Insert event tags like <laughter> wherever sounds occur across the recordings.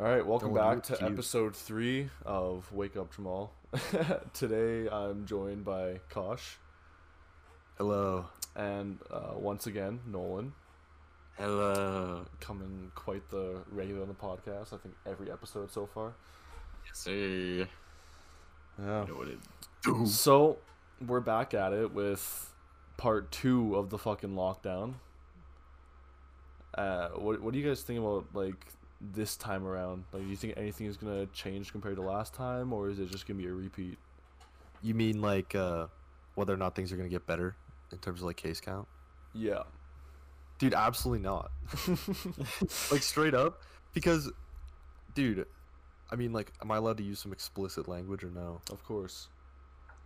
All right, welcome back to episode three of Wake Up Jamal. <laughs> Today I'm joined by Kosh Hello. and uh, once again Nolan, Hello. coming quite the regular on the podcast. I think every episode so far. Yes, sir. Yeah. You know what it do. So we're back at it with part two of the fucking lockdown. Uh, what what do you guys think about like this time around? Like, do you think anything is gonna change compared to last time, or is it just gonna be a repeat? You mean like uh, whether or not things are gonna get better in terms of like case count? Yeah. Dude, absolutely not. <laughs> like straight up, because, dude, I mean like, am I allowed to use some explicit language or no? Of course.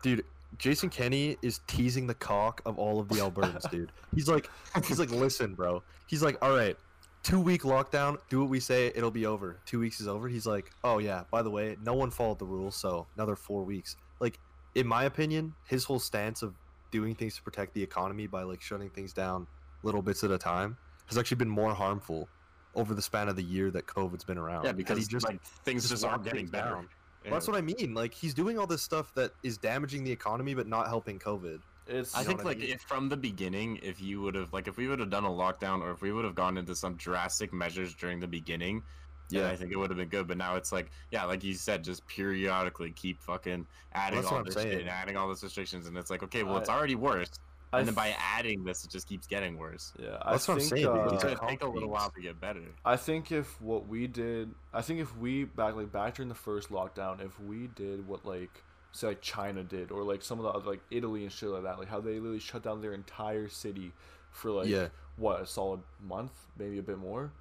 Dude, Jason Kenney is teasing the cock of all of the Albertans, dude. He's like, he's like, listen, bro. He's like, all right, two week lockdown. Do what we say, it'll be over. Two weeks is over. He's like, oh yeah. By the way, no one followed the rules, so another four weeks. Like, in my opinion, his whole stance of doing things to protect the economy by like shutting things down little bits at a time has actually been more harmful over the span of the year that COVID's been around. Yeah, because just like things just just, aren't getting better. down. Well, that's what I mean. Like he's doing all this stuff that is damaging the economy but not helping COVID. It's I think what I like mean? if from the beginning, if you would have like if we would have done a lockdown or if we would have gone into some drastic measures during the beginning, yeah, Yeah. I think it would have been good. But now it's like, yeah, like you said, just periodically keep fucking adding That's all what this shit and adding all this restrictions, and it's like, okay, well, it's already worse, I and then by adding this, it just keeps getting worse. yeah, I That's what I'm saying, dude. uh, It's gonna take a little while to get better. I think if what we did, I think if we back like back during the first lockdown, if we did what like say like China did or like some of the other like Italy and shit like that, like how they literally shut down their entire city for like Yeah. what a solid month, maybe a bit more,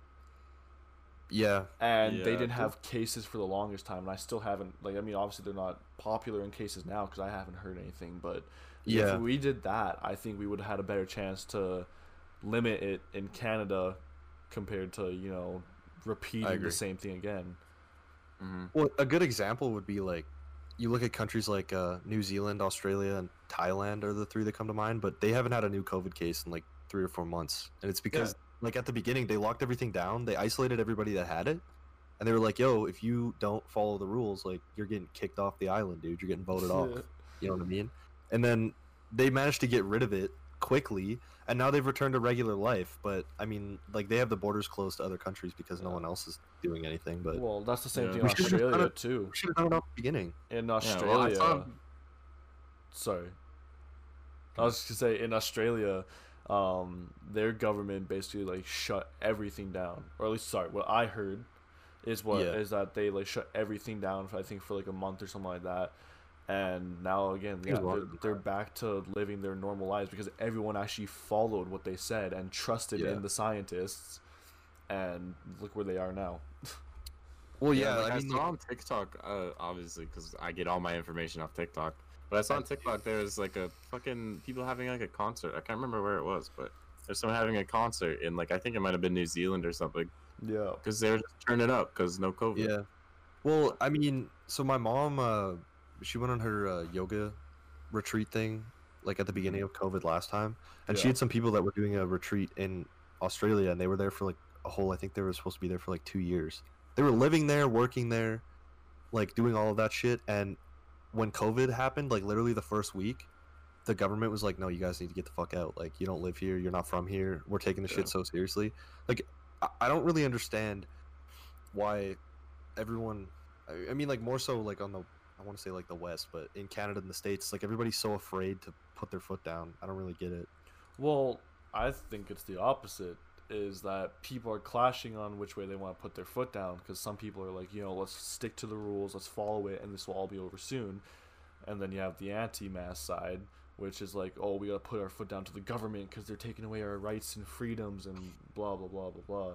Yeah, and they didn't have cases for the longest time, and I still haven't like I mean obviously they're not popular in cases now because I haven't heard anything, but Yeah. if we did that, I think we would have had a better chance to limit it in Canada compared to you know repeating the same thing again. hmm Well, a good example would be like you look at countries like uh, New Zealand, Australia, and Thailand are the three that come to mind, but they haven't had a new COVID case in like three or four months, and it's because like at the beginning they locked everything down, they isolated everybody that had it, and they were like, "Yo, if you don't follow the rules, like you're getting kicked off the island, dude. You're getting voted <laughs> off." You know what I mean? And then they managed to get rid of it quickly, and now they've returned to regular life. But I mean, like they have the borders closed to other countries because no one else is doing anything. But Well, that's the same Yeah. thing in should've Australia it- too. we should have done it off the beginning. In Yeah, Australia, well, I sorry, I was just gonna say in Australia, um, their government basically like shut everything down, or at least sorry, what I heard is what is Yeah. that they like shut everything down for I think for like a month or something like that. And now again, yeah, they're, they're back to living their normal lives because everyone actually followed what they said and trusted Yeah. in the scientists. And look where they are now. <laughs> Well, Yeah, yeah, like I, I mean, saw on TikTok, uh, obviously, because I get all my information off TikTok. But I saw on TikTok there was like a fucking people having like a concert. I can't remember where it was, but there's someone having a concert in like I think it might have been New Zealand or something Yeah. because they were just turning up because no COVID. yeah. Well, I mean, so my mom, uh, she went on her uh, yoga retreat thing, like at the beginning of COVID last time, and she had some people that were doing a retreat in Australia, and they were there for like a whole. I think they were supposed to be there for like two years. They were living there, working there, like doing all of that shit. And when COVID happened, like literally the first week, the government was like, "No, you guys need to get the fuck out. Like, you don't live here. You're not from here. We're taking the Yeah. shit so seriously." Like, I, don't really understand why everyone. I mean, like more so like on the. I want to say like the West, but in Canada and the States, like everybody's so afraid to put their foot down. I don't really get it. Well, I think it's the opposite. Is that people are clashing on which way they want to put their foot down because some people are like, you know, let's stick to the rules, let's follow it, and this will all be over soon. And then you have the anti-mask side, which is like, oh, we gotta put our foot down to the government because they're taking away our rights and freedoms and blah blah blah blah blah.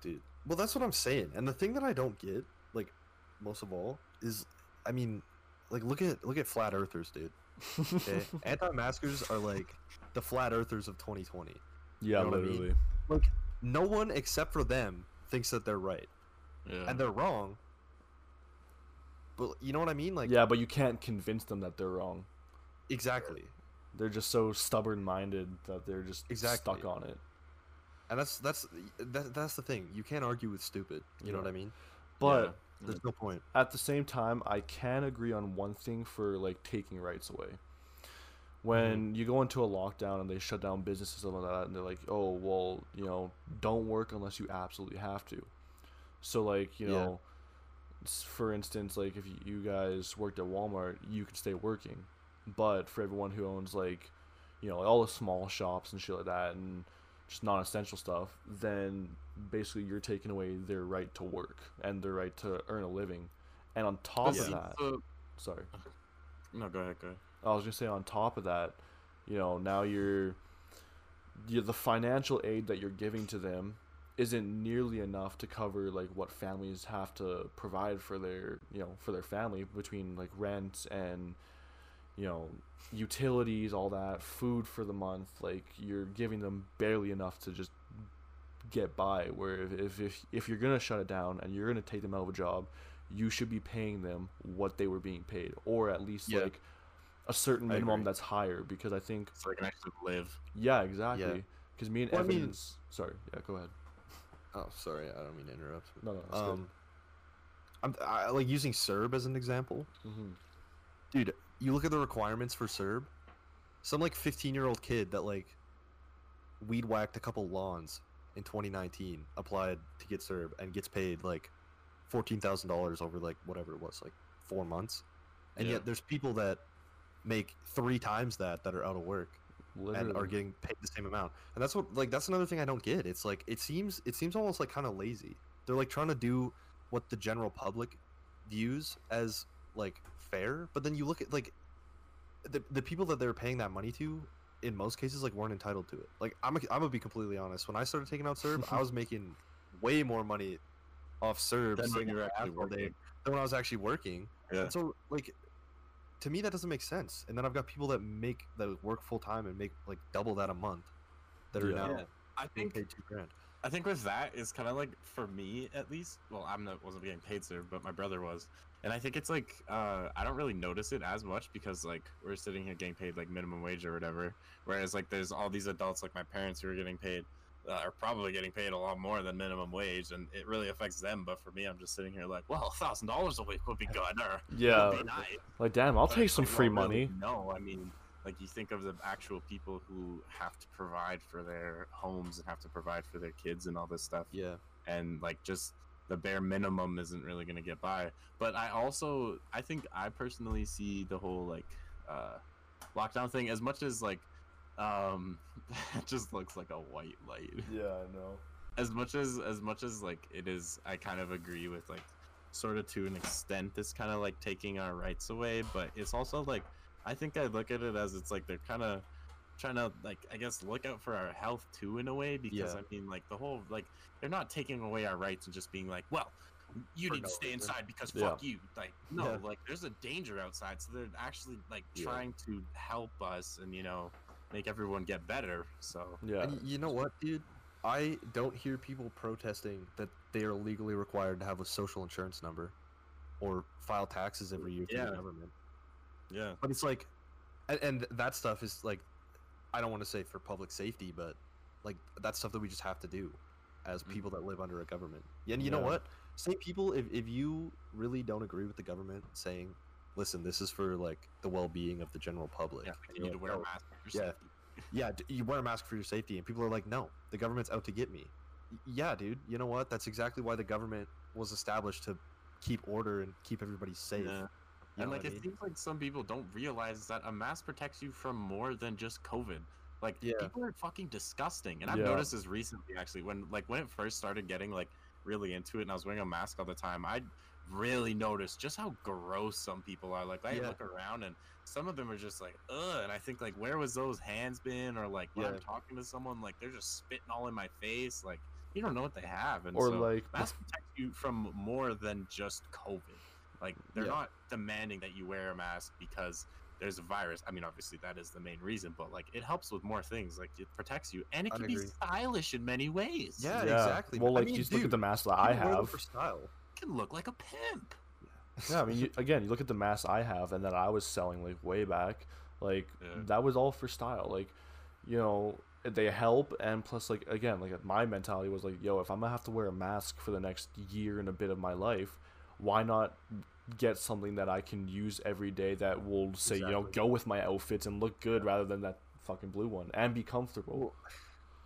dude. Well, that's what I'm saying. And the thing that I don't get, like, most of all, is, I mean, like, look at look at flat earthers, dude. Okay, <laughs> anti-maskers are like the flat earthers of 2020. yeah, You know what I mean? literally. Like, no one except for them thinks that they're right, Yeah. and they're wrong. But you know what I mean? Like, yeah, but you can't convince them that they're wrong. exactly. They're just so stubborn-minded that they're just Exactly. stuck on it. And that's that's that, that's the thing. You can't argue with stupid. You know what I mean? But Yeah. Mm-hmm. There's no point. at the same time, I can agree on one thing for like taking rights away. When mm-hmm. you go into a lockdown and they shut down businesses and all that, and they're like, "Oh, well, you know, don't work unless you absolutely have to." So, like, you Yeah. know, for instance, like if you guys worked at Walmart, you could stay working, but for everyone who owns like, you know, all the small shops and shit like that, and just non-essential stuff, then basically you're taking away their right to work and their right to earn a living. And on top But of that, so- sorry, no, go ahead, go ahead. I was gonna say on top of that, you know, now you're, you the financial aid that you're giving to them isn't nearly enough to cover like what families have to provide for their you know for their family between like rent and you know utilities all that food for the month like you're giving them barely enough to just get by where if if, if, if you're gonna shut it down and you're gonna take them out of a job you should be paying them what they were being paid or at least Yeah. like a certain minimum that's higher because i think So they can actually live. yeah exactly because me and Well, I mean- evans sorry yeah go ahead Oh, sorry. I don't mean to interrupt. no no that's Um, I'm I, like using CERB as an example. good. hmm Dude, you look at the requirements for CERB. Some like 15 year old kid that like weed whacked a couple lawns in 2019 applied to get CERB and gets paid like $14,000 over like whatever it was, like four months. And Yeah. yet there's people that make three times that that are out of work and are getting paid the same amount. And that's what like that's another thing I don't get. It's like it seems it seems almost like kind of lazy. They're like trying to do what the general public views as like fair, but then you look at like the the people that they're paying that money to in most cases like weren't entitled to it. Like I'm a, I'm gonna be completely honest. When I started taking out CERB, I was <laughs> making way more money off CERB Then when you were actually half day than when I was actually working. Yeah. And so like to me that doesn't make sense. And then I've got people that make that work full time and make like double that a month that are Yeah. now Yeah. I think paid two grand. I think with that is kind of like for me at least. Well, I'm not wasn't getting paid CERB, but my brother was, and I think it's like uh, I don't really notice it as much because like we're sitting here getting paid like minimum wage or whatever. Whereas like there's all these adults like my parents who are getting paid. Uh, are probably getting paid a lot more than minimum wage, and it really affects them. But for me, I'm just sitting here like, well, a thousand dollars a week would be good, or yeah nice. like damn i'll But take some like, free well, really, money No, I mean, like you think of the actual people who have to provide for their homes and have to provide for their kids and all this stuff, Yeah. and like just the bare minimum isn't really gonna get by. But I also, I think I personally see the whole like uh, lockdown thing as much as like um, <laughs> it just looks like a white light yeah i know as much as as much as like it is i kind of agree with like sort of to an extent it's kind of like taking our rights away but it's also like i think i look at it as it's like they're kind of trying to like i guess look out for our health too in a way because Yeah. i mean like the whole like they're not taking away our rights and just being like well you For need to no stay reason. inside because Yeah. fuck you like no Yeah. like there's a danger outside so they're actually like Yeah. trying to help us and you know make everyone get better so yeah And you know what, dude? I don't hear people protesting that they are legally required to have a social insurance number or file taxes every year to Yeah. the government. Yeah But it's like, and, and that stuff is like, I don't want to say for public safety, but like that's stuff that we just have to do as Mhm. people that live under a government. And you know what? Same people, if, if you really don't agree with the government saying, listen, this is for like the well being of the general public. yeah you need to wear a mask for your Yeah. safety." yeah, you wear a mask for your safety, and people are like, no, the government's out to get me. Yeah, dude, you know what? That's exactly why the government was established to keep order and keep everybody safe. Yeah. You and like it mean? seems like some people don't realize that a mask protects you from more than just COVID. Like Yeah. people are fucking disgusting, and I've Yeah. noticed this recently actually. When like when it first started getting like really into it, and I was wearing a mask all the time, I really noticed just how gross some people are. Like I Yeah. look around and some of them are just like ugh, and I think like where was those hands been? Or like when I'm talking to someone, like they're just spitting all in my face. Like you don't know what they have, and or so like masks protect you from more than just COVID. Like they're Yeah. not demanding that you wear a mask because there's a virus. I mean, obviously that is the main reason, but like it helps with more things. Like it protects you, and it I'd can be agree. stylish in many ways. Yeah, yeah. exactly. well I like mean, you just look at the mask that i people wear them have for style. it can look like a pimp. Yeah, I mean, you, again, you look at the mask I have and that I was selling like way back, like Yeah. that was all for style. Like, you know, they help and plus like again like my mentality was like yo if i'm gonna have to wear a mask for the next year and a bit of my life why not get something that i can use every day that will say you know go with my outfits and look good rather than that fucking blue one and be comfortable Well,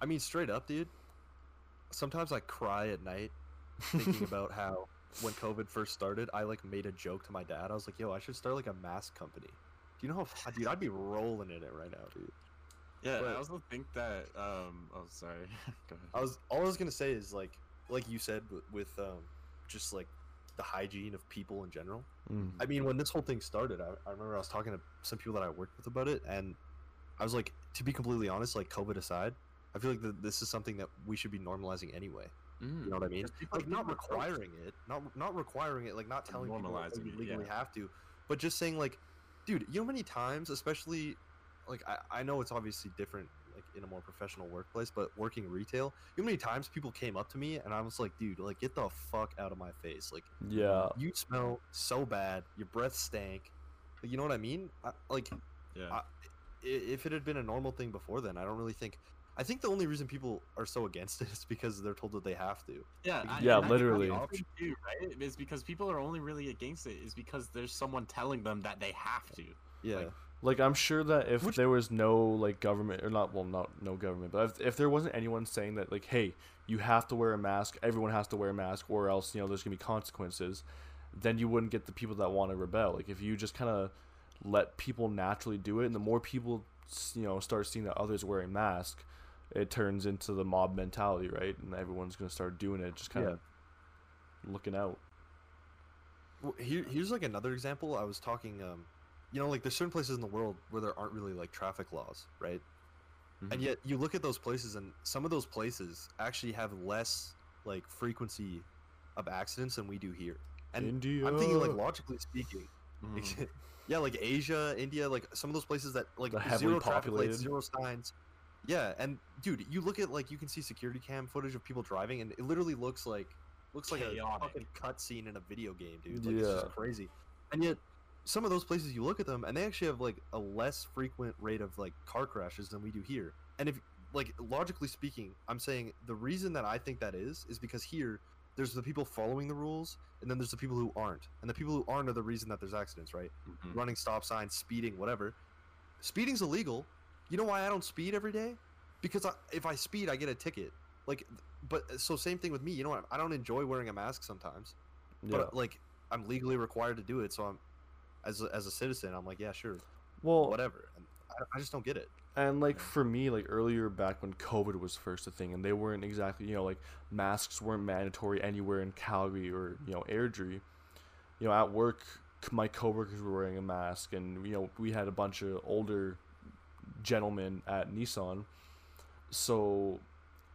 I mean, straight up, dude. Sometimes I cry at night thinking <laughs> about how when COVID first started, I like made a joke to my dad. I was like, "Yo, I should start like a mask company." Do you know how, dude? I'd be rolling in it right now, dude. Yeah, But- I also think that. Um, oh, sorry. <laughs> Go ahead. I was all I was gonna say is like, like you said with, with um, just like the hygiene of people in general. Mm. I mean, when this whole thing started, I, I remember I was talking to some people that I worked with about it, and I was like, to be completely honest, like COVID aside, I feel like that this is something that we should be normalizing anyway. Mm. You know what I mean? People- Like not people are gross. requiring it, not not requiring it, like not But telling people that normalizing you it, legally yeah. have to, but just saying like, dude, you know many times, especially, like I, I know it's obviously different, like in a more professional workplace, but working retail, you know how many times people came up to me and I was like, dude, like get the fuck out of my face, like yeah you smell so bad, your breath stank, Like, you know what I mean? I, like Yeah. I- i- if it had been a normal thing before then, I don't really think. I think the only reason people are so against it <laughs> is because they're told that they have to. Yeah, I- Yeah, and I think that's literally. the option too, right? Is because people are only really against it is because there's someone telling them that they have to. Yeah. Like, Like I'm sure that if Which- there was no like government or not, well, not no government, but if, if there wasn't anyone saying that like, hey, you have to wear a mask, everyone has to wear a mask, or else you know there's gonna be consequences, then you wouldn't get the people that want to rebel. Like if you just kind of let people naturally do it, and the more people you know start seeing that others wearing masks, it turns into the mob mentality, right? And everyone's gonna start doing it, just kind of looking out. Well, here, here's like another example. I was talking, um, you know, like there's certain places in the world where there aren't really like traffic laws, right? Mhm. And yet you look at those places, and some of those places actually have less like frequency of accidents than we do here. And India. I'm thinking, like logically speaking, <laughs> Mhm. yeah, like Asia, India, like some of those places that like The heavily zero traffic lights, zero signs. Yeah, and dude, you look at like you can see security cam footage of people driving, and it literally looks like looks like a fucking cutscene in a video game, dude. Like it's Yeah. just crazy. And yet, some of those places you look at them, and they actually have like a less frequent rate of like car crashes than we do here. And if like logically speaking, I'm saying the reason that I think that is is because here there's the people following the rules, and then there's the people who aren't. And the people who aren't are the reason that there's accidents, right? Mhm. running stop signs, speeding, whatever. Speeding's illegal. You know why I don't speed every day? Because I, if I speed, I get a ticket. Like, but so same thing with me. You know what? I don't enjoy wearing a mask sometimes, yeah. but like I'm legally required to do it. So I'm, as a, as a citizen, I'm like, yeah, sure, well, whatever. And I, I just don't get it. And like for me, like earlier back when COVID was first a thing, and they weren't exactly, you know, like masks weren't mandatory anywhere in Calgary or you know Airdrie. You know, at work, my coworkers were wearing a mask, and you know we had a bunch of older gentlemen at Nissan. So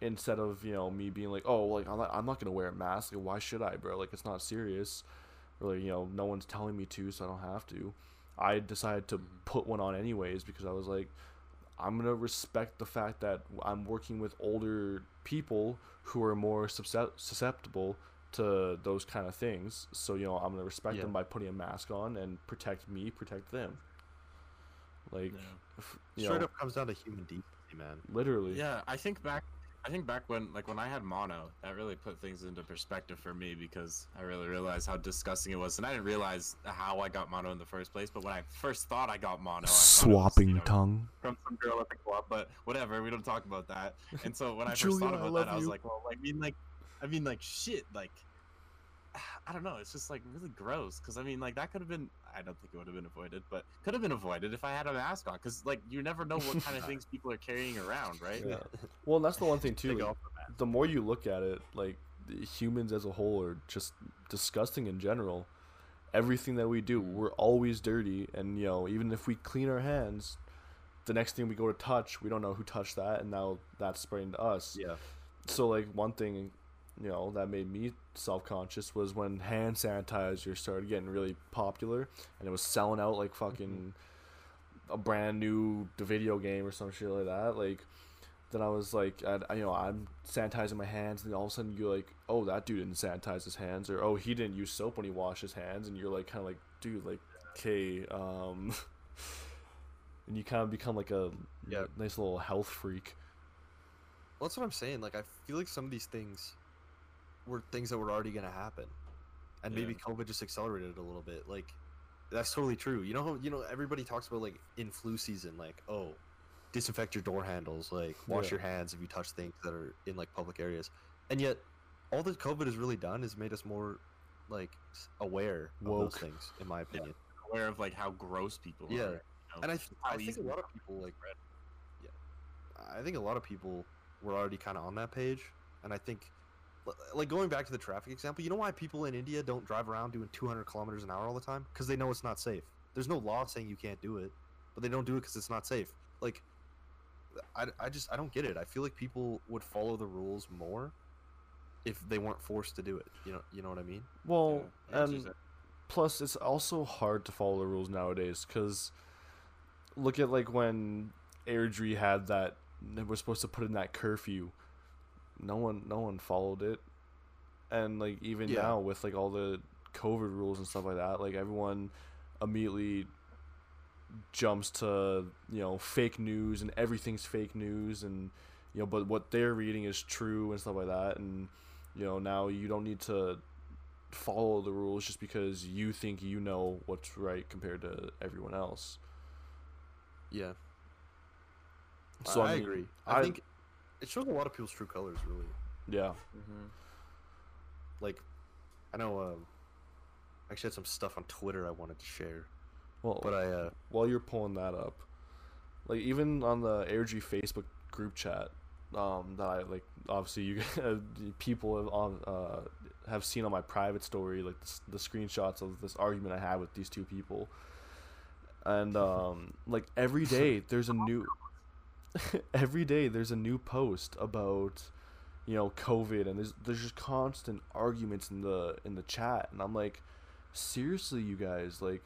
instead of you know me being like, oh, like I'm not, I'm not gonna wear a mask. Like, why should I, bro? Like it's not serious. Or like, you know, no one's telling me to, so I don't have to. I decided to Mhm. put one on anyways because I was like, I'm gonna respect the fact that I'm working with older people who are more susceptible to those kind of things. So you know, I'm gonna respect Yeah. them by putting a mask on and protect me, protect them. Like, Yeah. f- you Straight know, up comes down to human decency, man. literally. Yeah, I think back. I think back when, like, when I had mono, that really put things into perspective for me because I really realized how disgusting it was, and I didn't realize how I got mono in the first place. But when I first thought I got mono, I it was, you know, tongue. from some girl at the club, but whatever, we don't talk about that. And so when I first Julia, thought about love that, I was like, well, I mean, like, I mean, like, shit, like, <sighs> I don't know, it's just like really gross. Because I mean, like, that could have been, I don't think it would have been avoided, but could have been avoided if I had a mask on. Because like, you never know what kind of <laughs> things people are carrying around, right? Yeah. Well, and that's the one thing <laughs> too. Like, the the more you look at it, like the humans as a whole are just disgusting in general. Everything that we do, Mhm. we're always dirty, and you know, even if we clean our hands, the next thing we go to touch, we don't know who touched that, and now that's spreading to us. Yeah. So like one thing, you know, that made me self conscious was when hand sanitizer started getting really popular, and it was selling out like fucking a brand new video game or some shit like that. Like, then I was like, I, I- you know, I'm sanitizing my hands, and all of a sudden you're like, oh, that dude didn't sanitize his hands, or oh, he didn't use soap when he washed his hands, and you're like, kind of like, dude, like, okay, um, <laughs> and you kind of become like a Yeah. nice little health freak. Well, that's what I'm saying. Like, I feel like some of these things were things that were already gonna happen, and maybe COVID just accelerated it a little bit. Like, that's totally true. You know how you know everybody talks about like in flu season, like oh, disinfect your door handles, like wash Yeah. your hands if you touch things that are in like public areas, and yet all that COVID has really done is made us more like aware of those things, in my opinion. Aware of like how gross people Yeah. are. you know, And I, th- I think a lot of people like, yeah, I think a lot of people were already kind of on that page, and I think, like going back to the traffic example, you know why people in India don't drive around doing 200 kilometers an hour all the time? Because they know it's not safe. There's no law saying you can't do it, but they don't do it because it's not safe. Like, I, I just I don't get it. I feel like people would follow the rules more if they weren't forced to do it. You know, you know what I mean? Well, Yeah, um, and just- plus it's also hard to follow the rules nowadays because look at like when Airdrie had that they were supposed to put in that curfew no one no one followed it and like even Yeah. now with like all the covid rules and stuff like that like everyone immediately jumps to you know fake news and everything's fake news and you know but what they're reading is true and stuff like that and you know now you don't need to follow the rules just because you think you know what's right compared to everyone else. Yeah. So, I, I mean, agree. I, I- think it shows a lot of people's true colors, really. Yeah. Mhm. like I know um I actually had some stuff on Twitter I wanted to share. Well, But I uh while you're pulling that up, like even on the Airdrie Facebook group chat, um, that I like, obviously you <laughs> people have on uh have seen on my private story like the, the screenshots of this argument I had with these two people, and um, like every day there's a new, <laughs> every day there's a new post about, you know, COVID, and there's there's just constant arguments in the in the chat, and I'm like, seriously, you guys, like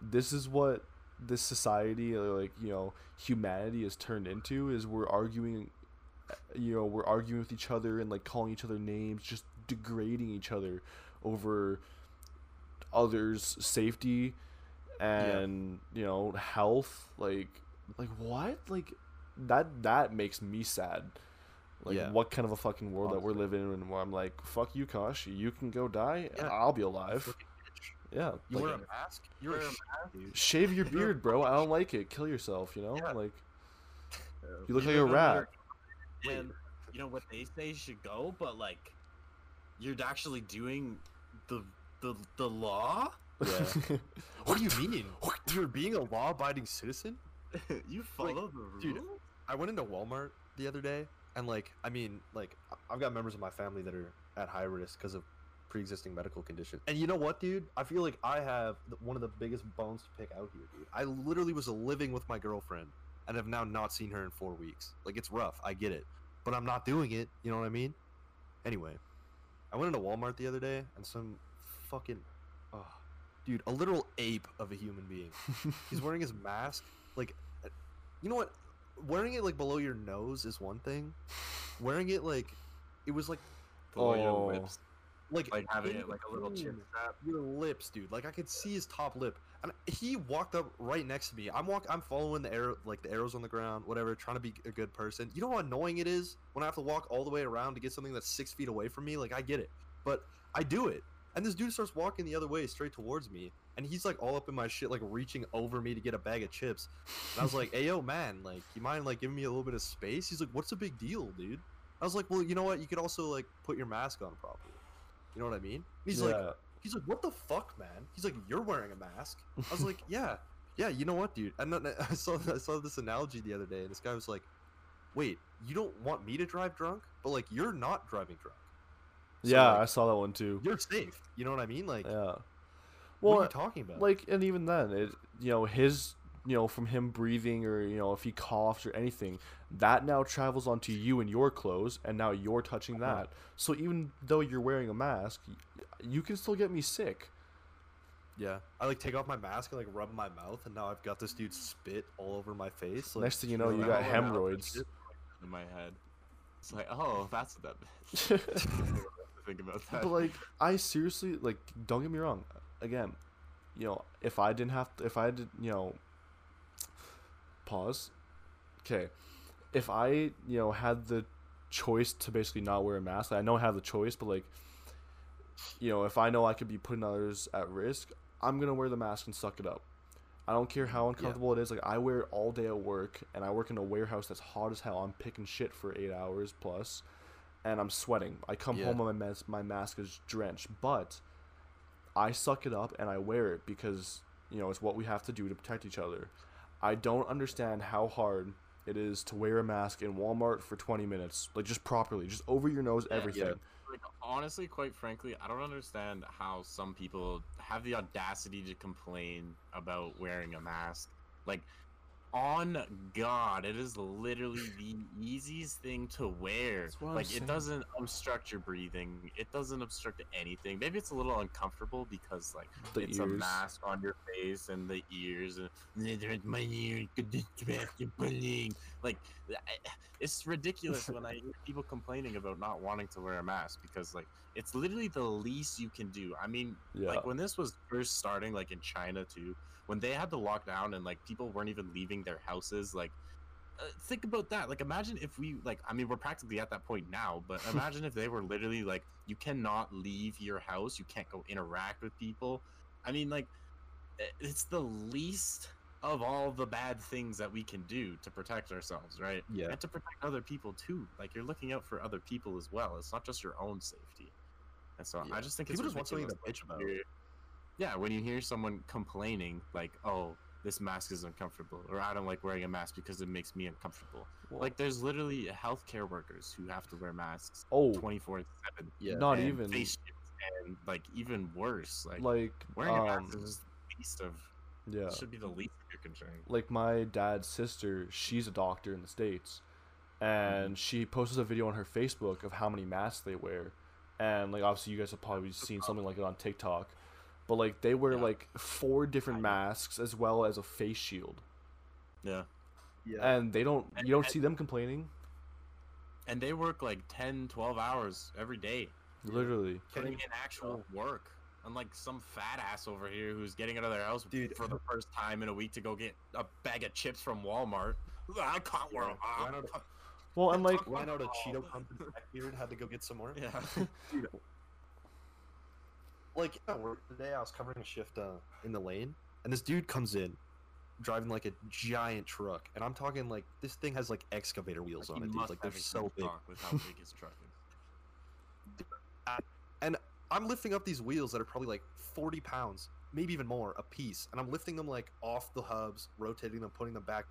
this is what this society uh, like you know humanity has turned into is we're arguing you know we're arguing with each other and like calling each other names just degrading each other over others safety and you know health like like what? Like that that makes me sad like Yeah. what kind of a fucking world that we're living in where i'm like fuck you kosh you can go die and Yeah. i'll be alive yeah You like, wear a mask? You're Wear a dude. shave your <laughs> beard, bro. I don't like it. Kill yourself, you know? Yeah. Like you look You like a rat. And you know what they say should go, but like, you're actually doing the the the law. Yeah. <laughs> <laughs> what do you mean? You're being a law abiding citizen? you follow the rules. dude, I went into Walmart the other day, and like, I mean, like, I've got members of my family that are at high risk because of pre-existing medical conditions. And you know what, dude? I feel like I have one of the biggest bones to pick out here, dude. I literally was living with my girlfriend and have now not seen her in four weeks. Like, it's rough. I get it, but I'm not doing it. You know what I mean? Anyway, I went into Walmart the other day, and some fucking, oh, dude, a literal ape of a human being. <laughs> He's wearing his mask. Like, you know what? Wearing it like below your nose is one thing. Wearing it like, it was like Below your Oh. lips, like like having it like a little chin strap. Your lips, dude. Like I could see his top lip, and he walked up right next to me. I'm walk. I'm following the arrow, like the arrows on the ground, whatever. Trying to be a good person. You know how annoying it is when I have to walk all the way around to get something that's six feet away from me. Like I get it, but I do it. And this dude starts walking the other way, straight towards me, and he's like all up in my shit, like reaching over me to get a bag of chips. And I was like, "Hey, yo, <laughs> man, like, you mind like giving me a little bit of space?" He's like, "What's a big deal, dude?" I was like, "Well, you know what? You could also like put your mask on properly." You know what I mean? He's like. He's like, "What the fuck, man?" He's like, "You're wearing a mask." I was like, <laughs> "Yeah, yeah." You know what, dude? And then <laughs> I saw I saw this analogy the other day, and this guy was like, "Wait, you don't want me to drive drunk, but like you're not driving drunk. So, yeah, like, I saw that one too. You're safe. You know what I mean? Like, Yeah. What are you talking about? like, and even then, it you know his you know from him breathing or you know if he coughs or anything, that now travels onto you and your clothes, and now you're touching Uh-huh. that. So even though you're wearing a mask, you can still get me sick. yeah, I like take off my mask and like rub my mouth, and now I've got this dude spit all over my face. Like, Next thing you know, you got hemorrhoids. in my head. It's like, oh, that's what <laughs> <laughs> that. <laughs> Think about that. but like i seriously like don't get me wrong again you know if i didn't have to, if i did you know pause okay if i you know had the choice to basically not wear a mask. I know I have the choice, but like, you know, if I know I could be putting others at risk, I'm gonna wear the mask and suck it up. I don't care how uncomfortable it is. Like I wear it all day at work, and I work in a warehouse that's hot as hell. I'm picking shit for eight hours plus, and I'm sweating. I come Yeah. home and my my mask is drenched, but I suck it up and I wear it because you know it's what we have to do to protect each other. I don't understand how hard it is to wear a mask in Walmart for 20 minutes, like just properly, just over your nose, Yeah, everything. Like honestly, quite frankly, I don't understand how some people have the audacity to complain about wearing a mask. Like, on God, it is literally the easiest thing to wear. That's what I'm Like, it doesn't obstruct your breathing. It doesn't obstruct anything. Maybe it's a little uncomfortable because like The it's a mask on your face and the ears and my ear could distract your pulling. Like it's ridiculous <laughs> when I hear people complaining about not wanting to wear a mask because like it's literally the least you can do. I mean, Yeah. like when this was first starting, like in China too, when they had the lockdown and like people weren't even leaving their houses, like. Uh, think about that. Like, imagine if we, like, I mean, we're practically at that point now, but <laughs> imagine if they were literally like, you cannot leave your house, you can't go interact with people. I mean, like, it's the least of all the bad things that we can do to protect ourselves, right? Yeah. And to protect other people too. Like, you're looking out for other people as well. It's not just your own safety. And so Yeah. I just think People it's just want something to ridiculous bitch about. you hear- Yeah, when you hear someone complaining, like, "Oh, this mask is uncomfortable," or "I don't like wearing a mask because it makes me uncomfortable." Well, Like, there's literally healthcare workers who have to wear masks oh, 24 seven. Yeah. not and even face and like even worse, like, like wearing a um, mask is just the least of yeah. should be the least of your concern. like my dad's sister, she's a doctor in the states, and mm-hmm. she posts a video on her Facebook of how many masks they wear, and like obviously you guys have probably seen something like it on TikTok, but like they wear Yeah. like four different masks as well as a face shield, Yeah. Yeah. and they don't you don't see them complaining, And they work like 10, 12 hours every day. literally. putting in actual work. Unlike some fat ass over here who's getting out of their house Dude. for the first time in a week to go get a bag of chips from Walmart. I can't wear Yeah, a ran out of- Well, and like Ran out of <laughs> Cheeto Pump and Blackbeard, had to go get some more. Yeah. Like at work today, I was covering a shift uh, in the lane, and this dude comes in, driving like a giant truck, and I'm talking like this thing has like excavator wheels He on it, dude. Like they're so big. With how big his truck is. <laughs> I'm lifting up these wheels that are probably like 40 pounds, maybe even more a piece, and I'm lifting them like off the hubs, rotating them, putting them back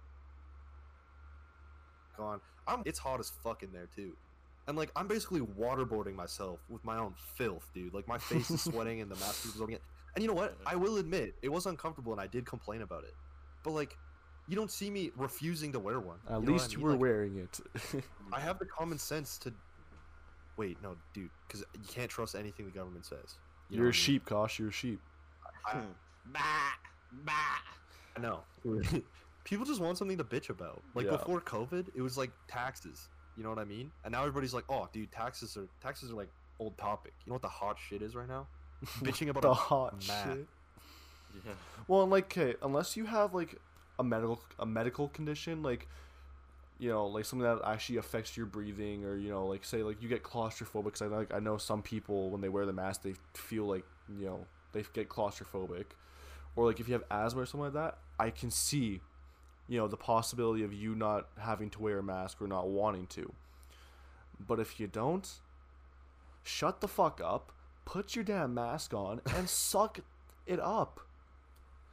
on. I'm it's hot as fuck in there too. And like I'm basically waterboarding myself with my own filth, dude. Like my face is sweating and the mask is absorbing it. And you know what? I will admit it was uncomfortable and I did complain about it. But like you don't see me refusing to wear one. at You least I you mean? were Like, wearing it. I <laughs> have the common sense to wait, no, dude, because you can't trust anything the government says. You you're a mean? sheep, Kosh. You're a sheep. I- hmm. Bah, bah. I know. Hmm. <laughs> People just want something to bitch about. Like Yeah. before COVID, it was like taxes. You know what I mean? And now everybody's like, "Oh, dude, taxes are taxes are like old topic." You know what the hot shit is right now? <laughs> Bitching about the a hot math. shit. Yeah. Well, and like, okay, unless you have like a medical a medical condition, like you know, like something that actually affects your breathing, or you know, like say like you get claustrophobic. 'cause I like I know some people when they wear the mask, they feel like you know they get claustrophobic, or like if you have asthma or something like that, I can see, you know, the possibility of you not having to wear a mask or not wanting to. But if you don't, shut the fuck up, put your damn mask on, and <laughs> suck it up.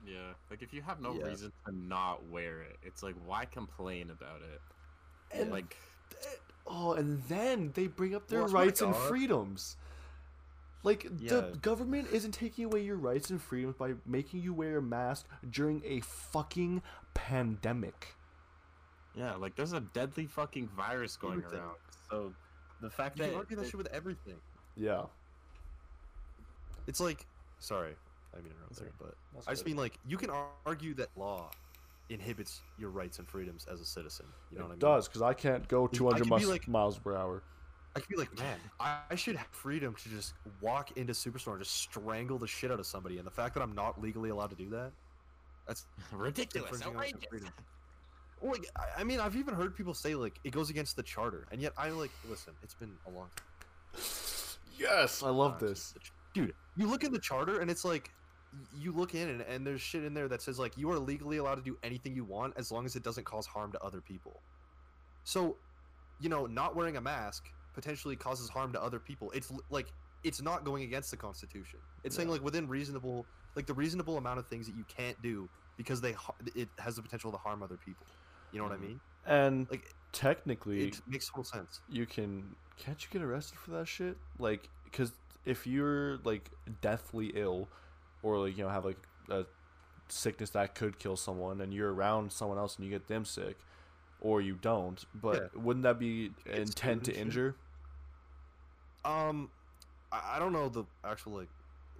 Yeah. Like if you have no Yeah. reason to not wear it, it's like why complain about it? And like Oh, and then they bring up their Well, rights and freedoms. Like Yeah. the government isn't taking away your rights and freedoms by making you wear a mask during a fucking pandemic. yeah, like there's a deadly fucking virus going Everything. around. So the fact You that you argue that that- shit with everything. Yeah. It's like, sorry, I mean interrupt there, but That's I just good. mean like you can argue that law inhibits your rights and freedoms as a citizen. You know what I it mean? does because I can't go 200 could mus- like- miles per hour. I could be like, man, I, I should have freedom to just walk into Superstore and just strangle the shit out of somebody. And the fact that I'm not legally allowed to do that, that's <laughs> ridiculous, infringing on some outrageous. like, I- I mean, I've even heard people say like it goes against the charter, and yet I like listen. It's been a long time. Yes, I love Uh, this. dude. You look in the charter, and it's like y- you look in, and, and there's shit in there that says like you are legally allowed to do anything you want as long as it doesn't cause harm to other people. So, you know, not wearing a mask potentially causes harm to other people. It's like it's not going against the Constitution. It's saying like within reasonable, like the reasonable amount of things that you can't do because they it has the potential to harm other people. You know what I Mhm. mean? And Like technically, it makes total sense. you can can't you get arrested for that shit? Like, because if you're like deathly ill, or like you know have like a sickness that could kill someone, and you're around someone else and you get them sick, or you don't, but wouldn't that be get sued intent to injure? Um, I, I don't know the actual like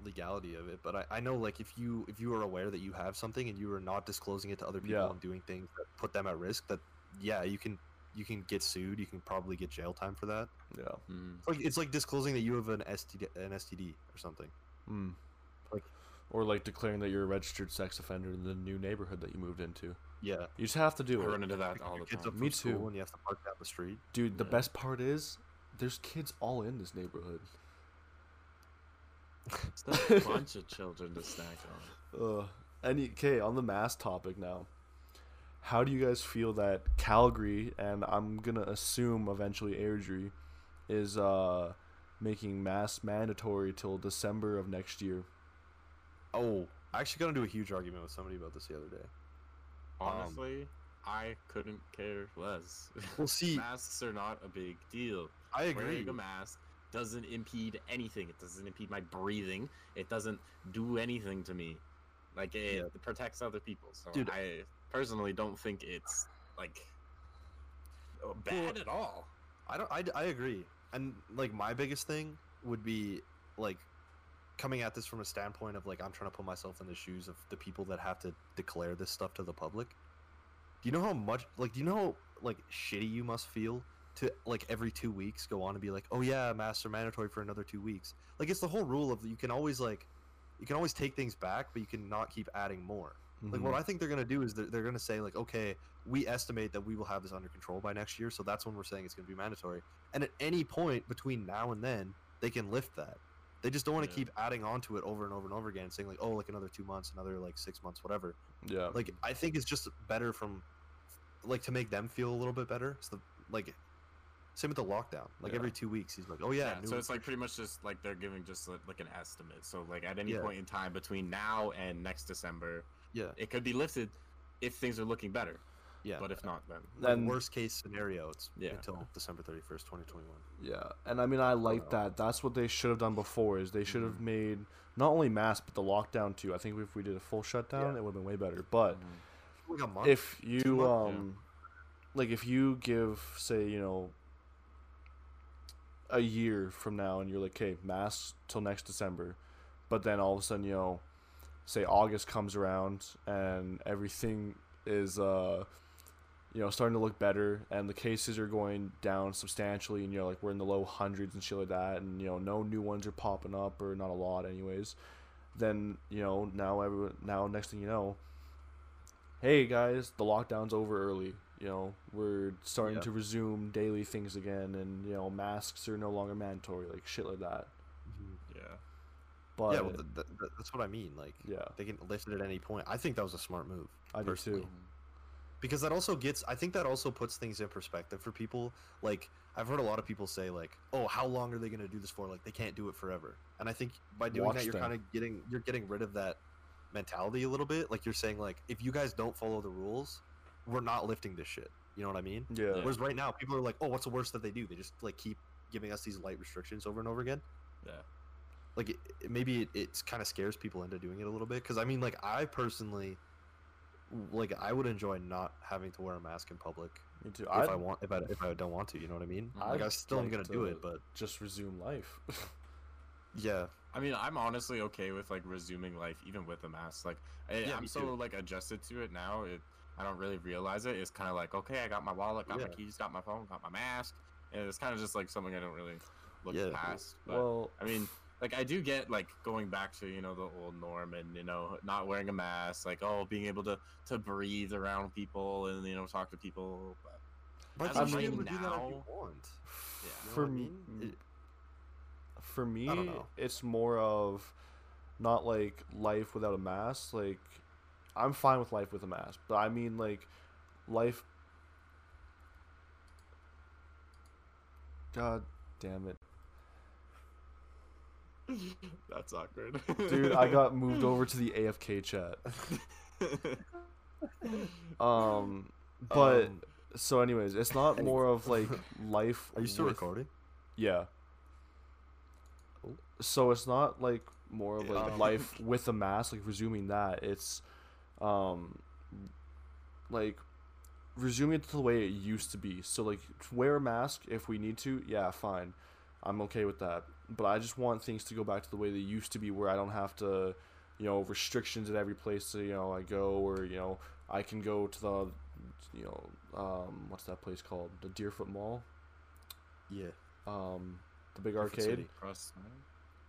legality of it, but I, I know like if you if you are aware that you have something and you are not disclosing it to other people Yeah. and doing things that put them at risk, that yeah, you can you can get sued. You can probably get jail time for that. Yeah. Mm. It's like it's like disclosing that you have an STD an STD or something. Mm. Like- or like declaring that you're a registered sex offender in the new neighborhood that you moved into. Yeah, You just have to do I it. run into that all the kids time. up Me too. When you have to park down the street. Dude, the best part is there's kids all in this neighborhood. It's a <laughs> bunch of children to snack on. Uh, any okay on the mass topic now. How do you guys feel that Calgary and I'm gonna assume eventually Airdrie is uh making mass mandatory till December of next year? Oh, I actually got into a huge argument with somebody about this the other day. Um, Honestly, I couldn't care less. Well, <laughs> see, Masks are not a big deal. I agree. Wearing a mask doesn't impede anything. It doesn't impede my breathing. It doesn't do anything to me. Like it, Yeah. protects other people. So Dude. I personally don't think it's like uh, bad at all. I don't. I, I agree. And like my biggest thing would be like coming at this from a standpoint of like I'm trying to put myself in the shoes of the people that have to declare this stuff to the public. Do you know how much like do you know how like shitty you must feel to like every two weeks go on and be like, oh yeah, masks are mandatory for another two weeks. Like it's the whole rule of you can always like you can always take things back, but you can not keep adding more. Like Mhm. what I think they're gonna do is they're, they're gonna say like, okay, we estimate that we will have this under control by next year, so that's when we're saying it's gonna be mandatory. And at any point between now and then, they can lift that. They just don't want to Yeah. keep adding on to it over and over and over again, saying like, oh, like another two months, another like six months, whatever. yeah. Like I think it's just better from, like, to make them feel a little bit better. It's the like, same with the lockdown. Like Yeah. every two weeks, he's like, oh yeah, Yeah, new so it's like pretty much just like they're giving just like, an estimate. So like at any point in time between now and next December, yeah, it could be lifted if things are looking better. Yeah. But if not, then like, worst case scenario, it's Yeah. until December thirty first, twenty twenty one. Yeah, and I mean I like Wow. that. That's what they should have done before. Is they should have Mhm. made not only masks but the lockdown too. I think if we did a full shutdown, Yeah. it would have been way better. But Like a month. if you months, yeah. um, like if you give say you know a year from now and you're like, okay, masks till next December, but then all of a sudden you know, say August comes around and everything is uh you know, starting to look better, and the cases are going down substantially, and you know, like we're in the low hundreds and shit like that, and you know, no new ones are popping up, or not a lot, anyways. Then you know, now everyone, now next thing you know, hey guys, the lockdown's over early. You know, we're starting Yeah. to resume daily things again, and you know, masks are no longer mandatory, like shit like that. Mm-hmm. yeah. But yeah, well, th- th- th- that's what I mean. Like, yeah, they can lift it at any point. I think that was a smart move I do too. Because that also gets. I think that also puts things in perspective for people. Like, I've heard a lot of people say, like, "Oh, how long are they going to do this for? Like, they can't do it forever." And I think by doing Watch that, you're kind of getting you're getting rid of that mentality a little bit. Like, you're saying, like, if you guys don't follow the rules, we're not lifting this shit. You know what I mean? Yeah, Yeah. Whereas right now, people are like, "Oh, what's the worst that they do? They just like keep giving us these light restrictions over and over again." Yeah. like it, it- maybe it, it kind of scares people into doing it a little bit because i mean like i personally like i would enjoy not having to wear a mask in public me too. if I'd i want if i, if I don't want to you know what i mean I'd like i still am gonna do it but just resume life. <laughs> yeah I mean, I'm honestly okay with like resuming life even with a mask. Like, I, Yeah, I'm so too. like adjusted to it now. It I don't really realize it. It's kind of like okay, I got my wallet, got my keys, got my phone, got my mask, and it's kind of just like something I don't really look Yeah. past. But well, I mean, like I do get like going back to you know the old norm and you know not wearing a mask, like oh being able to to breathe around people and you know talk to people. But But As you should be able to do that if you now- want. Yeah. You know For I me, mean? It- for me, it's more of not like life without a mask. Like, I'm fine with life with a mask, but I mean like life. God damn it, <laughs> That's awkward, dude! I got <laughs> moved over to the AFK chat. Um, but Um, so, anyways, it's not more of like <laughs> life. Are you still with- recording? Yeah. Oh. So it's not like more of like Yeah. life with a mask, like resuming that. It's um like resuming it to the way it used to be. So like wear a mask if we need to, yeah, fine. I'm okay with that. But I just want things to go back to the way they used to be where I don't have to, you know, restrictions at every place that, you know, I go or, you know, I can go to the you know, um what's that place called? The Deerfoot Mall? Yeah. Um the big Deerfoot arcade. City. Cross-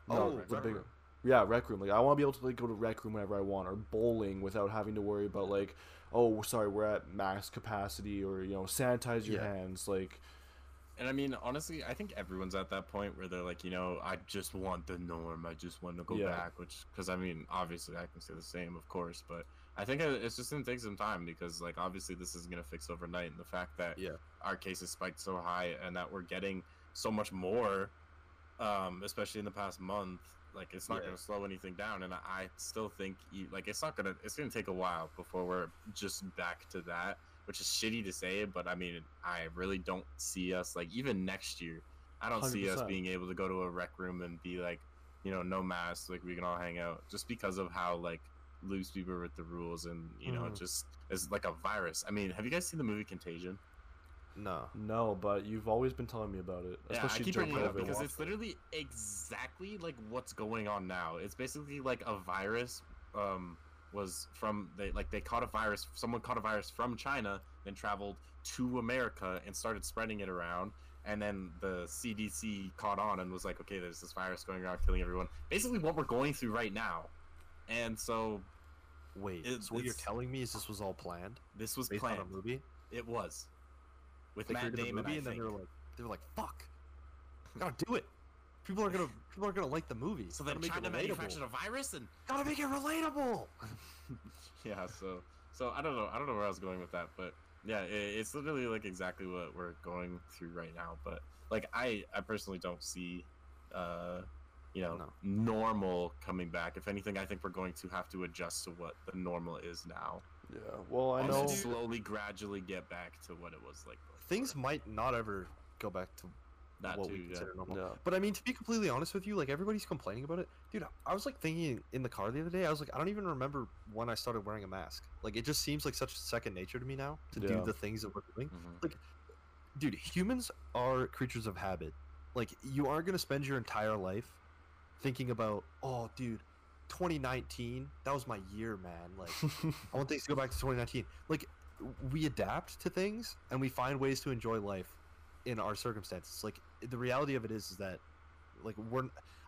No, Oh, the big, yeah, rec room. Like I want to be able to like go to rec room whenever I want, or bowling without having to worry about like, oh, sorry, we're at max capacity, or you know, sanitize your Yeah. hands. Like, And I mean, honestly, I think everyone's at that point where they're like, you know, I just want the norm. I just want to go Yeah. back. Which, because I mean, obviously, I can say the same, of course. But I think it's just gonna take some time because, like, obviously, this isn't gonna fix overnight. And the fact that Yeah. our cases spiked so high and that we're getting so much more, um, especially in the past month, like, it's not Yeah. gonna slow anything down. And I I still think, like, it's not gonna, it's gonna take a while before we're just back to that which is shitty to say, but I mean, I really don't see us like even next year. I don't see us being able to go to a rec room and be like, you know, no mask, like we can all hang out, just because of how like loose we were with the rules, and you know, it just it's like a virus. I mean, have you guys seen the movie Contagion? No. no, but you've always been telling me about it, Yeah, I keep bringing it up because it's literally exactly like what's going on now. It's basically like a virus um, was from they like they caught a virus. Someone caught a virus from China, then traveled to America and started spreading it around. And then the CDC caught on and was like, okay, there's this virus going around killing everyone. Basically, what we're going through right now. And so Wait. It- so what you're telling me is this was all planned this was based planned. on a movie? It was with They Matt created the movie and then they were like, they were like, fuck, gotta do it. People are gonna, people are gonna like the movie. so then China manufactured a virus and Gotta make it relatable. <laughs> yeah so so i don't know i don't know where i was going with that but yeah it, it's literally like exactly what we're going through right now but like i i personally don't see uh you know No. normal coming back if anything i think we're going to have to adjust to what the normal is now yeah, well, I know. slowly gradually get back to what it was like before. Things might not ever go back to that what too we yeah. consider normal. Yeah. But I mean, to be completely honest with you, like everybody's complaining about it, dude. I was like thinking in the car the other day. I was like, I don't even remember when I started wearing a mask. Like, it just seems like such second nature to me now to Yeah. do the things that we're doing. Mhm. Dude, humans are creatures of habit. Like, you aren't gonna spend your entire life thinking about, oh, dude, 2019, that was my year, man. Like, <laughs> I want things to go back to 2019. Like, we adapt to things and we find ways to enjoy life in our circumstances. Like, the reality of it is, is that, like, we're.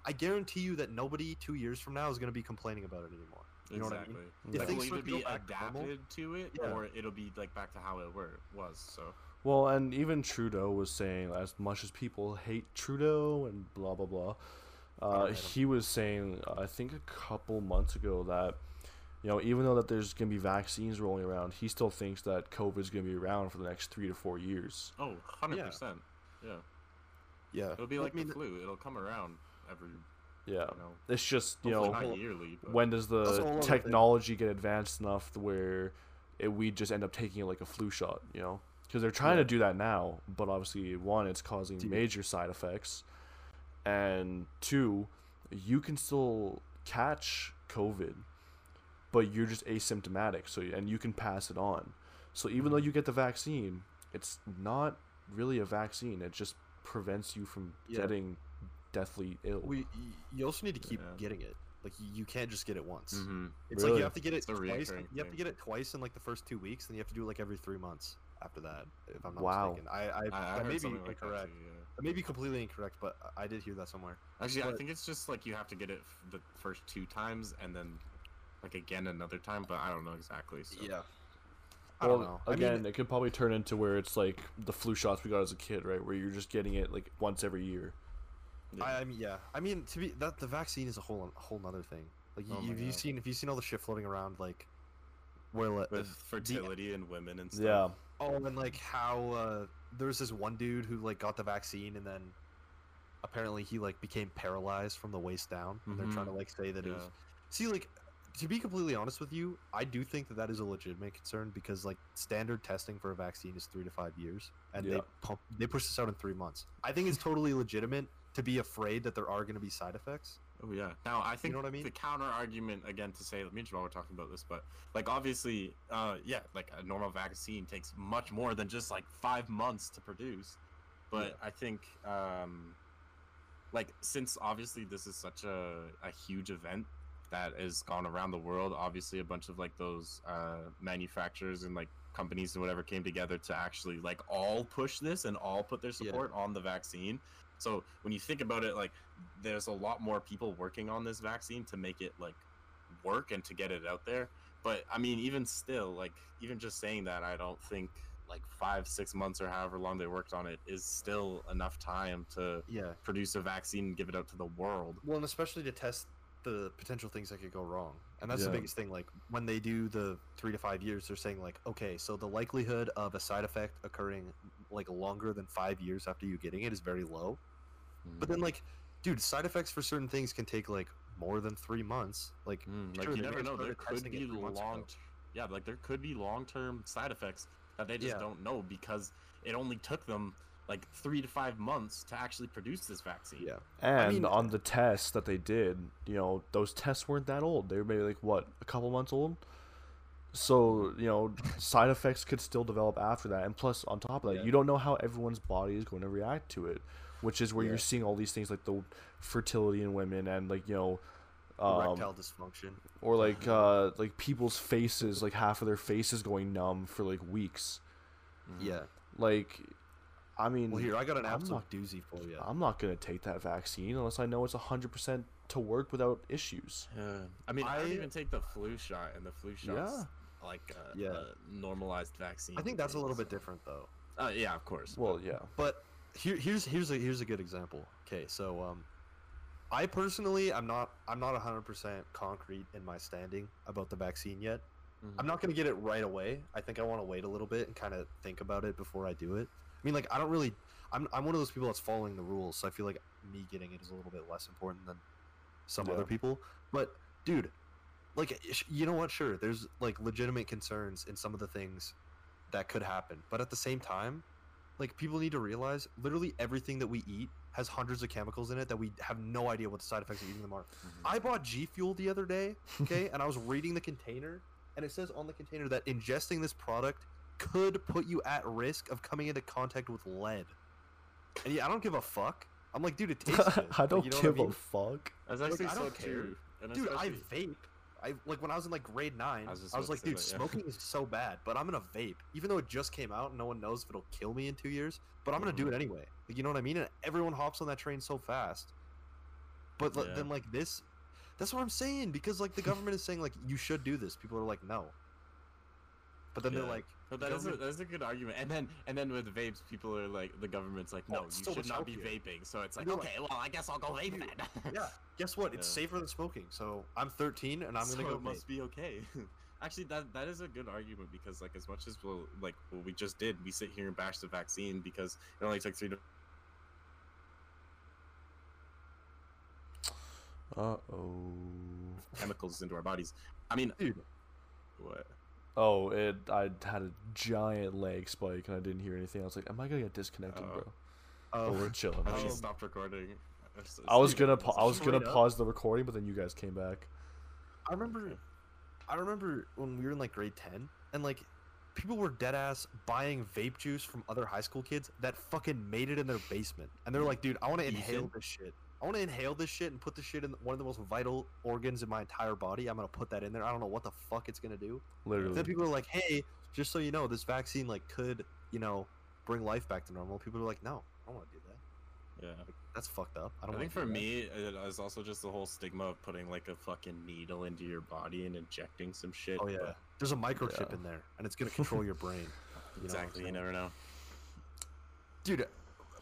I guarantee you that nobody two years from now is going to be complaining about it anymore. You know what I exactly mean? Yeah. like, things we'll either to be back to normal- adapted to it Yeah. or it'll be like back to how it were was so Well, and even Trudeau was saying, as much as people hate Trudeau and blah blah blah, uh, he was saying, I think a couple months ago that, you know, even though that there's gonna be vaccines rolling around, he still thinks that COVID's gonna be around for the next three to four years. oh 100 percent yeah Yeah. It'll be like I mean, the flu. It'll come around every, Yeah, you know, it's just you know, not yearly. But when does That's a whole the technology get advanced enough where it, we just end up taking it like a flu shot, you know? Because they're trying Yeah. to do that now, but obviously, one, it's causing Dude. major side effects, and two, you can still catch COVID, but you're just asymptomatic, so and you can pass it on. So even though Mm-hmm. you get the vaccine, it's not really a vaccine. It just prevents you from Yeah. getting deathly ill. we, you also need to keep Yeah. getting it. Like, you, you can't just get it once. mm-hmm. It's like you have to get it It's twice. reoccurring You have to get it twice in like the first two weeks, and you have to do it like every three months after that, if I'm not Wow. mistaken. I, I, I, I may be something like incorrect. too, yeah. That may be completely incorrect, but I did hear that somewhere. Actually, I think it's just like you have to get it the first two times and then like again another time, but I don't know exactly. So. I well, don't know. I again, mean, it could probably turn into where it's like the flu shots we got as a kid, right? Where you're just getting it like once every year. Yeah. I, I mean, yeah. I mean, to be that the vaccine is a whole a whole nother thing. Like, you, Oh my have you seen if you seen all the shit floating around, like, where With the- fertility and women and stuff. Yeah. Oh, and like how uh, there's this one dude who like got the vaccine and then apparently he like became paralyzed from the waist down. And they're trying to Mhm. like say that it was. See, like to be completely honest with you, I do think that that is a legitimate concern because like standard testing for a vaccine is three to five years, and Yeah. they pump they push this out in three months. I think it's <laughs> totally legitimate to be afraid that there are going to be side effects. Oh yeah. Now I think you know what I mean? the counter argument again to say me and Jamal were talking about this, but like obviously, uh, yeah, like a normal vaccine takes much more than just like five months to produce. But Yeah. I think, um, like since obviously this is such a a huge event that has gone around the world, obviously a bunch of like those uh, manufacturers and like companies and whatever came together to actually like all push this and all put their Yeah. support on the vaccine. So when you think about it, like there's a lot more people working on this vaccine to make it like work and to get it out there. But I mean, even still, like even just saying that, I don't think like five, six months or however long they worked on it is still enough time to Yeah. produce a vaccine and give it out to the world. Well, and especially to test the potential things that could go wrong. And that's the biggest thing. Like when they do the three to five years, they're saying like, okay, so the likelihood of a side effect occurring like longer than five years after you getting it is very low. But then like, dude, side effects for certain things can take like more than three months. Like, Mm, like sure, you never know. There could be three months ago. long, yeah, like there could be long-term side effects that they just Yeah. don't know because it only took them like three to five months to actually produce this vaccine. Yeah. And mean- on the tests that they did, you know, those tests weren't that old. They were maybe like what, a couple months old. So you know, side effects could still develop after that. And plus, on top of that, Yeah. you don't know how everyone's body is going to react to it, which is where Yeah. you're seeing all these things like the fertility in women and like you know, um, Erectile dysfunction. or like uh, like people's faces, like half of their faces going numb for like weeks. Yeah. Like, I mean, Well, here I got an I'm absolute not- doozy for you. I'm not gonna take that vaccine unless I know it's hundred percent to work without issues. Yeah. I mean, I, don't I- even take the flu shot, and the flu shot's like a, Yeah. a normalized vaccine. I think that's a to me, little bit different though. Uh, yeah, of course. Well, yeah. But here, here's here's a here's a good example. Okay, so um, I personally, I'm not I'm not 100% concrete in my standing about the vaccine yet. Mhm. I'm not gonna get it right away. I think I want to wait a little bit and kind of think about it before I do it. I mean, like I don't really. I'm I'm one of those people that's following the rules, so I feel like me getting it is a little bit less important than some Yeah. other people. But dude, like you know what? Sure, there's like legitimate concerns in some of the things that could happen, but at the same time, like people need to realize literally everything that we eat has hundreds of chemicals in it that we have no idea what the side effects of eating them are. Mhm. I bought G Fuel the other day, okay, <laughs> and I was reading the container, and it says on the container that ingesting this product could put you at risk of coming into contact with lead. And yeah, I don't give a fuck. I'm like, dude, it tastes <laughs> good. I don't you know give I mean? a fuck. That's Like, actually I don't care. true. And Dude, I vape. I like when I was in like grade nine. I I was was, just about like, dude, that, yeah. smoking is so bad, but I'm gonna vape, even though it just came out. and No one knows if it'll kill me in two years, but I'm gonna do Mhm. it anyway. Like, you know what I mean? And everyone hops on that train so fast. But li- Yeah. then, like this, that's what I'm saying because like the government is saying like you should do this. People are like no. But then Yeah. they're like, But that is a, that is a good argument. And then and then with vapes, people are like, the government's like, Oh, no, it's you so should not be healthier. vaping. So it's like, You're like- okay, well, I guess I'll go vape Dude, then. yeah, <laughs> guess what? It's Yeah. safer than smoking. So I'm 13 and I'm so gonna go it must vape. be okay. <laughs> Actually, that that is a good argument because like as much as we'll like what we just did, we sit here and bash the vaccine because it only took three to Uh oh. chemicals into our bodies. I mean, Dude, what? Oh, it. I had a giant leg spike and I didn't hear anything. I was like, "Am I gonna get disconnected, Oh. bro?" Oh, we're chilling. I chilling. stopped recording. I was gonna. Pa- I was gonna up. pause the recording, but then you guys came back. I remember, I remember when we were in like grade ten, and like people were dead ass buying vape juice from other high school kids that fucking made it in their basement, and they're like, "Dude, I want to inhale this shit." I want to inhale this shit and put this shit in one of the most vital organs in my entire body. I'm gonna put that in there. I don't know what the fuck it's gonna do. Literally. Then people are like, "Hey, just so you know, this vaccine like could, you know, bring life back to normal." People are like, "No, I don't want to do that. Yeah. That's fucked up. I I, don't." wanna think for that." me, it is also just the whole stigma of putting like a fucking needle into your body and injecting some shit. oh yeah, but- there's a microchip Yeah. in there, and it's gonna control your brain. <laughs> You know exactly. You never know. dude.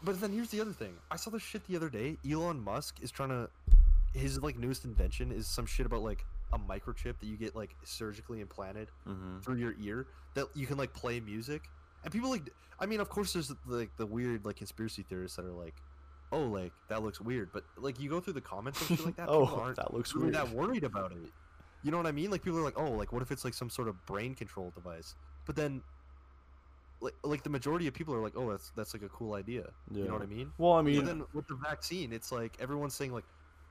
But then here's the other thing. I saw this shit the other day. Elon Musk is trying to. His like newest invention is some shit about like a microchip that you get like surgically implanted Mm-hmm. through your ear that you can like play music. And people like, I mean, of course, there's like the weird like conspiracy theorists that are like, oh, like that looks weird. But like you go through the comments and shit like that, <laughs> oh, that looks really weird. that worried about it. You know what I mean? Like people are like, oh, like what if it's like some sort of brain control device? But then, like, like the majority of people are like, oh, that's that's like a cool idea. You know what I mean? Well, I But mean, then with the vaccine, it's like everyone's saying like,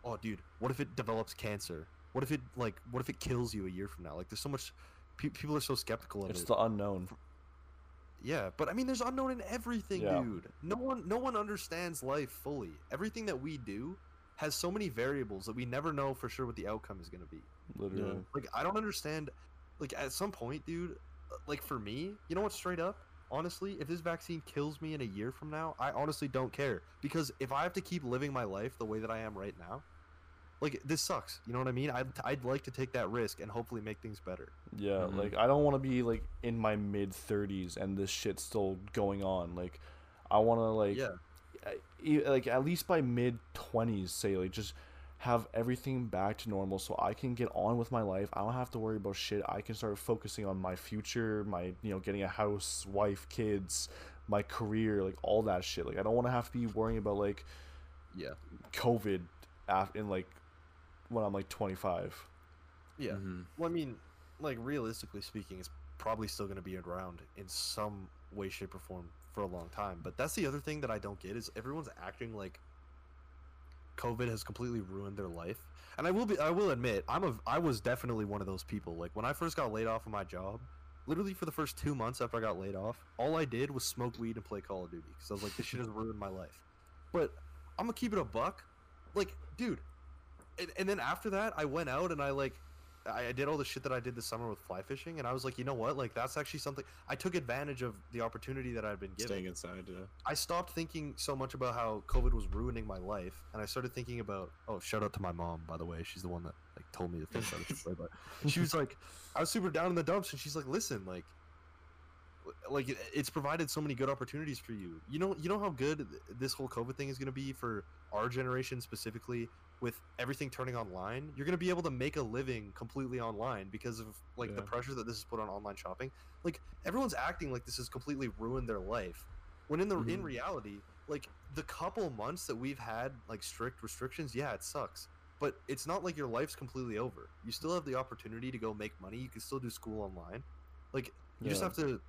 oh, dude, what if it develops cancer? What if it like, what if it kills you a year from now? Like, there's so much. Pe- people are so skeptical of it's it. It's the unknown. Yeah, but I mean, there's unknown in everything, Yeah. dude. No one, no one understands life fully. Everything that we do has so many variables that we never know for sure what the outcome is going to be. Literally. Like, I don't understand. Like, at some point, dude, uh, like for me, you know what? Straight up, honestly, if this vaccine kills me in a year from now, I honestly don't care because if I have to keep living my life the way that I am right now, like this sucks. You know what I mean? I'd, I'd like to take that risk and hopefully make things better. Yeah, Mhm. like I don't want to be like in my mid 30s and this shit's still going on. Like I want to like Yeah. I- e- like at least by mid 20s say like just have everything back to normal so I can get on with my life. I don't have to worry about shit. I can start focusing on my future, my you know, getting a house, wife, kids, my career, like all that shit. Like I don't want to have to be worrying about like Yeah. COVID af- in like when I'm like 25. Yeah. Mm-hmm. Well, I mean, like realistically speaking, it's probably still going to be around in some way, shape, or form for a long time. But that's the other thing that I don't get is everyone's acting like COVID has completely ruined their life. And I will be, I will admit, I'm a, I was definitely one of those people. Like when I first got laid off of my job, literally for the first two months after I got laid off, all I did was smoke weed and play Call of Duty because I was like, this shit has ruined my life. But I'm gonna keep it a buck, like, dude. And, and then after that, I went out and I like I I did all the shit that I did this summer with fly fishing, and I was like, you know what? Like, that's actually something. I took advantage of the opportunity that I'd been given. Staying inside. Yeah. I stopped thinking so much about how COVID was ruining my life, and I started thinking about. Oh, shout out to my mom, by the way. She's the one that like told me to think about it. But <laughs> she was like, I was super down in the dumps, and she's like, listen, like, like it's provided so many good opportunities for you. You know, you know how good this whole COVID thing is going to be for our generation specifically. With everything turning online, you're going to be able to make a living completely online because of like the pressure that this has put on online shopping. Like everyone's acting like this has completely ruined their life, when in the in Mhm. reality, like the couple months that we've had like strict restrictions, yeah, it sucks. But it's not like your life's completely over. You still have the opportunity to go make money. You can still do school online. Like you just have to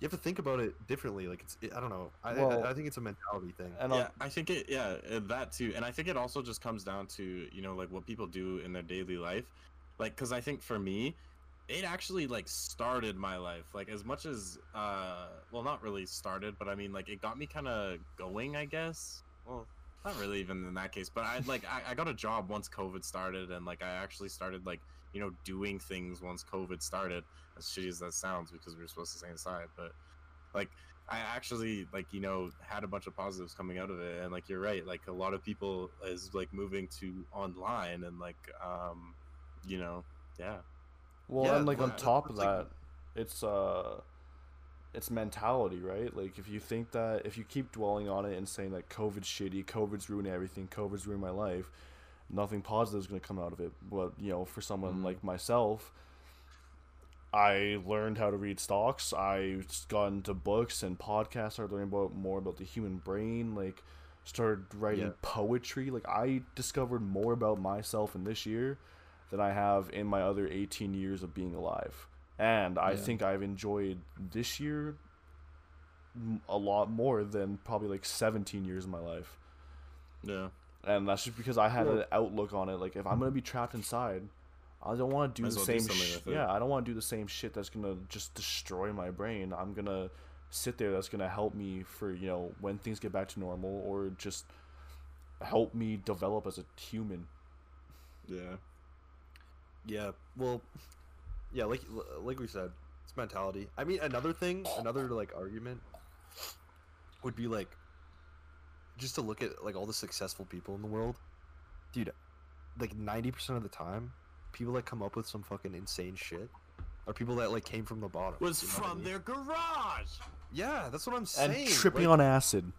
you have to think about it differently. Like it's it, I don't know. I, Well- I I think it's a mentality thing. And yeah, I'll- I think it. Yeah, uh, that too, and I think it also just comes down to you know like what people do in their daily life, like because I think for me, it actually like started my life. Like as much as uh, well, not really started, but I mean like it got me kind of going, I guess. Well, not really even in that case, but I like I, I got a job once COVID started, and like I actually started like you know doing things once COVID started. As shitty as that sounds, because we were supposed to stay inside, but like I actually like you know had a bunch of positives coming out of it, and like you're right, like a lot of people is like moving to online, and like um, you know, yeah, Well, Yeah, and like on top of that, like- it's uh, it's mentality, right? Like if you think that if you keep dwelling on it and saying that COVID's shitty, COVID's ruining everything, COVID's ruined my life, nothing positive is gonna come out of it. But you know, for someone Mhm. like myself, I learned how to read stocks. I got into books and podcasts. Started learning about more about the human brain. Like started writing Yeah. poetry. Like I discovered more about myself in this year than I have in my other 18 years of being alive. And I Yeah. think I've enjoyed this year a lot more than probably like 17 years of my life. yeah, And that's just because I had Well- an outlook on it. Like, if I'm gonna be trapped inside, I don't want to do Might the well same. something sh- with it. yeah, I don't want to do the same shit that's gonna just destroy my brain. I'm gonna sit there. That's gonna help me for you know when things get back to normal, or just help me develop as a human. Yeah. Yeah. Well, yeah, like like we said, it's mentality. I mean, another thing, another like argument would be like just to look at like all the successful people in the world. Dude, like 90% of the time, people that come up with some fucking insane shit are people that like came from the bottom. Was you know what I from mean? their garage. Yeah, that's what I'm saying. And tripping like- on acid.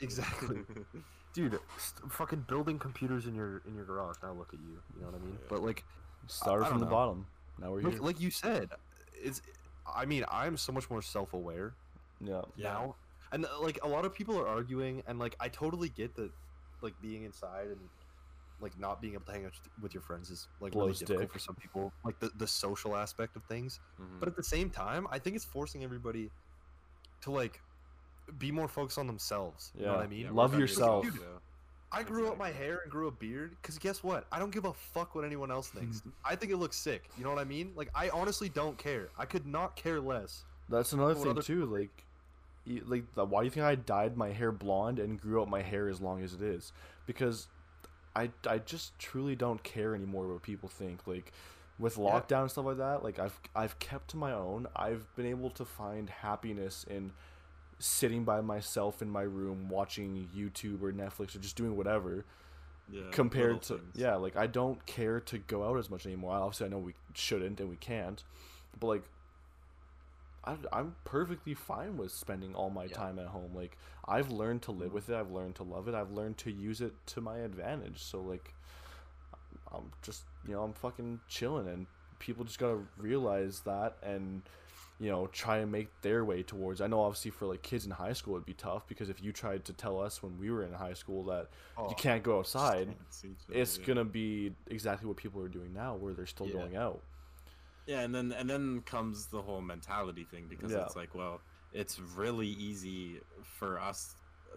Exactly. <laughs> Dude, st- fucking building computers in your in your garage. Now look at you. You know what I mean? But like Started I from don't the know. bottom. Now we're here. like, like you said, it's I mean, I'm so much more self-aware yeah. Yeah. now. And uh, like a lot of people are arguing and like I totally get that like being inside and like not being able to hang out with your friends is like really Blows difficult dick. for some people. Like the, the social aspect of things. Mhm. But at the same time, I think it's forcing everybody to like be more focused on themselves. You know what Yeah. I mean? Yeah, Love yourself. Dude, yeah. I grew up my hair and grew a beard because guess what? I don't give a fuck what anyone else thinks. <laughs> I think it looks sick. You know what I mean? Like I honestly don't care. I could not care less. That's another thing other too. Like, like the, why do you think I dyed my hair blonde and grew out my hair as long as it is? Because I, I just truly don't care anymore what people think. Like, with Yeah. lockdown and stuff like that, like I've I've kept to my own. I've been able to find happiness in sitting by myself in my room watching YouTube or Netflix or just doing whatever Yeah, compared to things. yeah like i don't care to go out as much anymore obviously i know we shouldn't and we can't but like i'm perfectly fine with spending all my Yeah. time at home like i've learned to live with it i've learned to love it i've learned to use it to my advantage so like i'm just you know i'm fucking chilling and people just gotta realize that and you know try and make their way towards i know obviously for like kids in high school it'd be tough because if you tried to tell us when we were in high school that Oh, you can't go outside it's gonna be exactly what people are doing now where they're still Yeah. going out Yeah, and then and then comes the whole mentality thing because Yeah. it's like, well, it's really easy for us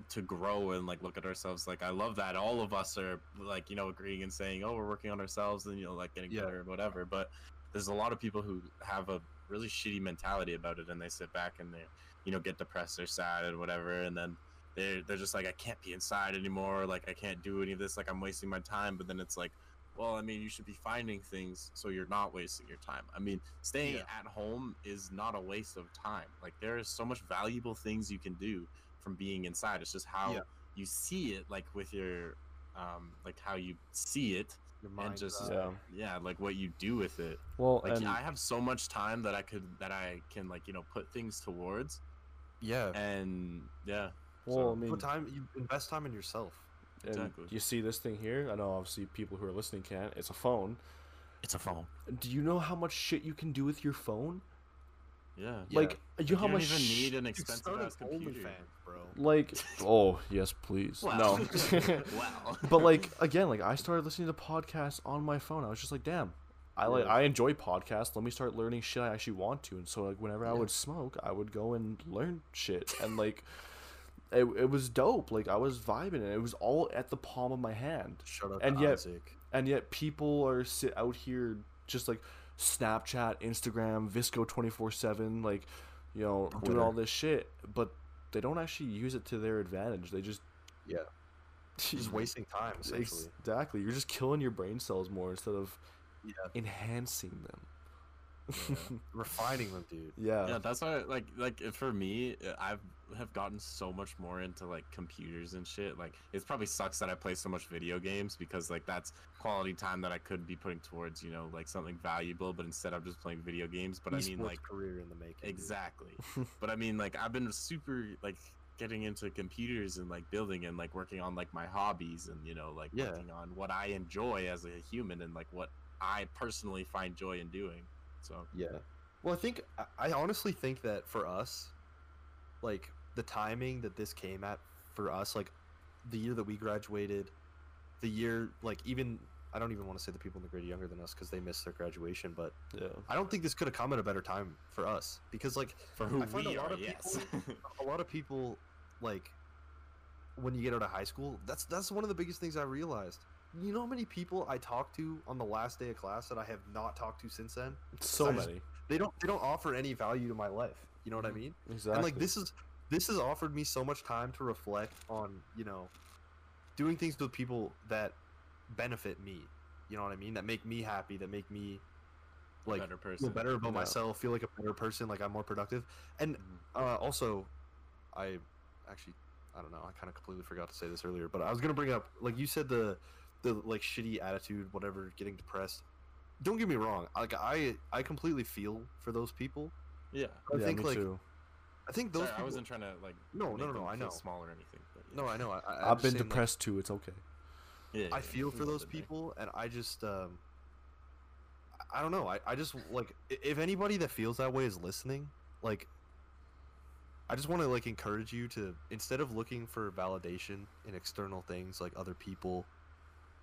to grow and like look at ourselves. Like, I love that all of us are like, you know, agreeing and saying, oh, we're working on ourselves and you know, like getting Yeah. better and whatever. But there's a lot of people who have a really shitty mentality about it, and they sit back and they, you know, get depressed or sad and whatever, and then. They're, they're just like I can't be inside anymore like I can't do any of this like I'm wasting my time but then it's like well, I mean, you should be finding things so you're not wasting your time. I mean, staying Yeah. at home is not a waste of time. Like there is so much valuable things you can do from being inside. It's just how Yeah. you see it, like with your, um, like how you see it, your and just yeah yeah, like what you do with it. well Like and I have so much time that I could that I can like you know put things towards, yeah. and yeah, well i mean Put time. You invest time in yourself. And exactly. you see this thing here i know obviously people who are listening can't it's a phone It's a phone. do you know how much shit you can do with your phone yeah. Yeah. like you know how you much don't even sh- need an expensive ass computer. OnlyFans, bro. like <laughs> oh yes please Well, no <laughs> <laughs> well, but like again like i started listening to podcasts on my phone i was just like damn i like Yeah. i enjoy podcasts let me start learning shit i actually want to and so like whenever i would smoke i would go and learn shit and like it, it was dope like i was vibing and it was all at the palm of my hand Shut up, And and yet- Isaac. and yet people are sit out here just like snapchat instagram VSCO 24-7 like you know doing all this shit but they don't actually use it to their advantage they just Yeah. <laughs> Just wasting time, essentially. Exactly. You're just killing your brain cells more instead of Yeah. enhancing them. <laughs> Refining them, dude. Yeah. yeah that's why like like for me uh, i've have gotten so much more into like computers and shit like it probably sucks that i play so much video games because like that's quality time that i could be putting towards you know like something valuable but instead i'm just playing video games but i mean like career in the making. exactly <laughs> but i mean like i've been super like getting into computers and like building and like working on like my hobbies and you know like Yeah. working on what i enjoy as a human and like what i personally find joy in doing so Yeah. Well, I think I- I honestly think that for us, like the timing that this came at for us, like the year that we graduated, the year like even I don't even want to say the people in the grade younger than us because they missed their graduation, but yeah. I don't think this could have come at a better time for us because like for who I find we a lot are of yes people- <laughs> a lot of people like when you get out of high school that's that's one of the biggest things i realized you know how many people i talked to on the last day of class that i have not talked to since then So I just- many. they don't they don't offer any value to my life you know what i mean Exactly. and like this is this has offered me so much time to reflect on you know doing things with people that benefit me. You know what I mean? That make me happy. That make me like better person. feel better about Yeah. myself. Feel like a better person. Like I'm more productive. And Mhm. uh, also, I actually I don't know. I kind of completely forgot to say this earlier, but I was gonna bring up like you said the the like shitty attitude, whatever, getting depressed. Don't get me wrong. Like I I completely feel for those people. Yeah. I yeah, think me like too. I think those Sorry, people. I wasn't trying to like. No, make no, no, them no, I feel know. Small or anything. But yeah. No, I know. I, I, I'm I've been saying, like, depressed too. It's okay. Yeah, I yeah, feel for those been there. people, and I just, um, I- I don't know. I, I just like if anybody that feels that way is listening, like, I just want to like encourage you to instead of looking for validation in external things like other people,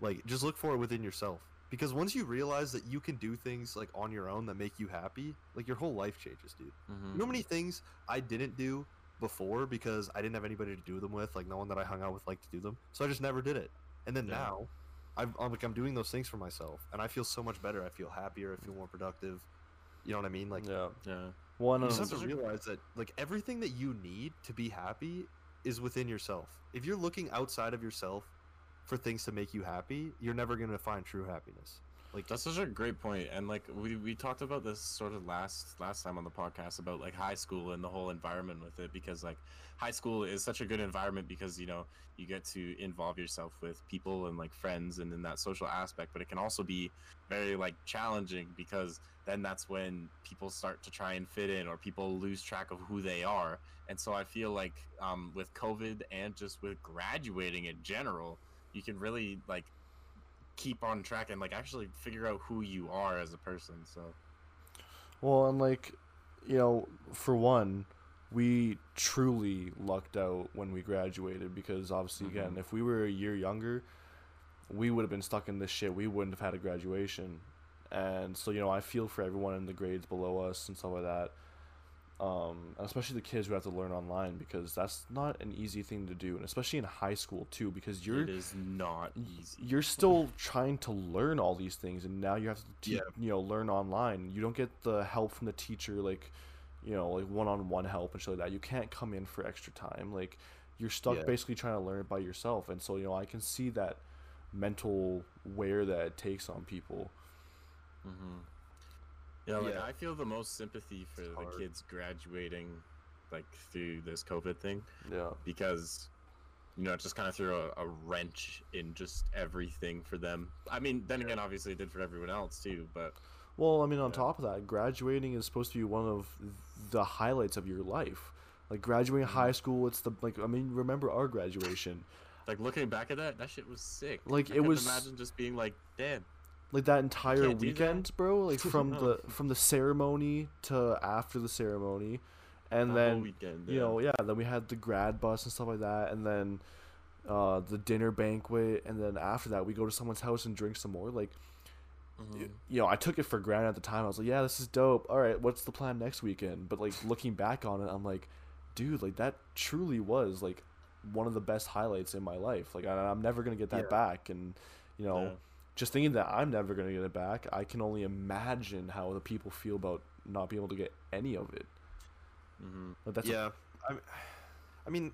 like just look for it within yourself. Because once you realize that you can do things like on your own that make you happy, like your whole life changes, dude. Mhm. You know how many things I didn't do before because I didn't have anybody to do them with, like no one that I hung out with liked to do them, so I just never did it. And then Yeah. now, I'm, I'm like I'm doing those things for myself, and I feel so much better. I feel happier. I feel more productive. You know what I mean? Like Yeah. Yeah. One. you of just have to realize that like everything that you need to be happy is within yourself. If you're looking outside of yourself for things to make you happy, you're never gonna find true happiness. Like That's such a great point, and like we, we talked about this sort of last last time on the podcast about like high school and the whole environment with it because like high school is such a good environment because you know you get to involve yourself with people and like friends and in that social aspect, but it can also be very like challenging because then that's when people start to try and fit in or people lose track of who they are, and so I feel like um, with COVID and just with graduating in general, you can really like keep on track and like actually figure out who you are as a person. So Well, and like, you know, for one, we truly lucked out when we graduated because obviously, again, Mhm. if we were a year younger, we would have been stuck in this shit. We wouldn't have had a graduation. And so, you know, I feel for everyone in the grades below us and stuff like that. Um, especially the kids who have to learn online because that's not an easy thing to do, and especially in high school too, because you're it is not easy. you're still trying to learn all these things and now you have to te- Yeah. you know learn online you don't get the help from the teacher like you know like one-on-one help and shit like that you can't come in for extra time like you're stuck Yeah. basically trying to learn it by yourself and so you know i can see that mental wear that it takes on people Mm-hmm. Yeah, like Yeah. I feel the most sympathy for the hard. kids graduating, like through this COVID thing, yeah because you know it just kind of threw a, a wrench in just everything for them. I mean, then again, obviously it did for everyone else too, but well i mean on Yeah. top of that graduating is supposed to be one of the highlights of your life like graduating Mm-hmm. high school it's the like i mean remember our graduation like looking back at that, that shit was sick. Like, I it was- Imagine just being like, damn. Like that entire can't that. weekend, bro. <laughs> Like from No. the from the ceremony to after the ceremony, and that then weekend, you know, yeah, then we had the grad bus and stuff like that, and then uh, the dinner banquet, and then after that we go to someone's house and drink some more. Like, Mhm. y- you know, I took it for granted at the time. I was like, yeah, this is dope. All right, what's the plan next weekend? But like <laughs> looking back on it, I'm like, dude, like that truly was like one of the best highlights in my life. Like I, I'm never gonna get that Yeah. back, and you know Yeah. Just thinking that I'm never gonna get it back, I can only imagine how the people feel about not being able to get any of it. Mhm. Like that's yeah, I, I mean,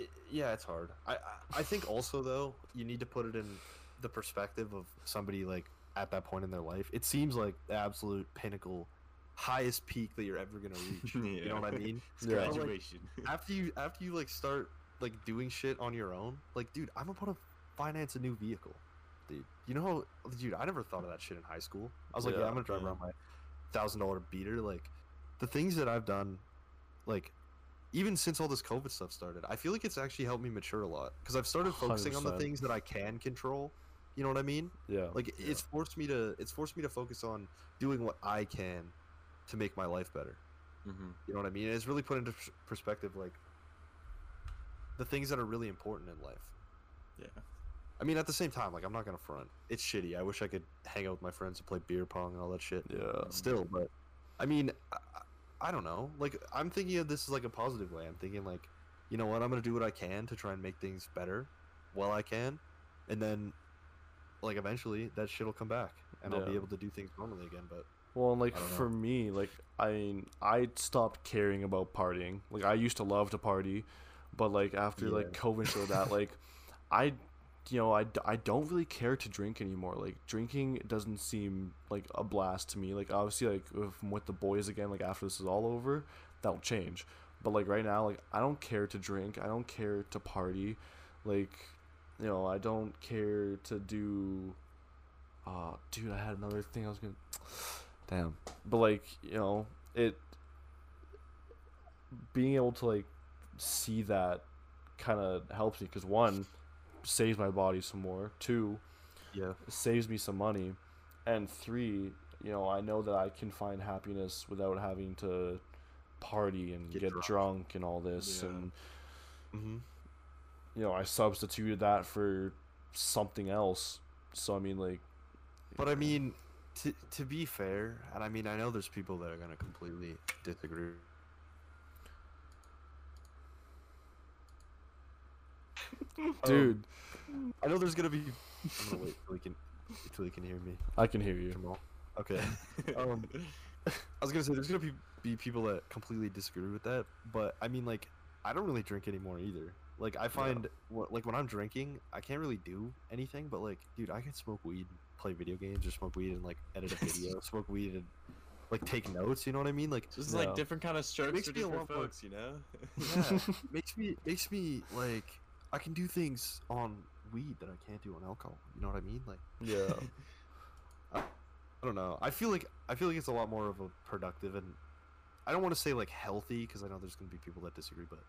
i yeah, it's hard. I, I I think <laughs> also though you need to put it in the perspective of somebody like at that point in their life. It seems like the absolute pinnacle, highest peak that you're ever gonna reach. <laughs> You know what I mean? It's Yeah. graduation. after you after you like start like doing shit on your own, like dude, I'm about to finance a new vehicle, dude. You know how, dude? I never thought of that shit in high school. I was like, yeah, Yeah, I'm gonna drive yeah. around my thousand dollar beater. Like, the things that I've done, like, even since all this COVID stuff started, I feel like it's actually helped me mature a lot because I've started focusing on the things that I can control. You know what I mean? yeah. Like, it's forced me to it's forced me to focus on doing what I can to make my life better. hmm You know what I mean? It's really put into perspective, like the things that are really important in life. Yeah. I mean, at the same time, like I'm not gonna front. It's shitty. I wish I could hang out with my friends and play beer pong and all that shit. yeah. Still, but I mean, I, I don't know. Like I'm thinking of this as like a positive way. I'm thinking like, you know what? I'm gonna do what I can to try and make things better, while I can, and then, like eventually, that shit will come back, and I'll be able to do things normally again. But Well, and like know. for me, like I mean, I stopped caring about partying. Like I used to love to party, but like after like COVID showed that, like <laughs> I, you know, I, I don't really care to drink anymore. Like drinking doesn't seem like a blast to me. Like obviously, like if I'm with the boys again, like after this is all over, that'll change. But like right now, like I don't care to drink. I don't care to party. Like, you know, I don't care to do. Uh, dude, I had another thing I was gonna. <sighs> Damn, but like you know, it. Being able to like see that kind of helps me because one saves my body some more two Yeah. saves me some money and three you know i know that i can find happiness without having to party and Get get, drunk. drunk. and all this Yeah. and Mm-hmm. you know i substituted that for something else so i mean like But I mean, to to be fair, and I mean, I know there's people that are gonna completely disagree. <laughs> dude I know there's gonna be. I'm gonna wait till he can till he can hear me. i can hear you Jamal. Okay. <laughs> Um, I was gonna say there's gonna be be people that completely disagree with that, but I mean, like, I don't really drink anymore either. Like, I find wh- like when I'm drinking, I can't really do anything. But like, dude, I can smoke weed, play video games, or smoke weed and like edit a video, <laughs> smoke weed and like take notes. You know what I mean? Like, Just Yeah. like different kind of strokes for different lot more- folks, you know. yeah, makes me makes me like I can do things on weed that I can't do on alcohol. You know what I mean? Like, yeah <laughs> I don't know. I feel like I feel like it's a lot more of a productive and I don't want to say like healthy because I know there's gonna be people that disagree, but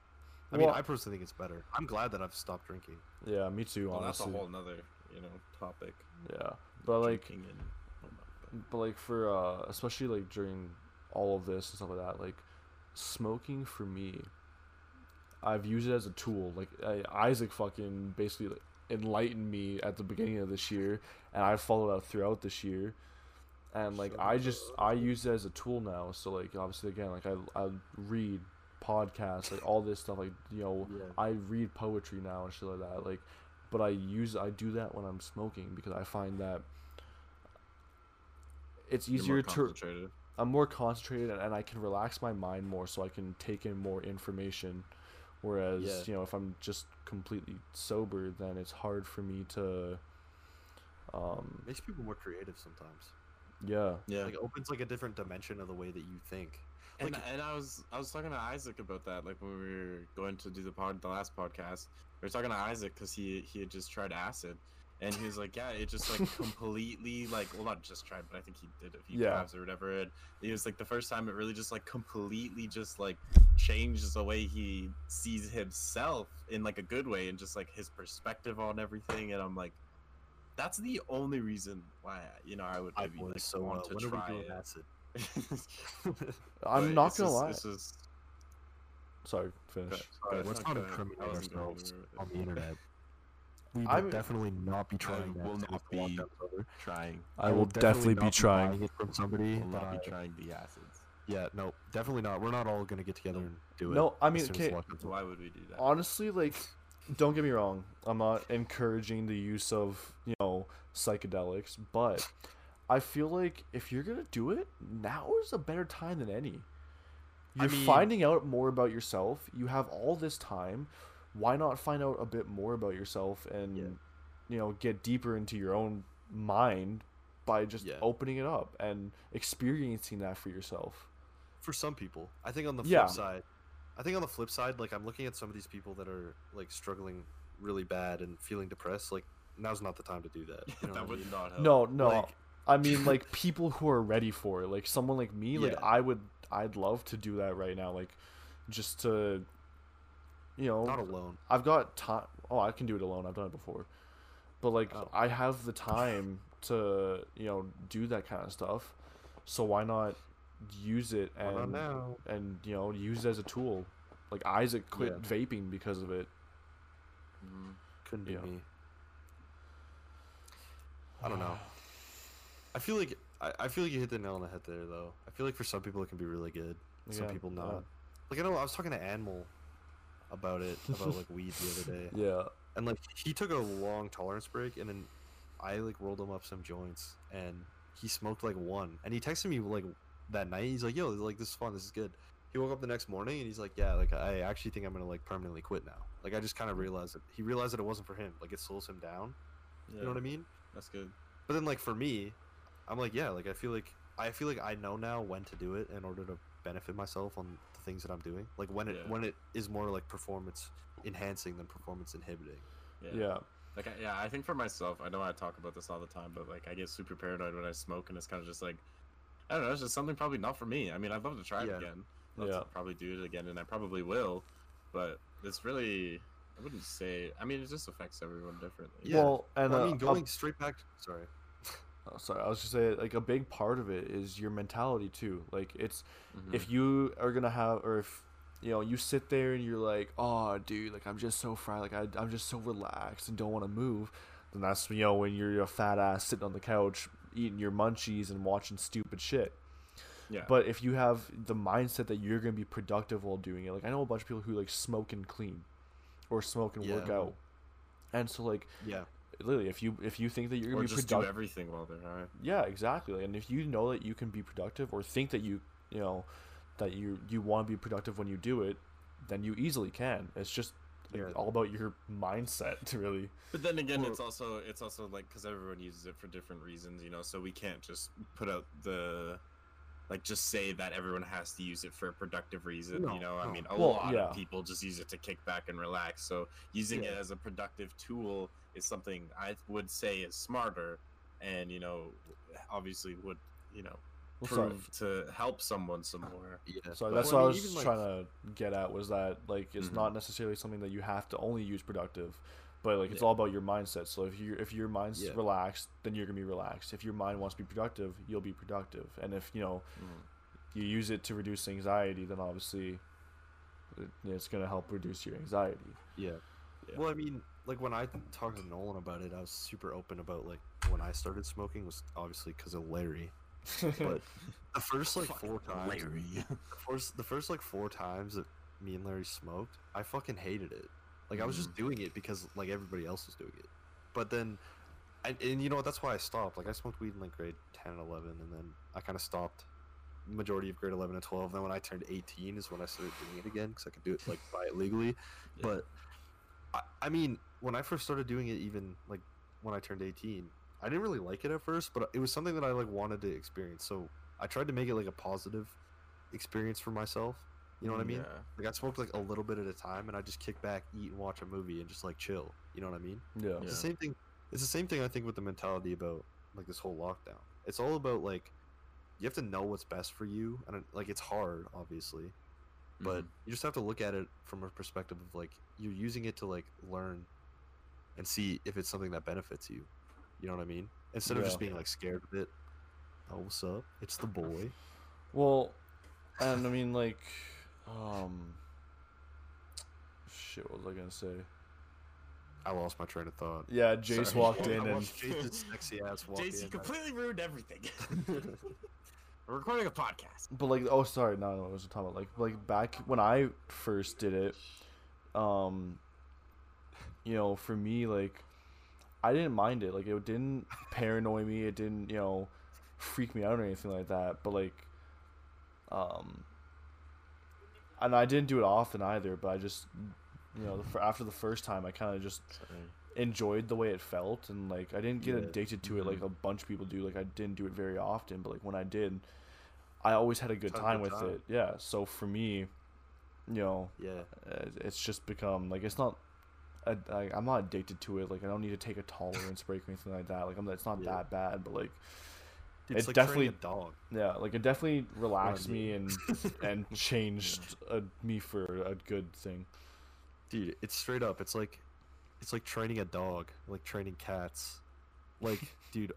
I mean I personally think it's better. I'm glad that I've stopped drinking. yeah me too well, that's a whole nother, you know, topic. yeah but like and whatnot, but- but like for uh especially like during all of this and stuff like that like smoking for me i've used it as a tool like I, isaac fucking basically like, enlightened me at the beginning of this year and i followed out throughout this year and like i just i use it as a tool now so like obviously again like i, I read podcasts like all this stuff like you know Yeah. i read poetry now and shit like that like but i use i do that when i'm smoking because i find that it's easier to. I'm more concentrated and, and I can relax my mind more so I can take in more information. Whereas, Yeah. you know, if I'm just completely sober, then it's hard for me to, um, makes people more creative sometimes. yeah, Yeah. Like it opens like a different dimension of the way that you think. And, Like- and I was I was talking to Isaac about that like when we were going to do the pod the last podcast we were talking to Isaac because he he had just tried acid and he was like yeah it just like completely like well not just tried but I think he did a few Yeah. times or whatever and it was like the first time it really just like completely just like changes the way he sees himself in like a good way and just like his perspective on everything and I'm like that's the only reason why you know I would I maybe was like, so want to when are try we doing it. acid? <laughs> I'm not gonna just- lie. it's just- Sorry, finish. Go- Go go ahead. Let's not go ahead. incriminate I wasn't going ourselves on the internet. We I'm- will definitely not be trying that. will to not be- Trying. I will definitely be trying. buying it from somebody. Will not be but- trying the acids. Yeah, no, definitely not. We're not all gonna get together and do it. No, I mean, okay. Why would we do that? honestly, like, don't get me wrong. I'm not encouraging the use of you know psychedelics, but I feel like if you're gonna do it, now is a better time than any. You're mean- finding out more about yourself. You have all this time. Why not find out a bit more about yourself and Yeah. you know get deeper into your own mind by just Yeah. opening it up and experiencing that for yourself. for some people. I think on the flip Yeah. side, I think on the flip side, like I'm looking at some of these people that are like struggling really bad and feeling depressed. Like now's not the time to do that. <laughs> You know that what I would mean? not help. No, no. Like- I mean <laughs> like people who are ready for it. Like someone like me, like I would I'd love to do that right now like just to you know, Not alone. I've got time. Oh, I can do it alone. I've done it before. But like Oh. I have the time <laughs> to, you know, do that kind of stuff. So why not use it and and you know, use it as a tool. Like Isaac quit Yeah. vaping because of it. Mhm. Couldn't be me. I don't know. I feel like I, I feel like you hit the nail on the head there, though. I feel like for some people it can be really good. Some Yeah, people not. Like I know I was talking to Animal about it about like weed the other day, <laughs> Yeah. and like he took a long tolerance break, and then I like rolled him up some joints, and he smoked like one, and he texted me like that night. He's like, "Yo, like this is fun. This is good." He woke up the next morning and he's like, "Yeah, like I actually think I'm gonna like permanently quit now. Like I just kind of mm. realized it. He realized that it wasn't for him. Like it slows him down. Yeah, You know what I mean? That's good. But then like for me, I'm like yeah, like I feel like I feel like I know now when to do it in order to benefit myself on things that I'm doing. Like when it Yeah. when it is more like performance enhancing than performance inhibiting. Yeah. Like, I, yeah, I think for myself, I know I talk about this all the time, but like, I get super paranoid when I smoke, and it's kind of just like, I don't know, it's just something probably not for me. I mean, I'd love to try it again. Love Yeah. to probably do it again, and I probably will, but it's really, I wouldn't say. I mean, it just affects everyone differently. Yeah. Well, and Well, uh, I mean, a- going straight back. sorry. Oh, sorry, I was just saying like a big part of it is your mentality too. Like it's Mhm. if you are gonna have or if you know you sit there and you're like, oh dude, like I'm just so fried, like I, I'm just so relaxed and don't want to move. Then that's you know when you're a fat ass sitting on the couch eating your munchies and watching stupid shit. yeah, But if you have the mindset that you're gonna be productive while doing it, like I know a bunch of people who like smoke and clean, or smoke and work out, and so like Yeah. Literally, if you if you think that you're gonna or be just do everything while they're high. yeah, exactly. And if you know that you can be productive or think that you, you know, that you you want to be productive when you do it, then you easily can. It's just Yeah. all about your mindset, to <laughs> really. But then again, Or- it's also it's also like because everyone uses it for different reasons, you know. So we can't just put out the like just say that everyone has to use it for a productive reason. No, you know, I mean, a Well, lot yeah. of people just use it to kick back and relax. So using it as a productive tool is something I would say is smarter, and you know, obviously would you know Well, sorry. prove to help someone some more. Yeah. So But- that's well, what I mean, was even, like- trying to get at was that like it's Mhm. not necessarily something that you have to only use productive, but like it's Yeah. all about your mindset. So if you if your mind's Yeah. relaxed, then you're gonna be relaxed. If your mind wants to be productive, you'll be productive. And if you know mm. you use it to reduce anxiety, then obviously it's gonna help reduce your anxiety. Yeah. Yeah. Well, I mean, like when I talked to Nolan about it, I was super open about like when I started smoking was obviously because of Larry. But <laughs> the first like four times, the first, the first like four times that me and Larry smoked, I fucking hated it. Like I was just mm. doing it because like everybody else was doing it. But then, and, and you know what? That's why I stopped. Like I smoked weed in like grade ten and eleven, and then I kind of stopped. Majority of grade eleven and twelve. Then when I turned eighteen is when I started doing it again because I could do it like <laughs> buy it legally. Yeah. But I, I mean, when I first started doing it, even like when I turned 18, I didn't really like it at first, but it was something that I like wanted to experience. So I tried to make it like a positive experience for myself. You know what I mean? Yeah. Like I smoked like a little bit at a time, and I just kick back, eat, and watch a movie, and just like chill. You know what I mean? yeah. It's the same thing. It's the same thing I think with the mentality about like this whole lockdown. It's all about like you have to know what's best for you, and like it's hard, obviously, but Mhm. you just have to look at it from a perspective of like you're using it to like learn and see if it's something that benefits you. You know what I mean? Instead of just being like scared of it. Oh, what's up? It's the boy. Well, and I mean like, um, shit. What was I gonna say? I lost my train of thought. Yeah, Jace Sorry. walked in <laughs> and watched Jason's sexy ass walk JC in. completely ruined everything. <laughs> <laughs> We're recording a podcast. But like, oh, sorry, no, no, I wasn't talking about like, like back when I first did it, um, you know, for me, like, I didn't mind it. Like, it didn't paranoid me. It didn't, you know, freak me out or anything like that. But like, um, and I didn't do it often either. But I just, you know, for after the first time, I kind of just enjoyed the way it felt and like I didn't get Yeah. addicted to it like a bunch of people do. Like I didn't do it very often, but like when I did, I always had a good a time good with time. it. Yeah. So for me, you know, Yeah. uh, it's just become like it's not. I, I, I'm not addicted to it. Like I don't need to take a <laughs> tolerance break or anything like that. Like I'm, it's not Yeah. that bad, but like Dude, it's It like definitely- a dog. yeah, like it definitely relaxed me and <laughs> and changed uh, me for a good thing. Dude, it's straight up. It's like it's like training a dog, like training cats. Like, <laughs> dude,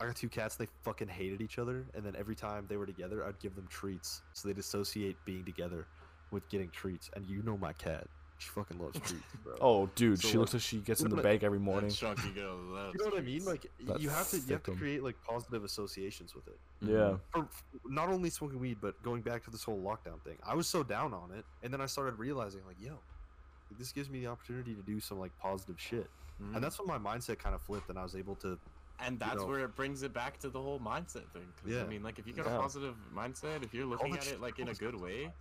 I got two cats. They fucking hated each other, and then every time they were together, I'd give them treats. So they'd associate being together with getting treats. And you know my cat, she fucking loves treats, bro. <laughs> Oh, dude, So, she like- looks like she gets in the but- bag every morning. That chunky girl <laughs> loves you know what I mean? Like, you have to you have to create like positive associations with it. Yeah. For, f- not only smoking weed, but going back to this whole lockdown thing. I was so down on it, and then I started realizing, like, yo, this gives me the opportunity to do some like positive shit. Mhm. And that's when my mindset kind of flipped, and I was able to and that's know. where it brings it back to the whole mindset thing. 'cause, Yeah. I mean, like if you got Yeah. a positive mindset, if you're looking at it like in a good way,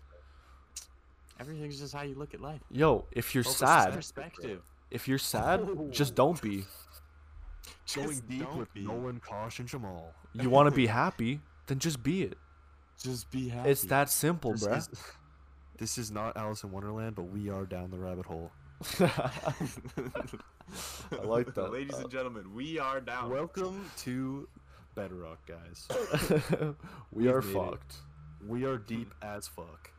Everything's just how you look at life. Yo, if you're Focus sad, Perspective. if you're sad, just oh. don't be. Going Just deep don't with be. Nolan, Kosh, and Jamal. You want to be <laughs> happy, then just be it. Just be happy. It's that simple, This bruh. is, this is not Alice in Wonderland, but we are down the rabbit hole. <laughs> I like that. Ladies and gentlemen, we are down. Welcome to Bedrock, guys. <laughs> we We've are made it. fucked. We are deep as fuck.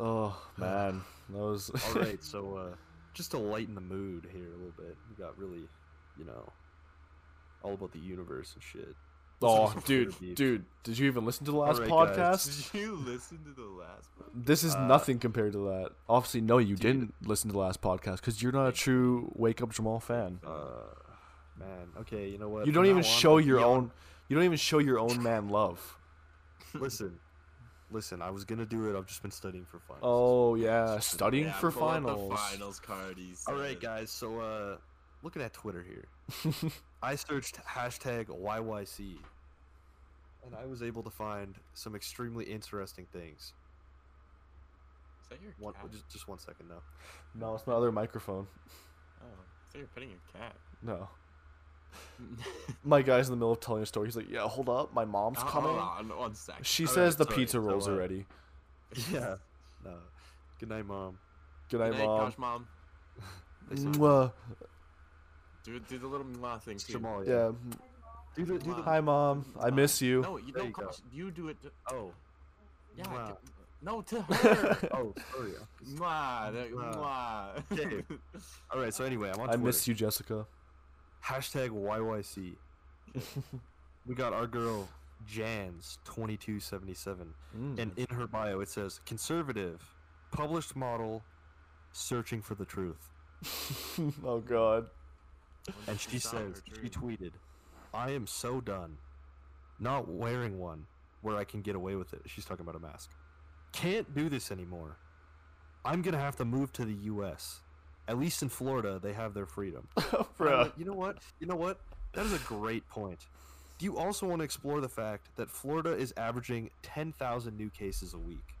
Oh <sighs> man, that was. All right, <laughs> so uh, just to lighten the mood here a little bit, we got really, you know, all about the universe and shit. oh, dude, dude, did you even listen to the last guys. podcast? Did <laughs> you listen to the last one? This is Uh, nothing compared to that. Obviously, no, you dude. didn't listen to the last podcast because you're not a true Wake Up Jamal fan. Uh, man, okay, you know what? You don't even on, show your on- own. You don't even show your own man love. Listen, listen. I was gonna do it. I've just been studying for finals. Oh yeah, studying Yeah, for pull finals. The finals card. he All right, guys. So, uh, looking at Twitter here, <laughs> I searched hashtag YYC, and I was able to find some extremely interesting things. Is that your One, cat? just, just one second now. No, it's my other microphone. Oh, I thought you were petting your cat. No, my guy's in the middle of telling a story. He's like, "Yeah, hold up, my mom's Oh, coming." Hold on, one sec. She All says right, the sorry, pizza rolls are ready. <laughs> Yeah. No. Good night, mom. Good Good night, night, mom. gosh, mom. Mwah. Do do the little mwah thing too. Jamal. Yeah. Do the do the. Hi, mom. I miss you. No, you There don't. you you do it. To, Oh. yeah. Mwah. no, to <laughs> her. Oh, sorry. mwah. Mwah. Mwah. Okay. <laughs> All right. So anyway, I'm on I Twitter. miss you, Jessica. Hashtag YYC. <laughs> we got our girl Jans twenty two seventy seven, Mm. and in her bio it says conservative, published model, searching for the truth. <laughs> oh God. And she says she tweeted, "I am so done, not wearing one where I can get away with it." She's talking about a mask. Can't do this anymore. I'm gonna have to move to the U.S. At least in Florida, they have their freedom. <laughs> And like, you know what? You know what? That is a great point. Do you also want to explore the fact that Florida is averaging 10,000 new cases a week?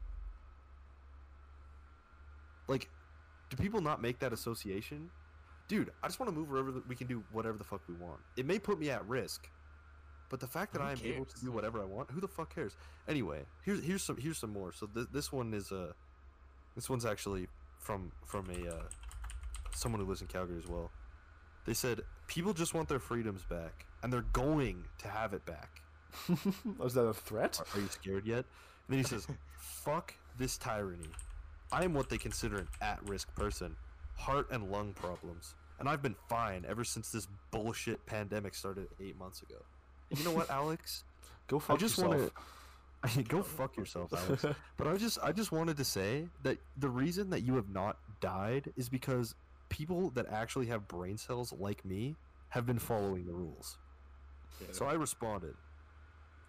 Like, do people not make that association? Dude, I just want to move wherever the, we can do whatever the fuck we want. It may put me at risk, but the fact that I am able to do whatever I want, who the fuck cares? Anyway, here's here's some here's some more. So th- this one is uh this one's actually from from a uh, someone who lives in Calgary as well. They said people just want their freedoms back, and they're going to have it back. <laughs> Was that a threat? Are, are you scared yet? And then he says, <laughs> "Fuck this tyranny. I am what they consider an at-risk person, heart and lung problems, and I've been fine ever since this bullshit pandemic started eight months ago." And you know what, <laughs> Alex? Go fuck I just yourself. want to. I mean, go fuck yourself, Alex. But I just I just wanted to say that the reason that you have not died is because people that actually have brain cells like me have been following the rules. So I responded.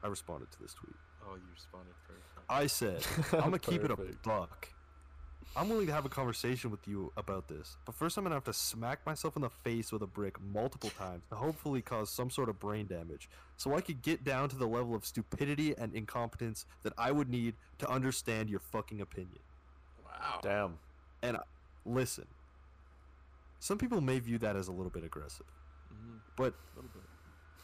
I responded to this tweet. Oh, you responded first. I said, I'm gonna keep it a Perfect. buck. I'm willing to have a conversation with you about this, but first I'm gonna have to smack myself in the face with a brick multiple times to hopefully cause some sort of brain damage, so I could get down to the level of stupidity and incompetence that I would need to understand your fucking opinion. Wow. Damn. And listen, some people may view that as a little bit aggressive, Mhm. but bit.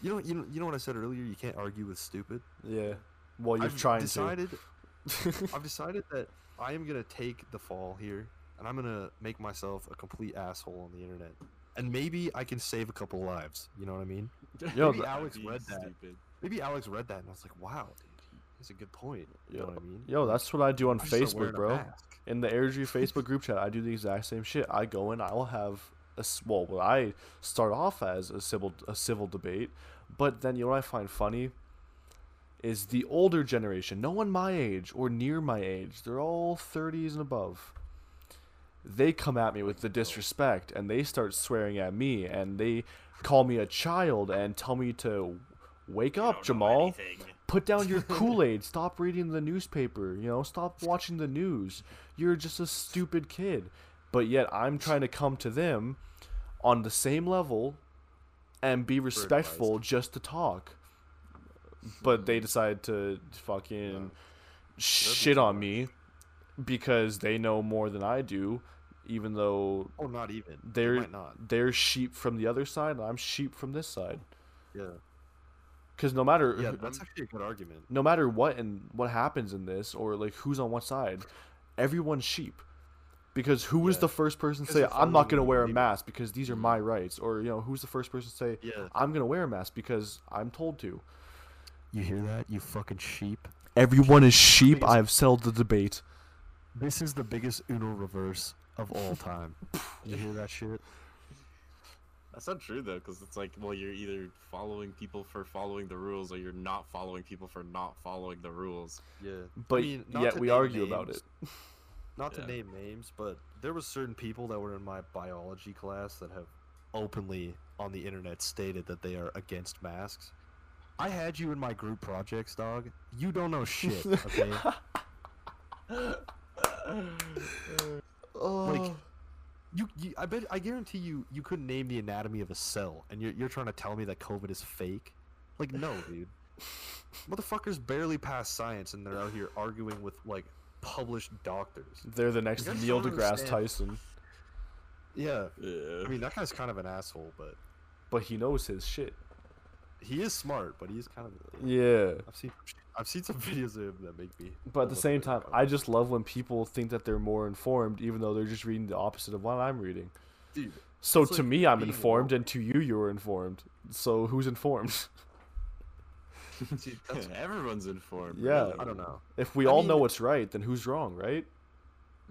you know, you know, you know what I said earlier. You can't argue with stupid. Yeah. Well, you're I've trying decided, to. <laughs> I've decided that I am gonna take the fall here, and I'm gonna make myself a complete asshole on the internet, and maybe I can save a couple lives. You know what I mean? <laughs> Yo, maybe Alex read that. stupid. Maybe Alex read that, and I was like, "Wow, dude, that's a good point." You know what I mean? Yo, that's what I do on I Facebook, bro. In the Airdrie Facebook group chat, I do the exact same shit. I go in, I will have a well, what I start off as a civil a civil debate, but then you know what I find funny is the older generation, no one my age or near my age, they're all 30s and above. They come at me with the disrespect and they start swearing at me and they call me a child and tell me to wake up, Jamal put down your <laughs> Kool-Aid. Stop reading the newspaper. You know, stop watching the news. You're just a stupid kid. But yet I'm trying to come to them on the same level and be respectful just to talk. But they hmm. decide to fucking shit on me because they know more than I do, even though Oh, not even. They they're might not. they're sheep from the other side and I'm sheep from this side. Yeah. Because no matter Yeah, that's actually a good argument. no matter what and what happens in this or like who's on what side, everyone's sheep. Because who was Yeah. the first person to say I'm not gonna wear a mask because these are mm-hmm. my rights, or you know who's the first person to say Yeah. I'm gonna wear a mask because I'm told to. You hear that? You fucking sheep. Everyone is sheep. I've settled the debate. This is the biggest Uno reverse of all <laughs> time. you hear that shit? That's not true though, because it's like, well, you're either following people for following the rules, or you're not following people for not following the rules. Yeah. But mean, yet we name argue about it. <laughs> Not to name names, but there was certain people that were in my biology class that have openly on the internet stated that they are against masks. I had you in my group projects, dog. You don't know shit, <laughs> okay? like you, you I bet I guarantee you you couldn't name the anatomy of a cell and you're you're trying to tell me that COVID is fake? Like no, dude. <laughs> Motherfuckers barely pass science and they're out here arguing with like published doctors. They're the next You Neil deGrasse understand. Tyson, Yeah. Yeah. I mean that guy's kind of an asshole, but but he knows his shit. he is smart, but he's kind of Yeah. I've seen I've seen some <laughs> videos of him that make me But at the same time. I just love when people think that they're more informed, even though they're just reading the opposite of what I'm reading. dude So to like me, I'm informed, woke. and to you, you're informed. So who's informed? <laughs> <laughs> dude, <laughs> Everyone's informed. Yeah. really. I don't know. if we I all mean- know what's right, then who's wrong, right?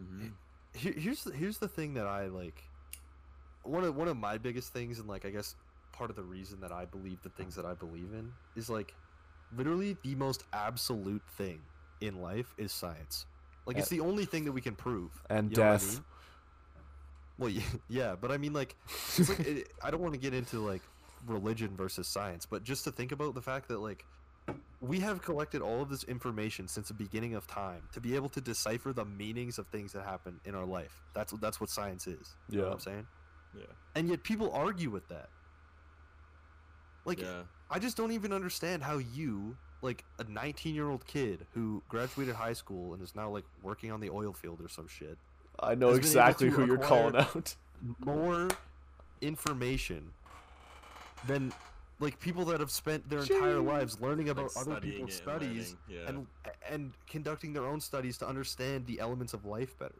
Mhm. Here, here's the, here's the thing that I like. One of one of my biggest things, and like I guess part of the reason that I believe the things that I believe in is like, literally the most absolute thing in life is science. Like it's the only thing that we can prove. And you know what I death. mean? Well, yeah, <laughs> yeah, but I mean, like, it's like it, I don't want to get into like religion versus science, but just to think about the fact that like we have collected all of this information since the beginning of time to be able to decipher the meanings of things that happen in our life. That's what that's what science is. You know Yeah. what I'm saying? Yeah. And yet people argue with that. Like yeah. I just don't even understand how you, like a 19 year old kid who graduated high school and is now like working on the oil field or some shit, I know has been able exactly who you're calling out. <laughs> more information than like people that have spent their entire lives learning Like about other people's it and studies yeah. and and conducting their own studies to understand the elements of life better.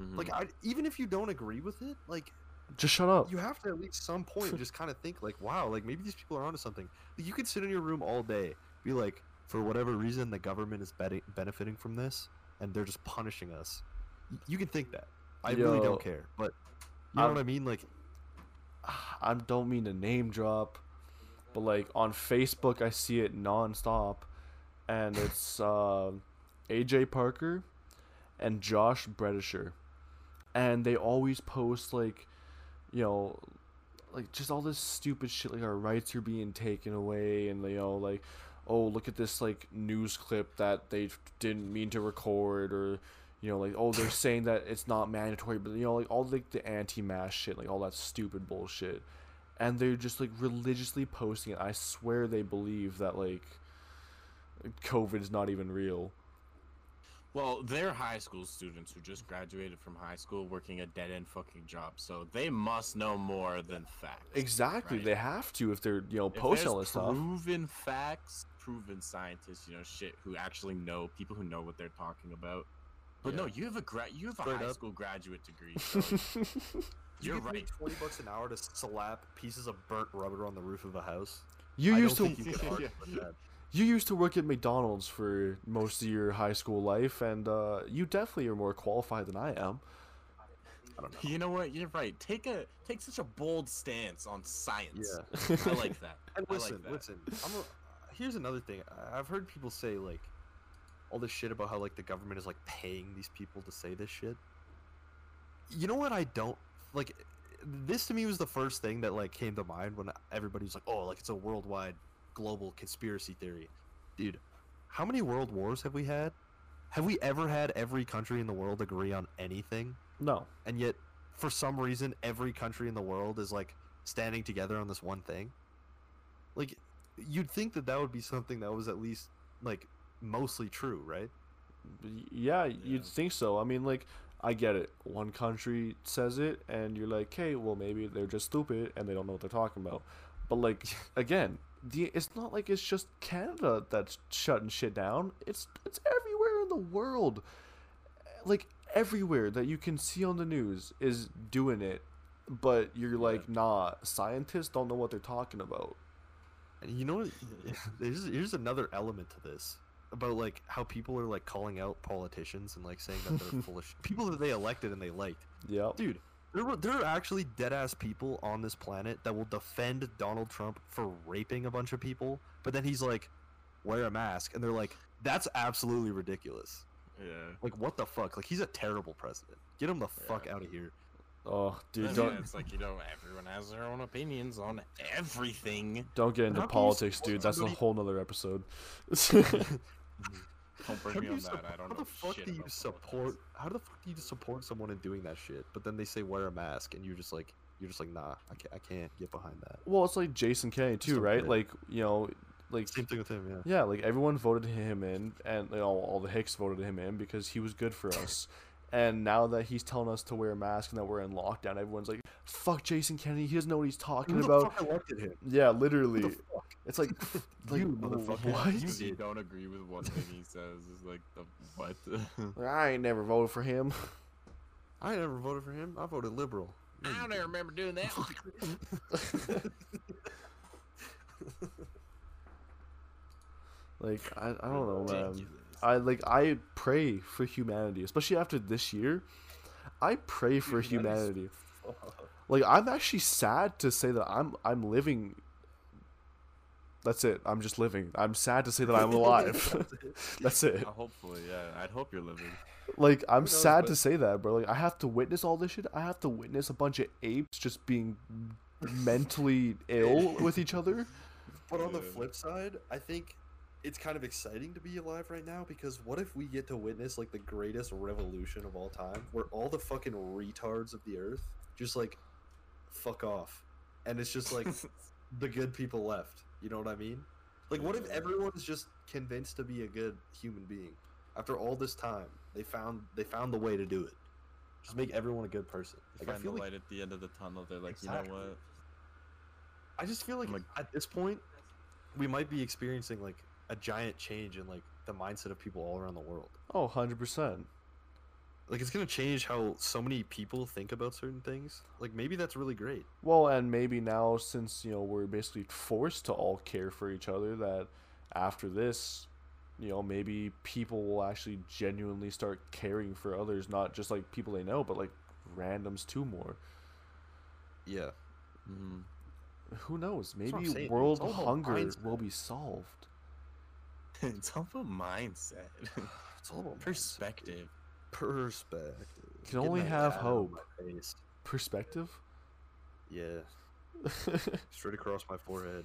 Mhm. Like I, even if you don't agree with it, like Just shut up. you have to at least some point <laughs> just kind of think like, wow, like maybe these people are onto something. Like, you could sit in your room all day, be like, for whatever reason, the government is beti- benefiting from this, and they're just punishing us. You can think that. I really don't care, but you know I'm- what I mean. Like, <sighs> I don't mean to name drop, but like on Facebook, I see it nonstop, and it's <laughs> uh, AJ Parker and Josh Bredisher, and they always post like, you know, like just all this stupid shit like our rights are being taken away, and you know like, oh look at this like news clip that they didn't mean to record or. You know, like oh, they're saying that it's not mandatory, but you know, like all like the anti-mask shit, like all that stupid bullshit and they're just like religiously posting it. I swear they believe that like COVID is not even real. Well, they're high school students who just graduated from high school working a dead end fucking job, so they must know more than facts. Exactly, right? they have to if they're you know If posting all this stuff. Proven facts, proven scientists, you know, shit who actually know people who know what they're talking about. But no, you have a gra- you have a Straight high up. school graduate degree. <laughs> So you you're give me right. twenty bucks an hour to slap pieces of burnt rubber on the roof of a house. you I used don't to think you can <laughs> argue you used to work at McDonald's for most of your high school life, and uh, you definitely are more qualified than I am. I don't know. You know what? You're right. Take a take such a bold stance on science. Yeah. I like that. <laughs> And I listen, like that. listen. I'm a, here's another thing. I've heard people say like all this shit about how like the government is like paying these people to say this shit. You know what? I don't like. This to me was the first thing that like came to mind when everybody was like, "Oh, like it's a worldwide, global conspiracy theory." Dude, how many world wars have we had? Have we ever had every country in the world agree on anything? No, and yet for some reason every country in the world is like standing together on this one thing like you'd think that that would be something that was at least like mostly true right Yeah, Yeah. you'd think so. I mean, like, I get it. One country says it, and you're like, hey, well, maybe they're just stupid and they don't know what they're talking about. But like, <laughs> again, the it's not like it's just Canada that's shutting shit down. It's it's everywhere in the world. Like everywhere that you can see on the news is doing it, but you're like, nah, scientists don't know what they're talking about. And you know? <laughs> There's here's another element to this about like how people are like calling out politicians and like saying that they're <laughs> full of sh- people that they elected and they liked. Yeah, Dude, there were there are actually dead ass people on this planet that will defend Donald Trump for raping a bunch of people, but then he's like, wear a mask, and they're like, that's absolutely ridiculous. Yeah. Like what the fuck? Like he's a terrible president. Get him the fuck out of here. Oh, dude, Yeah, don't it's like you know everyone has their own opinions on everything. don't get into How can you politics, dude. That's a whole nother episode. <laughs> Don't How bring me on sup- that. I don't how know the fuck shit do you support? How the fuck do you support someone in doing that shit? But then they say wear a mask, and you're just like, you're just like, nah, I can't, I can't get behind that. well, it's like Jason Kenney too, right? bit. Like you know, like Same thing with him, yeah. yeah, like everyone voted him in, and you know, all the Hicks voted him in because he was good for us. <laughs> And now that he's telling us to wear a mask and that we're in lockdown, everyone's like, "Fuck Jason Kenney! He doesn't know what he's talking Who the about." fuck elected him? Yeah, literally. It's like, <laughs> <laughs> like You motherfucker. what? You If you did. don't agree with one thing he says, It's like the what? <laughs> Like, I ain't never voted for him. I never voted for him. I voted liberal. No, you didn't. remember doing that. Like I, I don't know, man. Ridiculous. I like I pray for humanity, especially after this year. I pray for Humanity's humanity. <laughs> Like I'm actually sad to say that I'm I'm living. That's it. I'm just living. I'm sad to say that I'm <laughs> alive. <laughs> That's it. Uh, hopefully, yeah. I'd hope you're living. Like I'm knows, sad but- to say that, bro. Like I have to witness all this shit. I have to witness a bunch of apes just being mentally ill with each other. But on the flip side, I think it's kind of exciting to be alive right now because what if we get to witness like the greatest revolution of all time where all the fucking retards of the earth just like fuck off and it's just like <laughs> the good people left. You know what I mean? Like what if everyone's just convinced to be a good human being after all this time? They found they found the way to do it. Just make everyone a good person. Like, Like I find feel the like light at the end of the tunnel. They're like, you know what? I just feel like, Like- at this point, we might be experiencing like a giant change in like the mindset of people all around the world. Oh, 100%. Like it's gonna change how so many people think about certain things. Like maybe that's really great. Well, and maybe now since, you know, we're basically forced to all care for each other that after this, you know, maybe people will actually genuinely start caring for others, not just like people they know, but like randoms too more. Yeah. Mm-hmm. Who knows? Maybe world it's all about hunger will be solved. It's all about mindset, It's all about perspective. Perspective. Can Get only have hope. Perspective? Yeah. <laughs> Straight across my forehead.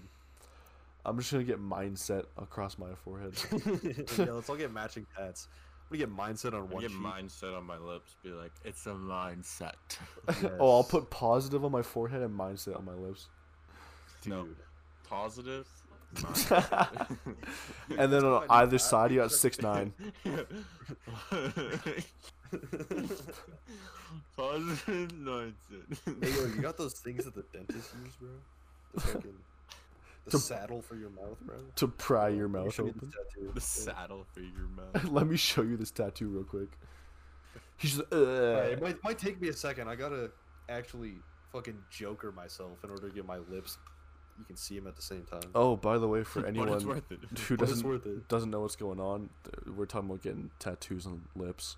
I'm just gonna get mindset across my forehead. <laughs> yeah, let's all get matching tats. I'm gonna get mindset on I one get cheek. mindset on my lips. Be like, it's a mindset. <laughs> oh, I'll put positive on my forehead and mindset on my lips. Dude. No. Positive. <laughs> and then on That's why I do either that. side, you got six nine. <laughs> Positive mindset. Hey, yo, you got those things that the dentist use, bro? The fucking <laughs> the To- saddle for your mouth, bro. to pry your mouth you open. this tattoo. the saddle for your mouth. Let me show you this tattoo real quick. He's just, Alright, it "Ugh." might, might take me a second. I gotta actually fucking joker myself in order to get my lips. You can see them at the same time. Oh, by the way, for <laughs> anyone worth it. who doesn't worth it. doesn't know what's going on, we're talking about getting tattoos on lips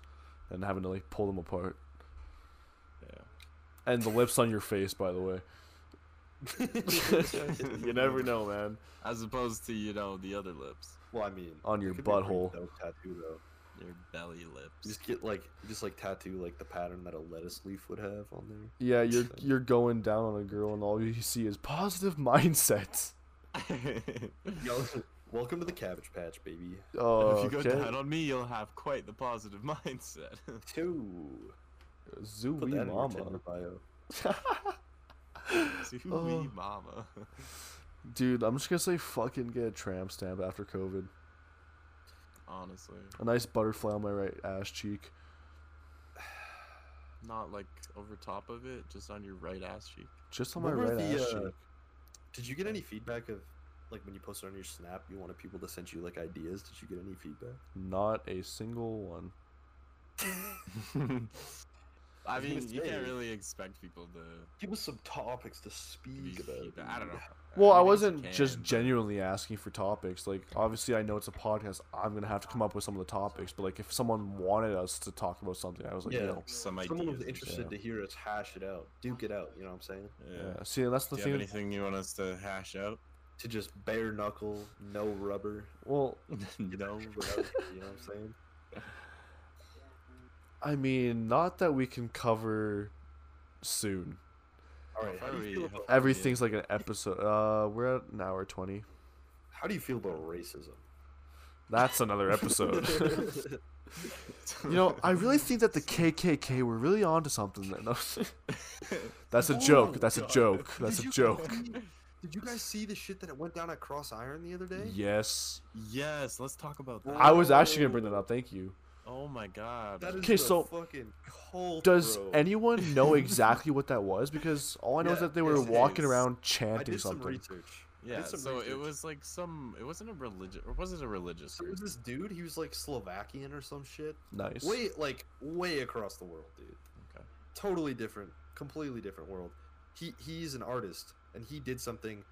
and having to like pull them apart. Yeah. And the lips on your face, by the way. <laughs> you never know, man. As opposed to you know the other lips, well, I mean, On your could be a pretty butthole. tattoo though. Your belly You lips. just get like, just like tattoo like the pattern that a lettuce leaf would have on there. Yeah, you're you're going down on a girl, and all you see is positive <laughs> mindset. <laughs> Yo, welcome to the Cabbage Patch, baby. Oh, if you go okay. down on me, you'll have quite the positive <laughs> mindset. Two. Put Zooey that in mama. bio. See Oh. mama. Dude, I'm just gonna say fucking get a tramp stamp after COVID. Honestly. A nice butterfly on my right ass cheek. <sighs> Not like over top of it, just on your right ass cheek. Just on my What were right the, ass uh, cheek. Did you get any feedback of like when you posted on your snap? You wanted people to send you like ideas. Did you get any feedback? Not a single one. <laughs> <laughs> I mean, you can't really expect people to Give us some topics to speak you about. feedback. I don't know. Well, I mean, guess you wasn't just but- genuinely asking for topics. Like, obviously, I know it's a podcast. I'm gonna have to come up with some of the topics. But like, if someone wanted us to talk about something, I was like, Yeah. yo, some Someone was interested yeah. to hear us hash it out, duke it out. You know what I'm saying? Yeah. yeah. See, that's the Do you have thing. anything you want us to hash out? To just bare knuckle, no rubber, Well, <laughs> no rubber. <laughs> you know what I'm saying? <laughs> I mean, not that we can cover soon. All right. How do you feel about, Everything's like an episode. Uh, we're at an hour twenty. how do you feel about racism? That's another episode. <laughs> you know, I really think that the KKK were really onto something. There. No, <laughs> that's a Oh, joke. That's a joke. That's a joke. Did you guys see the shit that went down at CrossIron the other day? Yes, yes, let's talk about that. I was actually gonna bring that up. Thank you. Oh my god. That is Okay, so fucking cult, Does bro. anyone know <laughs> exactly what that was? Because all I know is that they were yes, it walking is. around I chanting did some research. Yeah, did some so it was like some. It wasn't a religious, or was it a religious? So it was this dude. He was like Slovakian or some shit. Nice. Way like way across the world, dude. Okay. Totally different, completely different world. He he's an artist, and he did something.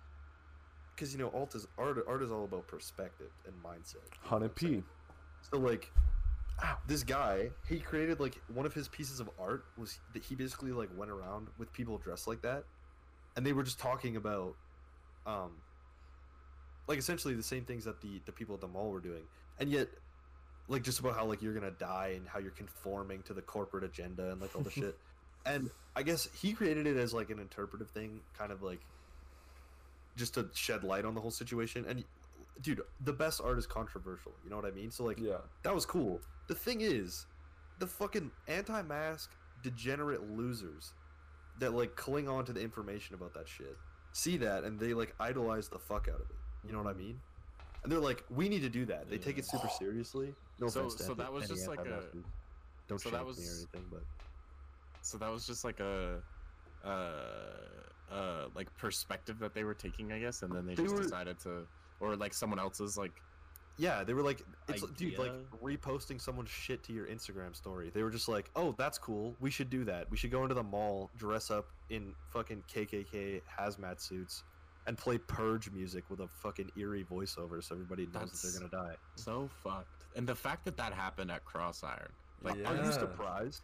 Because you know, art is art. Art is all about perspective and mindset. you know Hundred P. saying? So like, this guy, he created like one of his pieces of art was that he basically like went around with people dressed like that, and they were just talking about, um, like essentially the same things that the the people at the mall were doing, and yet, like just about how like you're gonna die and how you're conforming to the corporate agenda and like all the shit, <laughs> and I guess he created it as like an interpretive thing, kind of like, just to shed light on the whole situation, and. Dude, the best art is controversial. You know what I mean? So like, Yeah. that was cool. The thing is, the fucking anti-mask degenerate losers that like cling on to the information about that shit see that and they like idolize the fuck out of it. You know what I mean? And they're like, we need to do that. They take it super seriously. No So- offense so that was just like a- Don't so that me or anything, but So that was just like a, uh, uh, like perspective that they were taking, I guess, and then they, They just were- decided to, or like someone else's like. Yeah, they were like, it's like- dude, like reposting someone's shit to your Instagram story. They were just like, oh, that's cool. We should do that. We should go into the mall, dress up in fucking KKK hazmat suits, and play purge music with a fucking eerie voiceover, so everybody knows that they're gonna die. So fucked. And the fact that that happened at CrossIron, like Yeah. Are you Yeah. surprised?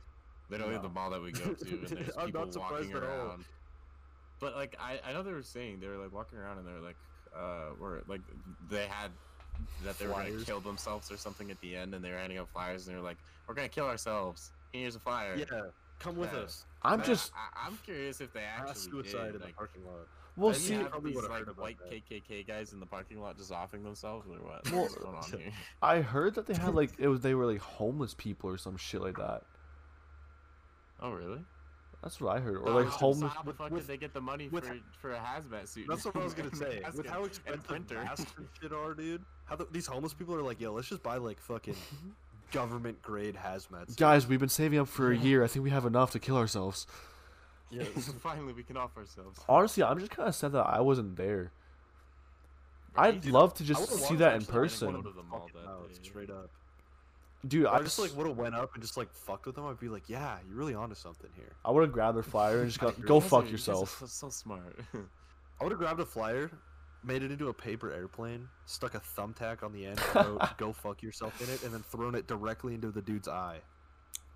literally No. the mall that we go to, and <laughs> there's I'm people not surprised walking at all. around. But like I, I know they were saying they were like walking around and they were like, uh, were like they had that they were gonna kill themselves or something at the end, and they were handing out flyers, and they were like, "We're gonna kill ourselves. Here's a flyer." Yeah, come with Yeah. us. I'm But just. I, I'm curious if they Mass actually suicide did, in the like, parking lot. Well, did see, you have probably these like white that. KKK guys in the parking lot just offing themselves, or what? Well- What's going on here? <laughs> I heard that they had like it was they were like homeless people or some shit like that. Oh, really? That's what I heard. Or No, like so- so homeless. how the with- fuck with- did they get the money with- for for a hazmat suit? That's what I was gonna <laughs> say. With how expensive masks and <laughs> shit are, dude. How the, these homeless people are like, yo, let's just buy like fucking <laughs> government grade hazmat. suits." Guys, we've been saving up for a year. I think we have enough to kill ourselves. yeah, Finally, we can off ourselves. Honestly, I'm just kind of sad that I wasn't there. I'd Dude, love to just see that in to them and person. go to the mall that straight up. Dude, I I just like would have went up and just like fucked with them. I'd be like, yeah, you're really onto something here. I would have grabbed their flyer and just I go, <laughs> go You guys are- fuck you guys are yourself. So, so smart. <laughs> I would have grabbed a flyer, made it into a paper airplane, stuck a thumbtack on the end, <laughs> wrote "Go fuck yourself" in it, and then thrown it directly into the dude's eye.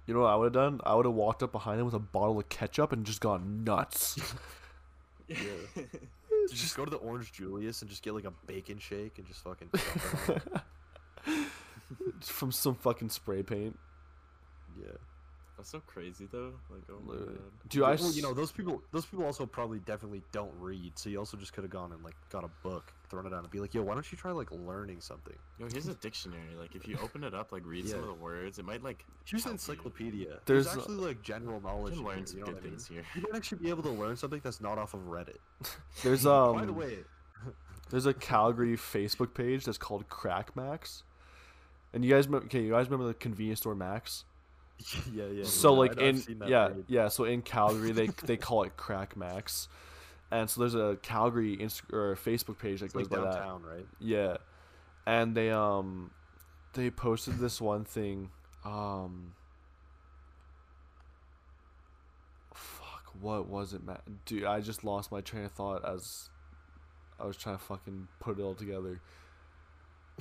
You know what I would have done? I would have walked up behind him with a bottle of ketchup and just gone nuts. Yeah. just go to the Orange Julius and just get like a bacon shake and just fucking. Dump it on it. From some fucking spray paint. yeah. That's so crazy though. Like, oh my god. Dude, I well, you know those people. Those people also probably definitely don't read, so you also just could have gone and like got a book, thrown it down, and be like, "Yo, why don't you try like learning something?" Yo, here's a dictionary. Like, if you <laughs> open it up, like, read some of the words, it might like. Here's an help you. encyclopedia. There's There's, actually like general You knowledge. can learn here, some you know good what I mean? things here. You might actually be able to learn something that's not off of Reddit. There's <laughs> um By the way, <laughs> there's a Calgary Facebook page that's called Crack Max. And you guys, remember, okay, you guys remember the convenience store Max? <laughs> yeah, yeah. so yeah, like I know, I've in yeah yeah so in calgary they <laughs> they call it crack max and so there's a calgary Inst- or facebook page that It's goes like by that downtown, right? yeah and they um they posted this one thing um fuck what was it man dude i just lost my train of thought as i was trying to fucking put it all together <laughs>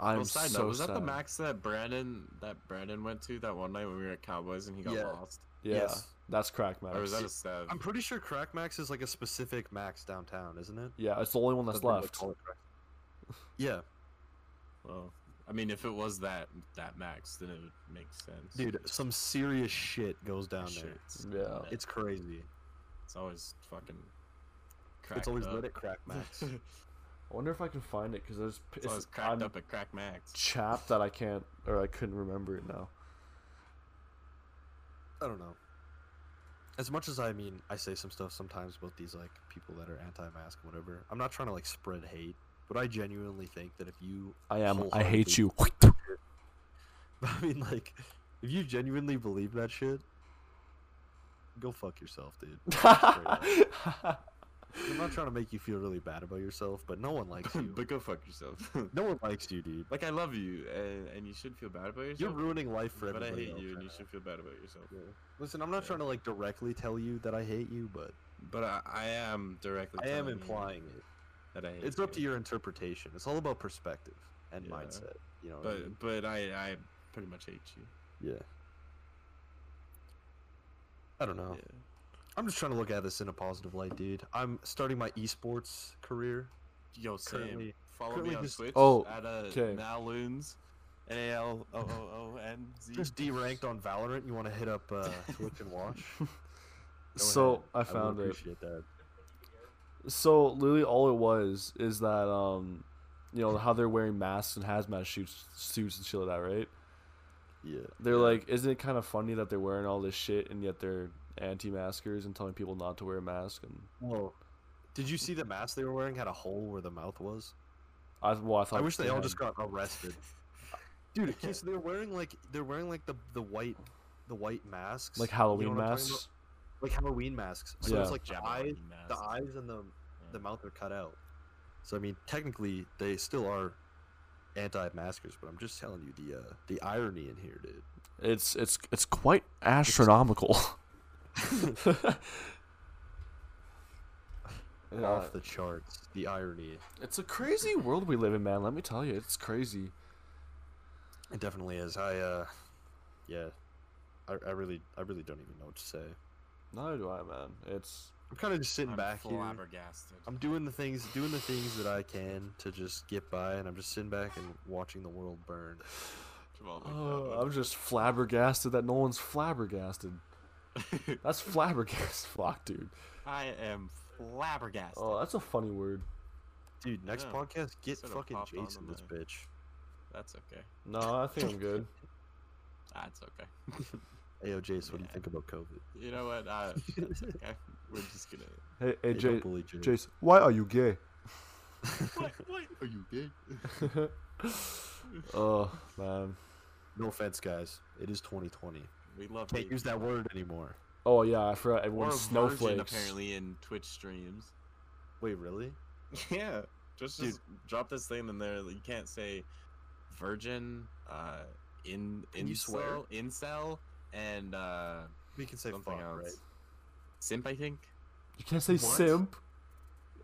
i'm well, side so note, was that the max that Brandon that Brandon went to that one night when we were at Cowboys and he got Yeah. lost? yeah Yes. that's crack max Or was that a Sev? I'm pretty sure Crack Max is like a specific Max downtown, isn't it? yeah it's the only one that's Doesn't they, like, left call it Crack- <laughs> Yeah, Well, I mean, if it was that that max, then it would make sense. dude, some serious shit goes down Shit, there. It's, Yeah. It's crazy. it's always fucking. it's always up. lit at Crack Max. <laughs> I wonder if I can find it because there's It's it's, cracked I'm up at Crack Max. chapped that I can't or I couldn't remember it now. I don't know. As much as I mean, I say some stuff sometimes about these like people that are anti-mask, whatever. I'm not trying to like spread hate, but I genuinely think that if you, I am. I hate you. <laughs> I mean, like, if you genuinely believe that shit, go fuck yourself, dude. <laughs> I'm not trying to make you feel really bad about yourself, but no one likes you. <laughs> but go fuck yourself. <laughs> no one likes you, dude. like I love you, and, and you should feel bad about yourself. You're ruining life for everybody. But I hate else you, and you should feel bad about yourself. Yeah. Listen, I'm not Yeah. trying to like directly tell you that I hate you, but But I, I am directly. I am you implying it. that I hate It's up to your interpretation. It's all about perspective and Yeah. mindset. You know. what I But mean? but I I pretty much hate you. yeah. I don't know. Yeah. I'm just trying to look at this in a positive light, dude. I'm starting my esports career. Yo, Sam, Currently- follow currently me on just- Twitch Oh, at uh, 'kay. Naloons, N A L O O O N Z. Just D-ranked on Valorant. You want to hit up uh, <laughs> Twitch and watch? <laughs> Go so ahead. I will found it. appreciate that. So literally all it was is that um, you know how they're wearing masks and hazmat suits, suits and shit like that, right? Yeah. They're yeah. like, isn't it kind of funny that they're wearing all this shit and yet they're anti-maskers and telling people not to wear a mask? And Whoa. Did you see the mask they were wearing had a hole where the mouth was? I well, I thought I wish they all had- just got arrested. <laughs> Dude, okay, so they're wearing like they're wearing like the the white the white masks. like you know Halloween what I'm talking masks. Like Halloween masks. So Yeah. it's like the eyes, the eyes and the the mouth are cut out. So I mean, technically they still are anti-maskers, but I'm just telling you the uh, the irony in here, dude. It's it's it's quite astronomical. <laughs> <laughs> Yeah, Off the charts. The irony. it's a crazy world we live in, man. Let me tell you, it's crazy. It definitely is. I uh, yeah, I, I really I really don't even know what to say. Neither do I, man. It's I'm kind of just sitting I'm back here. flabbergasted. I'm doing the things, doing the things that I can to just get by, and I'm just sitting back and watching the world burn. <sighs> Jamal, like oh, I'm just flabbergasted that no one's flabbergasted. Man. <laughs> That's flabbergasted, <laughs> fuck, dude. I am flabbergasted. Oh, that's a funny word. Dude, next Yeah, podcast, get should've fucking popped Jason this my- bitch. That's okay. No, I think I'm good. <laughs> That's okay. Hey, yo, Jace, what do you think about COVID? You know what? Uh, that's okay. We're just gonna. Hey, hey, Hey, Jay, don't bully Jace. Jace, why are you gay? What? What? Are you gay? oh man. No offense, guys. It is 2020. We love. Can't use that word anymore. Oh yeah, I forgot Or everyone's a snowflakes. virgin, apparently in Twitch streams. Wait, really? <laughs> Yeah, just, just drop this thing in there. You can't say virgin, uh, in Can you swear? incel, incel, and uh, We can say something fuck, else. right? Simp, I think. You can't say What? simp.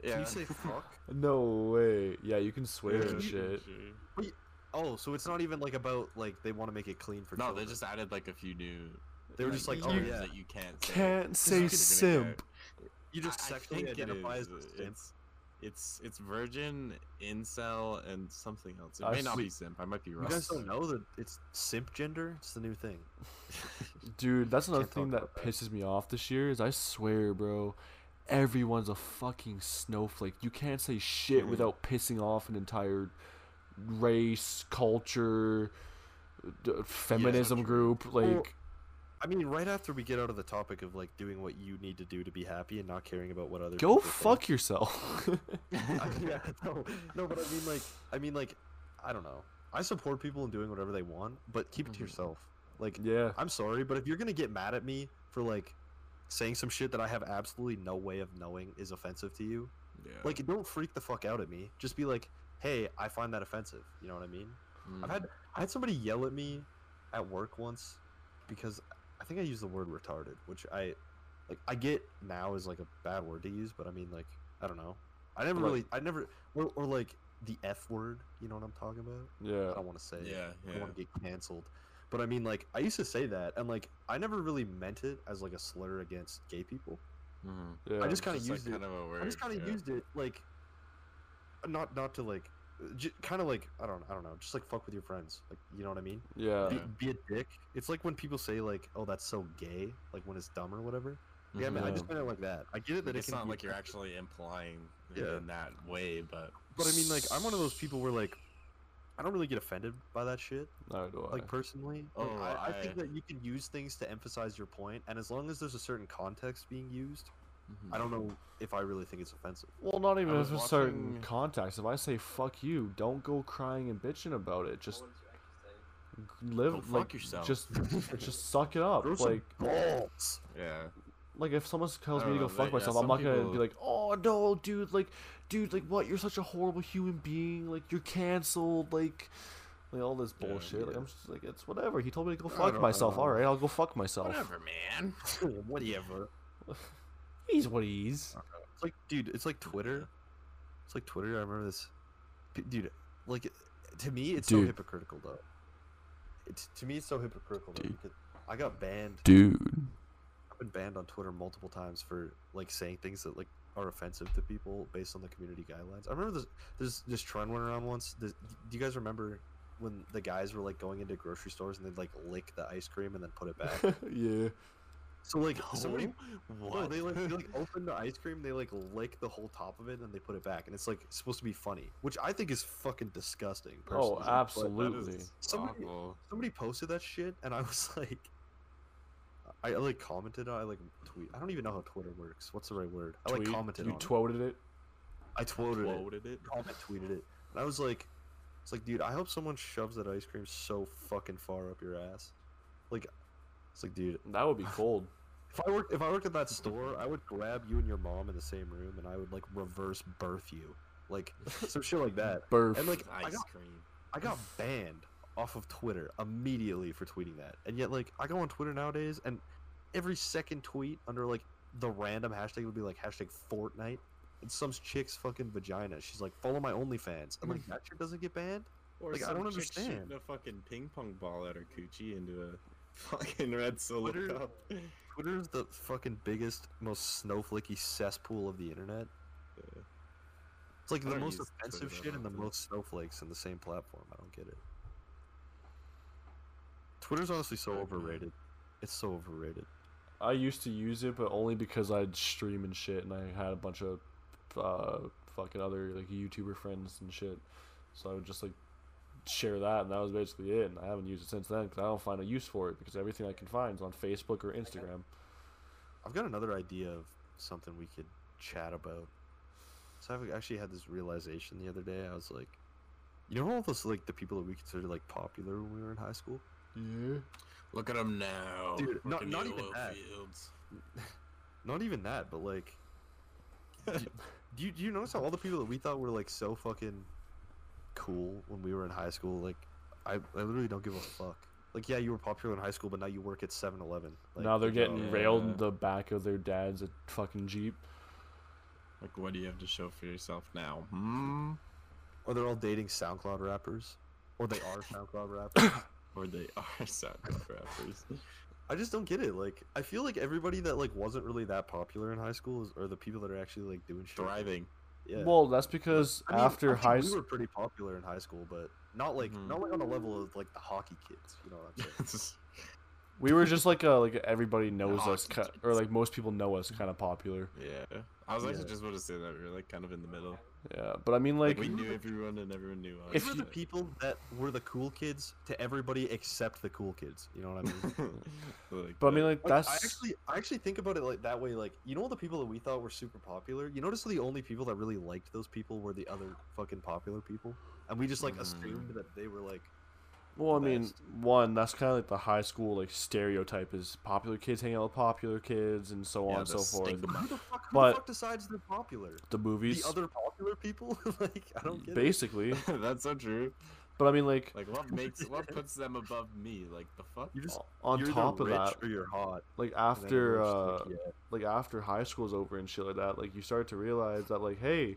Yeah. Can you say fuck? <laughs> No way. Yeah, you can swear Yeah, and shit. sure. Oh, so it's not even like about like they want to make it clean for No, children. they just added like a few new. They were just like, oh, yeah. that you can't say. Can't say simp. you just I- I sexually think it identify as a simp. It's it's it's virgin, incel, and something else. It I may not be simp. I might be wrong. You wrong. guys don't know that it's simp gender? It's the new thing. <laughs> Dude, that's another thing that that. pisses me off this year is I swear, bro, everyone's a fucking snowflake. You can't say shit Mhm. without pissing off an entire race, culture, d- feminism true. group. Like, I mean, right after we get out of the topic of like doing what you need to do to be happy and not caring about what other go people think. fuck yourself. <laughs> <laughs> I- yeah, no, no, but I mean, like, I mean, like, I don't know. I support people in doing whatever they want, but keep it to Mhm. yourself. Like, Yeah. I'm sorry, but if you're gonna get mad at me for like saying some shit that I have absolutely no way of knowing is offensive to you, Yeah. like don't freak the fuck out at me. Just be like, hey, I find that offensive. You know what I mean? Mm. I've had I had somebody yell at me at work once because I think I used the word retarded, which I like I get now is like a bad word to use, but I mean like I don't know. I never really I never or, or like the F word, you know what I'm talking about? Yeah. I Yeah. don't want to say it. Yeah, I don't want to get canceled. But I mean like I used to say that and like I never really meant it as like a slur against gay people. Mhm. Yeah. I just kind of It's like used it kind of a word. I just kind of yeah. used it like not not to like j- kind of like I don't I don't know, just like fuck with your friends. Like you know what I mean? yeah. be, be a dick. It's like when people say like, "Oh, that's so gay," like when it's dumb or whatever. Yeah, man, I Mhm. just meant it like that. I get it that Like, it it's not like you're actually implying Yeah. in that way, but But I mean, like, I'm one of those people where like, I don't really get offended by that shit. Neither do I. Like personally, Like, Oh, I, I think that you can use things to emphasize your point, and as long as there's a certain context being used, Mhm. I don't know if I really think it's offensive. Well, not even I if was certain watching- context. If I say "fuck you," don't go crying and bitching about it. Just live Go fuck like yourself. just <laughs> just suck it up. Throw some Like balls. Yeah. like if someone tells me to go know, fuck they- yeah, myself, I'm some not gonna be like, "Oh no, dude! Like, dude, like what? You're such a horrible human being. Like you're canceled. Like." Like all this Yeah, bullshit. Like. I'm just like it's whatever. He told me to go fuck myself. know. All right, I'll go fuck myself. Whatever, man. <laughs> Whatever. <laughs> He's what he's. It's like, dude, it's like Twitter. It's like Twitter. I remember this, dude. Like, to me, it's so hypocritical, though. It's to me, it's so hypocritical. Dude. I got banned. Dude. I've been banned on Twitter multiple times for like saying things that like are offensive to people based on the community guidelines. I remember this. There's this trend went around once. This, do you guys remember when the guys were like going into grocery stores and they'd like lick the ice cream and then put it back? <laughs> yeah. So like somebody what? No, they like they like <laughs> open the ice cream, they like lick the whole top of it, and they put it back, and it's like supposed to be funny, which I think is fucking disgusting. Oh, Personally. But absolutely. Somebody- awful. Somebody posted that shit, and I was <laughs> like, I, I like commented, on I like tweet. I don't even know how Twitter works. What's the right word? I like Tweet. commented You on it. tweeted it. I tweeted it. Quoted it. Comment tweeted it, and I was like, it's like, dude, I hope someone shoves that ice cream so fucking far up your ass. Like, it's like, dude, That would be <laughs> cold. If I worked if I worked at that store, I would grab you and your mom in the same room and I would like reverse birth you. Like <laughs> some shit like that. Birth And like I Ice got cream. I got banned off of Twitter immediately for tweeting that. And yet like I go on Twitter nowadays and every second tweet under like the random hashtag would be like hashtag Fortnite. And some chick's fucking vagina. She's like, follow my OnlyFans. I'm like, <laughs> that shit doesn't get banned? Or Like, I don't chick shooting understand. A fucking ping pong ball at her coochie into a fucking red solo Twitter- cup. Twitter's the fucking biggest, most snowflakey cesspool of the internet. Yeah. It's like I the most offensive Twitter shit and the most snowflakes in the same platform. I don't get it. Twitter's honestly so overrated. It's so overrated. I used to use it, but only because I'd stream and shit, and I had a bunch of uh, fucking other like YouTuber friends and shit. So I would just like share that, and that was basically it. And I haven't used it since then because I don't find a use for it because everything I can find is on Facebook or Instagram. I've got another idea of something we could chat about. So I've actually had this realization the other day. I was like, you know all those like the people that we considered like popular when we were in high school? Yeah. Look at them now. Dude, not- not even that. Fields. <laughs> Not even that, but like, <laughs> do, do you do you notice how all the people that we thought were like so fucking cool when we were in high school, like, I, I literally don't give a fuck. Like, yeah, you were popular in high school, but now you work at 7-Eleven. Like, now they're getting job. railed in the back of their dad's a fucking jeep. Like, what do you have to show for yourself now? Hmm? Or they're all dating SoundCloud rappers, or they are <laughs> SoundCloud rappers. <coughs> Or they are <laughs> SoundCloud rappers. I just don't get it. Like, I feel like everybody that like wasn't really that popular in high school is, are the people that are actually like doing shit. Thriving. Yeah. Well, that's because I mean, after I think high we were pretty popular in high school, but not like Mhm. not like on the level of like the hockey kids. You know what I'm saying? <laughs> we were just like a like a everybody knows us, ki- or like most people know us, kind of popular. yeah. I was actually Yeah. just about to say that we were like kind of in the middle. Yeah, but I mean, Like, like, we knew everyone and everyone knew us. If we're the people that were the cool kids to everybody except the cool kids, you know what I mean? <laughs> Like <laughs> but I mean, that. like Like, that's I actually, I actually think about it like that way. Like, you know, all the people that we thought were super popular. You notice the only people that really liked those people were the other fucking popular people, and we just like Mm. assumed that they were like, Well, I mean, best. one that's kind of like the high school like stereotype is popular kids hang out with popular kids and so on and so forth. who the fuck, who But- the fuck decides they're popular? The movies, The other popular people? <laughs> like, I don't get it. basically. <laughs> That's so true. But I mean, like Like, what makes what <laughs> puts them above me? Like, the fuck? You just on top of that, or you're hot. like after uh, like, yeah. like after high school's over and shit like that, like you start to realize that like, hey,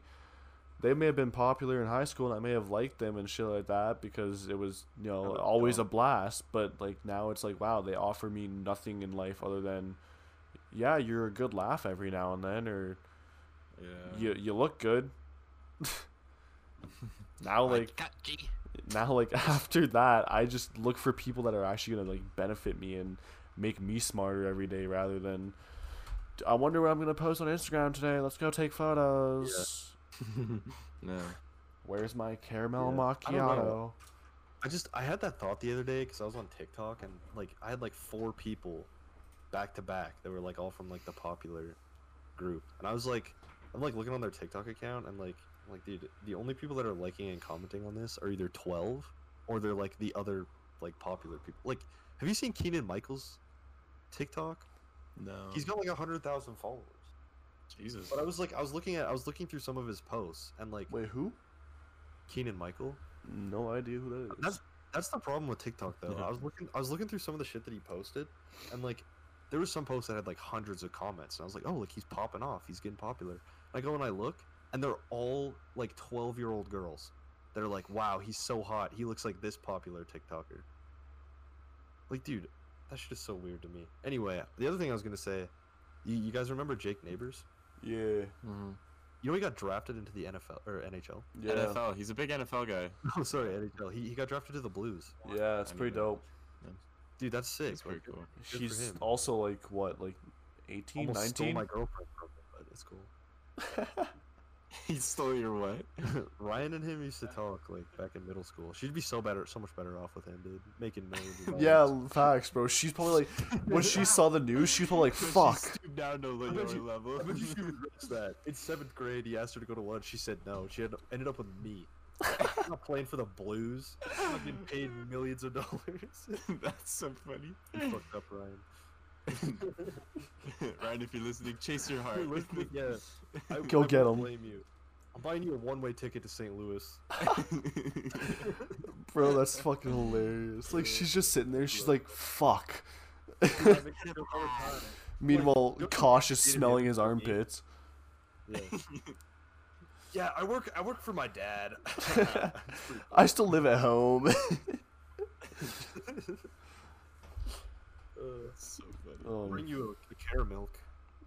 they may have been popular in high school and I may have liked them and shit like that because it was you know always a blast. But like now it's like, wow, they offer me nothing in life other than, yeah, you're a good laugh every now and then, or Yeah. you you look good. <laughs> now like now like <laughs> after that, I just look for people that are actually gonna like benefit me and make me smarter every day rather than. I wonder what I'm gonna post on Instagram today. Let's go take photos. No. Where's my caramel Yeah, macchiato? know. I just I had that thought the other day because I was on TikTok and like I had like four people back to back that were like all from like the popular group, and I was like, I'm like looking on their TikTok account and like I'm like dude, the only people that are liking and commenting on this are either 12 or they're like the other like popular people. Like, have you seen Keenan Michaels TikTok? No. He's got like a hundred thousand followers. Jesus. But I was like, I was looking at, I was looking through some of his posts and like Wait, who? Keenan Michael. No idea who that is. That's that's the problem with TikTok though. Yeah. I was looking I was looking through some of the shit that he posted and like there was some posts that had like hundreds of comments and I was like, "Oh, like he's popping off. He's getting popular." I go and I look and they're all like 12-year-old girls that are like, "Wow, he's so hot. He looks like this popular TikToker." Like, dude, that shit is so weird to me. Anyway, the other thing I was going to say, you, you guys remember Jake Neighbors? Yeah, Mhm. You know he got drafted into the NFL or NHL? yeah, NFL. He's a big NFL guy. <laughs> Oh, sorry, NHL. He, he got drafted to the Blues. yeah. It's I pretty knew that. dope. Dude, that's sick. That's pretty Like, cool. for She's also like what, like 18, almost stole 19? my girlfriend from him, but it's cool. <laughs> <laughs> he stole your what? <laughs> Ryan and him used to talk like back in middle school. She'd be so better, so much better off with him, dude. Making millions. Of <laughs> yeah, facts, bro. She's probably like when she saw the news, she was probably like, she "Fuck." stooped down to bet your level. You she regrets that. In seventh grade, he asked her to go to lunch. She said no. She had ended up with me. not playing for the Blues. Fucking paid millions of dollars. That's so funny. You fucked up, Ryan. <laughs> Ryan, if you're listening, chase your heart. Listening, yeah. I, Go I get won't 'em. Blame you. I'm buying you a one-way ticket to St. Louis. <laughs> Bro, that's fucking hilarious. Like she's just sitting there, she's like, "Fuck." <laughs> Meanwhile, Like, Kosh is smelling his armpits. Yeah. yeah, I work. I work for my dad. I still live at home. So funny. oh, bring you a, a caramel,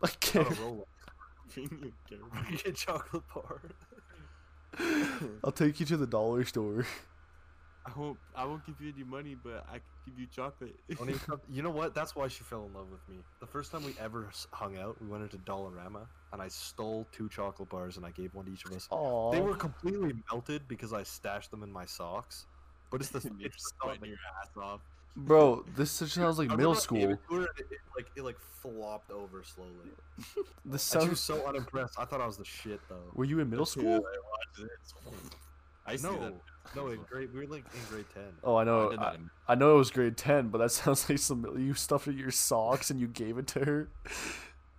I <laughs> not can't. a roll <laughs> Bring your camera. Bring a chocolate bar. <laughs> I'll take you to the dollar store. I won't. I won't give you any money, but I can give you chocolate. Don't even come- you know what? That's why she fell in love with me. The first time we ever hung out, we went into Dollarama, and I stole two chocolate bars, and I gave one to each of us. Aww. They were completely melted because I stashed them in my socks. But it's the it's the sweating your ass off. Bro, this sounds like middle remember I gave school. it to her, and it, it, like it like flopped over slowly. <laughs> This And she was so unimpressed. I thought I was the shit though. Were you in middle <laughs> Yeah, school? I watched it. I used No, in grade we were like in grade ten. Oh, I I know. did I, I know it was grade ten, but that <laughs> sounds like some you stuffed it in your socks and you gave it to her.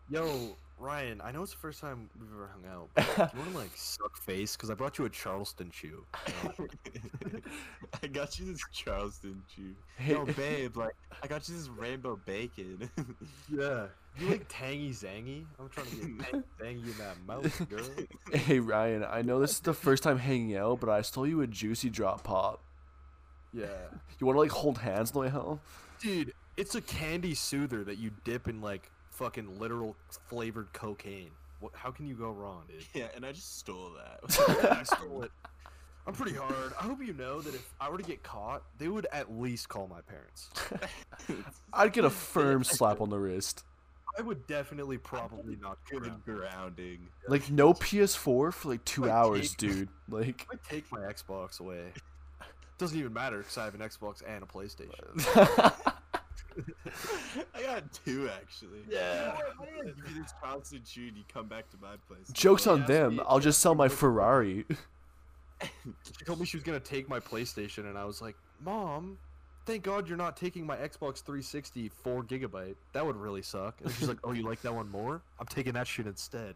Yo, Ryan, I know it's the first time we've ever hung out. But do you want to like <laughs> suck face? Because I brought you a Charleston chew. <laughs> I got you this Charleston chew. Hey, Yo, <laughs> babe, like I got you this rainbow bacon. Yeah. You like tangy zangy? I'm trying to get tangy zangy in that mouth, girl. hey Ryan, I know this is the first time hanging out, but I stole you a juicy drop pop. Yeah. You want to like hold hands on the way home? Dude, it's a candy soother that you dip in like fucking literal flavored cocaine. What, how can you go wrong, dude? <laughs> yeah, and I just stole that. <laughs> I stole it. I'm pretty hard. I hope you know that if I were to get caught, they would at least call my parents. <laughs> I'd get a firm slap on the wrist. I would definitely probably not Good ground. grounding. Like no PS4 for like two Like, hours, take- dude. Like. I take my Xbox away. Doesn't even matter because I have an Xbox and a PlayStation. I got two actually. Yeah. If you just constant shoot, you come back to my place. <laughs> Jokes Well, on yeah, them. I'll just sell my Ferrari. <laughs> She told me she was gonna take my PlayStation, and I was like, "Mom, thank God you're not taking my Xbox 360 4 gigabyte. That would really suck." And she's like, "Oh, you like that one more? I'm taking that shit instead.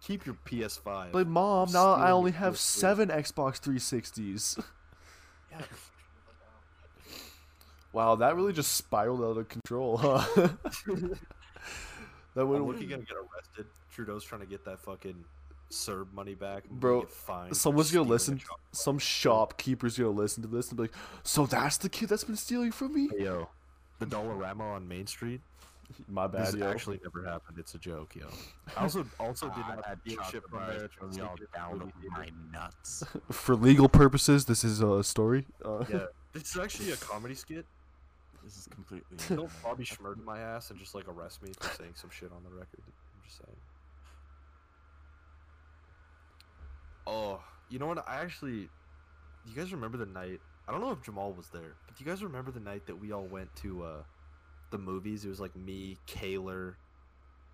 Keep your PS5." But mom, now I only have PS3. seven Xbox 360s. Wow, that really just spiraled out of control, <laughs> huh? that I'm went looking gonna get arrested. Trudeau's trying to get that fucking CERB money back. Bro, get fined for someone's gonna listen. chocolate. Some shopkeeper's gonna listen to this and be like, "So that's the kid that's been stealing from me." Hey, yo, the Dollarama on Main Street. <laughs> My bad, This yo. actually never happened. It's a joke, yo. I also also did I not had steal shit chocolate from bars there. throw to me all take it to down the my nuts. <laughs> For legal purposes, this is a story. Uh, Yeah, this is actually a comedy skit. This is completely. <laughs> Don't <laughs> Bobby Shmurda my ass and just like arrest me for saying some shit on the record. I'm just saying. Oh, you know what? I actually, Do you guys remember the night? I don't know if Jamal was there, but do you guys remember the night that we all went to uh, the movies? It was like me, Kaler,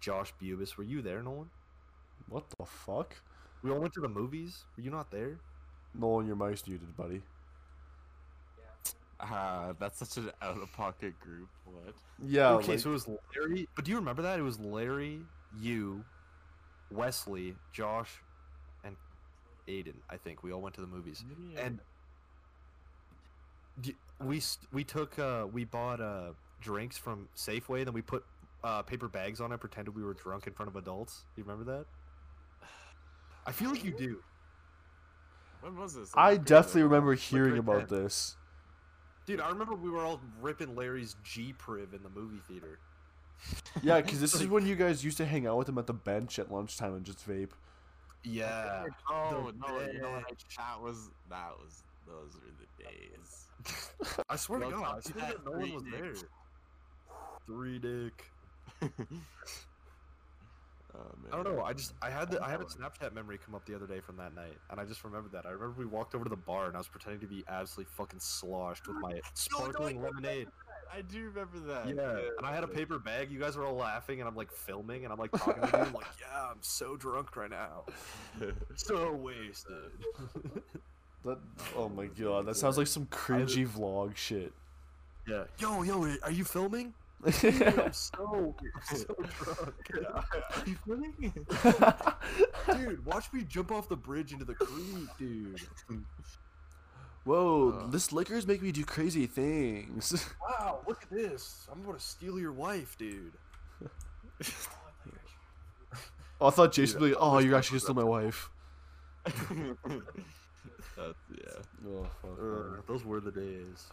Josh Bubis. Were you there, Nolan? What the fuck? We all went to the movies. Were you not there? Nolan, your mic's muted, buddy. Ah, that's such an out of pocket group. What? Yeah. okay, like- so it was Larry. But do you remember that? It was Larry, you, Wesley, Josh, and Aiden. I think we all went to the movies, and we we took uh we bought uh drinks from Safeway. Then we put uh paper bags on it, pretended we were drunk in front of adults. You remember that? I feel like you do. when was this? I That definitely remember hearing about this. Dude, I remember we were all ripping Larry's G Priv in the movie theater. Yeah, because <laughs> this is when you guys used to hang out with him at the bench at lunchtime and just vape. Yeah. Oh the no! You know what? That was that was those were the days. I swear to God, I talk to swear that that no one was dick. there. Three dick. <laughs> Oh. I don't know. I just I had the I had a oh. Snapchat memory come up the other day from that night, and I just remembered that. I remember we walked over to the bar, and I was pretending to be absolutely fucking sloshed with my <laughs> sparkling lemonade. I do remember that. Yeah, and I had a paper bag. You guys were all laughing, and I'm like filming, and I'm like <laughs> talking to you, I'm like, yeah, I'm so drunk right now, <laughs> so wasted. That, oh my oh, god, that sounds like some cringy vlog shit. yeah. Yo, yo, are you filming? <laughs> I'm so, so <laughs> drunk. Are you <laughs> filming? Dude, watch me jump off the bridge into the creek, dude. Whoa, Uh. this liquor's making me do crazy things. Wow, look at this. I'm gonna steal your wife, dude. Oh, I thought Jason would be like, oh, you're actually gonna steal my wife. Yeah. Oh, fuck. Uh, those were the days.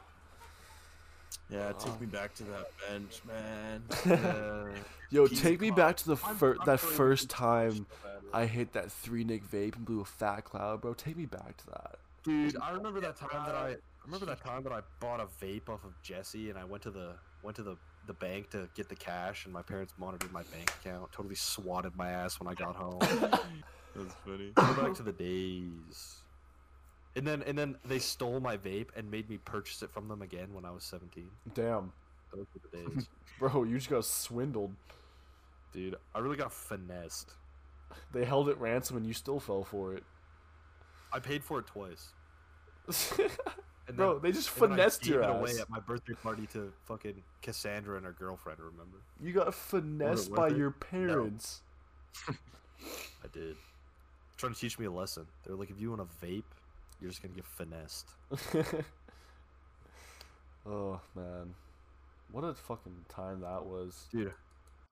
Yeah, take me back to that bench, man. <laughs> Yeah. Yo, He's take me gone. back to the I'm- fir- I'm that pretty first time so bad with I hit that three Nick vape and blew a fat cloud, bro. Take me back to that. Dude, I remember that time that I, I remember that time that I bought a vape off of Jesse, and I went to the went to the the bank to get the cash, and my parents monitored my bank account. Totally swatted my ass when I got home. <laughs> That's funny. <laughs> Go back to the days. And then and then they stole my vape and made me purchase it from them again when I was 17. Damn, Those were the days. <laughs> bro, you just got swindled. Dude, I really got finessed. They held it ransom and you still fell for it. I paid for it twice. <laughs> And bro, they just finessed gave your it ass. away at my birthday party to fucking Cassandra and her girlfriend, remember? You got finessed by it? your parents. <laughs> I did. Trying to teach me a lesson. They're like, if you want to vape, you're just gonna get finessed. <laughs> oh man, what a fucking time that was. Dude, I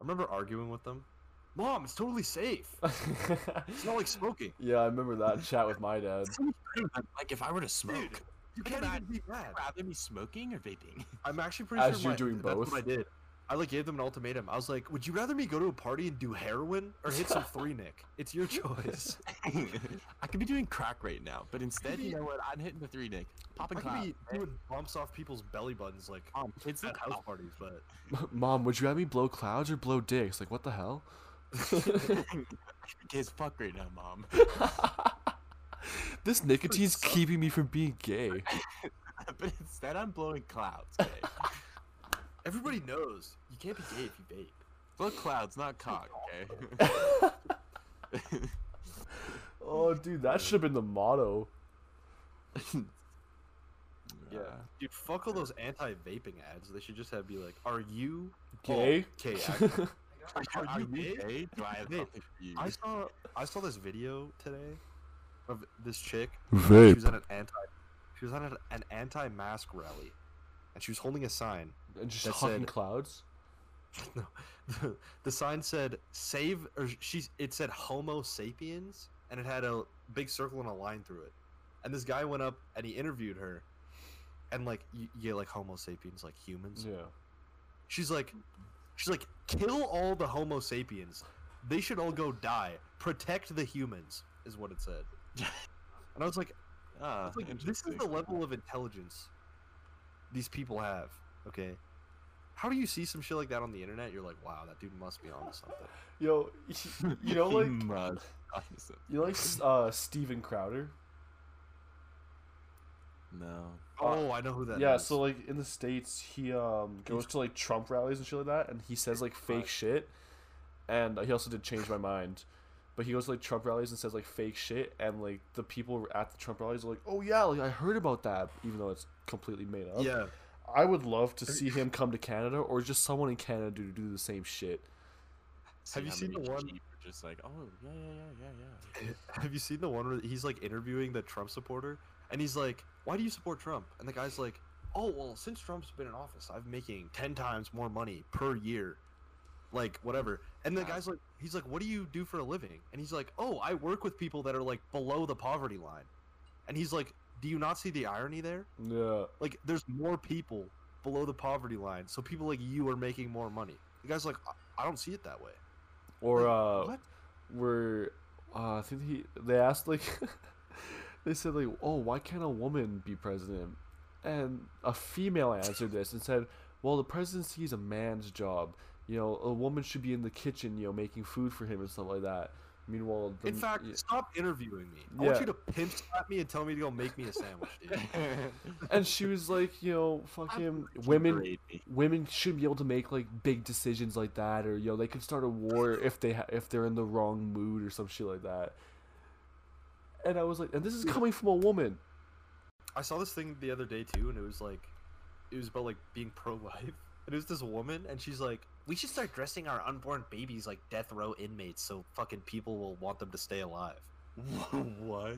remember arguing with them. Mom, it's totally safe. <laughs> It's not like smoking. yeah, I remember that chat with my dad. like if I were to smoke, You can't even be mad. rather me smoking or vaping? I'm actually pretty As sure you're my- doing that's both? what I did. I like gave them an ultimatum. I was like, "Would you rather me go to a party and do heroin or hit some <laughs> three Nick? It's your choice." <laughs> I could be doing crack right now, but instead, you know what? I'm hitting the three Nick, I popping could clouds. be doing bumps off people's belly buttons like Um, it's at house parties, but <laughs> Mom, would you have me blow clouds or blow dicks? Like, what the hell? gay as fuck right now, mom. this nicotine's keeping me from being gay. but instead, I'm blowing clouds. Okay? Everybody knows you can't be gay if you vape. Look, clouds, not cock. <laughs> Okay. <laughs> Oh, dude, that should have been the motto. <laughs> Yeah, dude, fuck all those anti-vaping ads. They should just have be like, "Are you Gay? Oh, okay, Are, Are you you gay? Do I have Hey, you? I saw I saw this video today of this chick. Vape. She was at an anti she was at an- an anti-mask rally, and she was holding a sign. And just that hugging said- clouds? <laughs> No, the, the sign said "Save" or she's it said "Homo sapiens" and it had a big circle and a line through it. And this guy went up and he interviewed her, and like get like Homo sapiens, like humans. Yeah. She's like, she's like, kill all the Homo sapiens. They should all go die. Protect the humans, is what it said. <laughs> And I was like, Ah, I was like this is the level of intelligence these people have. Okay, how do you see some shit like that on the internet? You're like, wow, that dude must be onto something. Yo, <laughs> <laughs> <laughs> you know, like, you know, like uh, Steven Crowder? No. Oh, I know who that yeah, so like in the states, he um goes to like Trump rallies and shit like that, and he says like fake shit, and he also did change my mind, but he goes to like Trump rallies and says like fake shit, and like the people at the Trump rallies are like, oh yeah, like I heard about that, even though it's completely made up. yeah, I would love to see him come to Canada, or just someone in Canada do do the same shit. Have you seen the one- sheep Just like, oh yeah, yeah, yeah, yeah, yeah. <laughs> have you seen the one where he's like interviewing the Trump supporter, and he's like, "Why do you support Trump?" And the guy's like, "Oh, well, since Trump's been in office, I'm making ten times more money per year, like whatever." And the Wow. guy's like, "He's like, what do you do for a living?" And he's like, "Oh, I work with people that are like below the poverty line," and he's like, "Do you not see the irony there? Yeah. Like, there's more people below the poverty line, so people like you are making more money." The guy's like, "I, I don't see it that way." Or Like, uh, what? where uh, I think he they asked like <laughs> they said like oh why can't a woman be president and a female answered this and said well the presidency is a man's job you know a woman should be in the kitchen you know making food for him and stuff like that meanwhile the, In fact, yeah. stop interviewing me. I want you to pimp slap me and tell me to go make me a sandwich, dude. <laughs> and she was like you know fucking He women women should be able to make like big decisions like that or you know they could start a war if they ha- if they're in the wrong mood or some shit like that and i was like and this is coming from a woman I saw this thing the other day too, and it was like, it was about like being pro-life, and it was this woman, and she's like, "We should start dressing our unborn babies like death row inmates, so fucking people will want them to stay alive." <laughs> what?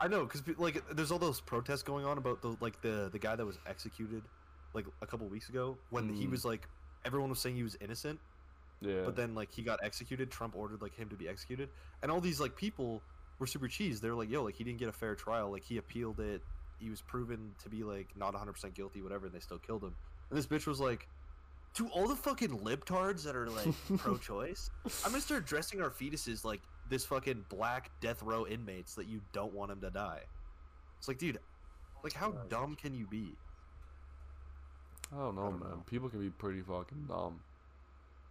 I know, cause like, there's all those protests going on about the like the the guy that was executed, like a couple weeks ago, when he Mm. was like, everyone was saying he was innocent, yeah but then like he got executed. Trump ordered like him to be executed, and all these like people were super cheese. They were like, "Yo, like he didn't get a fair trial. Like he appealed it. He was proven to be like not 100 percent guilty, whatever. And they still killed him." And this bitch was like, "To all the fucking libtards that are like <laughs> pro-choice, I'm gonna start dressing our fetuses like this fucking black death row inmates that you don't want them to die." It's like, dude, like how dumb can you be? i don't know I don't man know. people can be pretty fucking dumb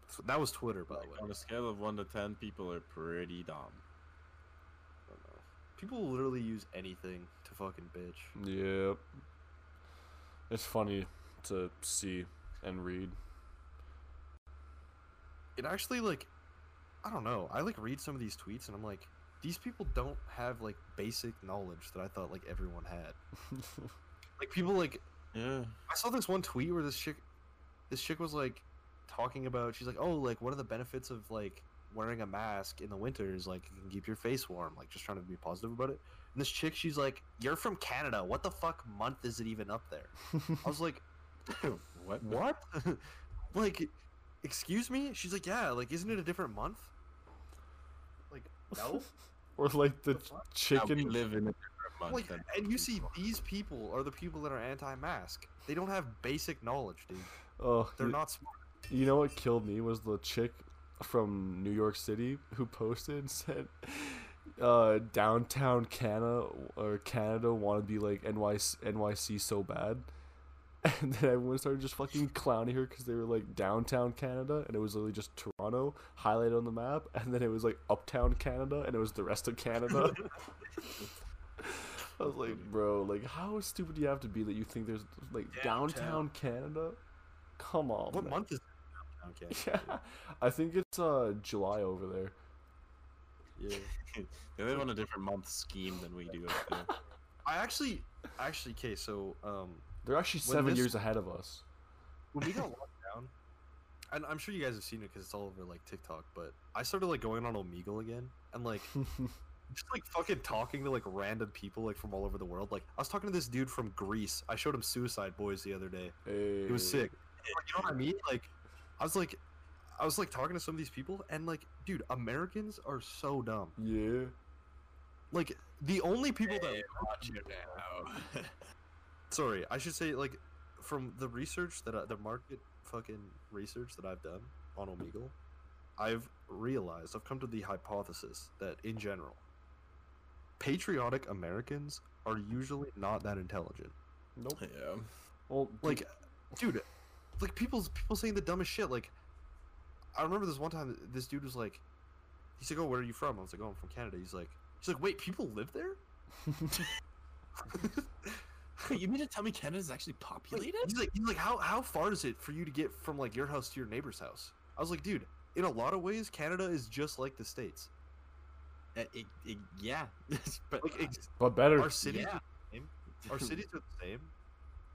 So that was Twitter, by the way. on a scale of one to ten, people are pretty dumb. I don't know. People literally use anything to fucking bitch. yep it's funny to see and read it actually like I don't know. I like read some of these tweets and I'm like, these people don't have like basic knowledge that I thought like everyone had. <laughs> Like people like Yeah. I saw this one tweet where this chick this chick was like talking about she's like, Oh, like what are the benefits of like wearing a mask in the winter is like you can keep your face warm, like just trying to be positive about it. And this chick, she's like, You're from Canada, what the fuck month is it even up there? <laughs> I was like, what? What? <laughs> like, excuse me? She's like, yeah. Like, isn't it a different month? Like, no. <laughs> or like the The fuck? Now we chicken live in a different month. like, than and you see these people are the people that are anti-mask. They don't have basic knowledge, dude. oh They're you, not smart. You know what killed me was the chick from New York City who posted and said, uh, "Downtown Canada or Canada want to be like NYC, NYC so bad." And <laughs> then everyone started just fucking clowning her because they were like downtown Canada, and it was literally just Toronto highlighted on the map, <laughs> and then it was like uptown Canada, and it was the rest of Canada. <laughs> I was like, bro, like, how stupid do you have to be that you think there's like downtown, Downtown. Canada? Come on. What man. month is it? Okay. Yeah, I think it's uh July over there. Yeah. They want a different month scheme than we do. up there. I actually, actually, okay. So, um, They're actually When seven this- yeast ahead of us. when we got <laughs> locked down, and I'm sure you guys have seen it because it's all over like TikTok. But I started like going on Omegle again, and like <laughs> just like fucking talking to like random people like from all over the world. Like I was talking to this dude from Greece. I showed him Suicide Boys the other day. It was sick. Like, you know what I mean? Like, I was like, I was like talking to some of these people, and like, dude, Americans are so dumb. Yeah. Like, the only people that Watch it now. <laughs> sorry, I should say like, from the research that I, the market fucking research that I've done on Omegle, I've realized I've come to the hypothesis that in general, patriotic Americans are usually not that intelligent. Nope. yeah. Well, like dude like people's people saying the dumbest shit like i remember this one time this dude was like he's like oh where are you from i was like oh i'm from canada he's like he's like wait people live there Wait, <laughs> <laughs> <laughs> you mean to tell me Canada's actually Like, populated? he's like he's like how how far is it for you to get from like your house to your neighbor's house? I was like dude in a lot of ways canada is just like the states. Uh, it, it, yeah, <laughs> but like ex- but better. our cities yeah. are the same. Our <laughs> cities are the same.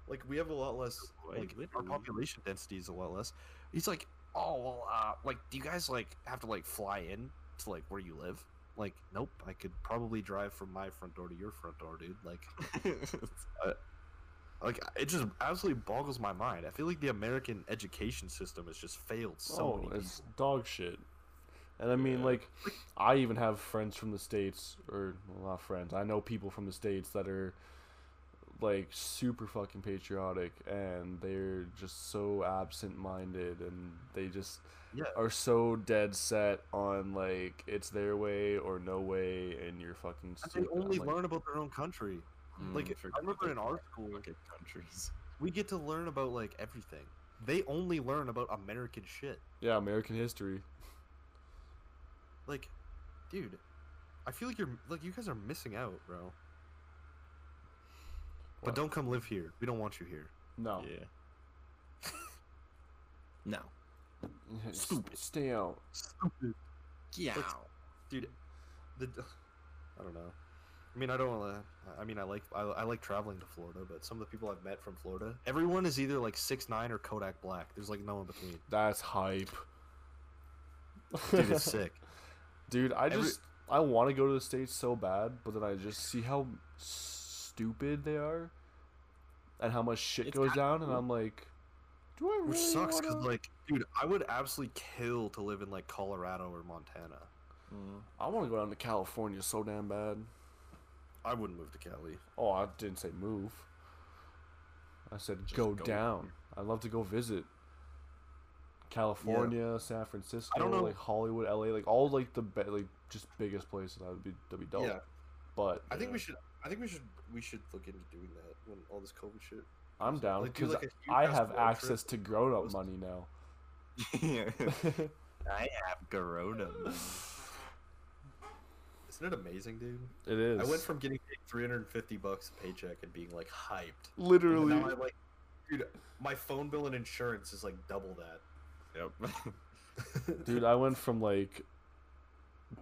Like we have a lot less Like, like our population density is a lot less. He's like oh well uh like do you guys like have to like fly in to like where you live like nope i could probably drive from my front door to your front door dude like <laughs> like it just absolutely boggles my mind i feel like the american education system has just failed so oh, many it's dog shit. And I mean, Yeah. like, I even have friends from the states, or well, not friends. I know people from the states that are like super fucking patriotic, and they're just so absent-minded, and they just Yeah. are so dead set on like it's their way or no way, and you're fucking and stupid. they only like, learn about their own country Like, Mm, I remember in our <laughs> school- countries. we get to learn about like everything they only learn about american shit yeah, American history. Like, dude, I feel like you're like you guys are missing out, bro. But don't come live here. We don't want you here. No. Yeah. <laughs> no. <laughs> Stupid. Stay out. Stupid, Yeah. dude. The, <sighs> I don't know. I mean, I don't want to. I mean, I like I, I like traveling to Florida, but some of the people I've met from Florida, everyone is either like six nine or Kodak Black. There's like no in between. That's hype. Dude, it's <laughs> sick. Dude, I Every- just I want to go to the states so bad, but then I just see how stupid they are, and how much shit It's goes kinda down, and. I'm like, do I really Which sucks because wanna- like, dude, I would absolutely kill to live in like Colorado or Montana. Mm. I want to go down to California so damn bad. I wouldn't move to Cali. Oh, I didn't say move. I said Just go, go. down. I'd love to go visit California, San Francisco, I don't know- like Hollywood, LA, like all like the be- like just biggest places. That would be that'd be dope. Yeah. But I think Yeah. we should. I think we should. We should look into doing that when all this COVID shit. I'm down Like, do, because like, a I have road trip. access to grown up money now. <laughs> <laughs> I have Corona. <laughs> Isn't it amazing, dude? it is. I went from getting paid 350 bucks a paycheck and being like hyped. And literally. now I like, dude, my phone bill and insurance is like double that. Yep. Dude, I went from like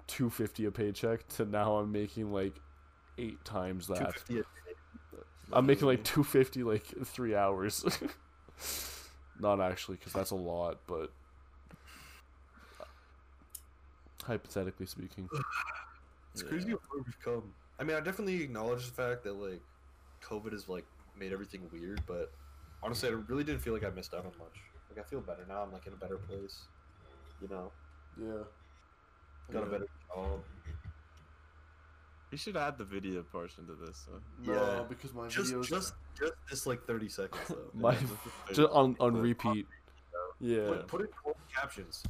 250 a paycheck to now I'm making like eight times that. 250 a day. I'm making like 250 like three hours. <laughs> Not actually, because that's a lot, but hypothetically speaking, <sighs> It's crazy how far we've come. I mean, I definitely acknowledge the fact that like COVID has like made everything weird, but honestly, I really didn't feel like I missed out on much. Like I feel better now. I'm like in a better place. You know, yeah. got a better job. We should add the video portion to this. So. Yeah. because my Just, videos just, just this like 30 seconds though. <laughs> My- just on on repeat. Yeah. Put, put it in captions.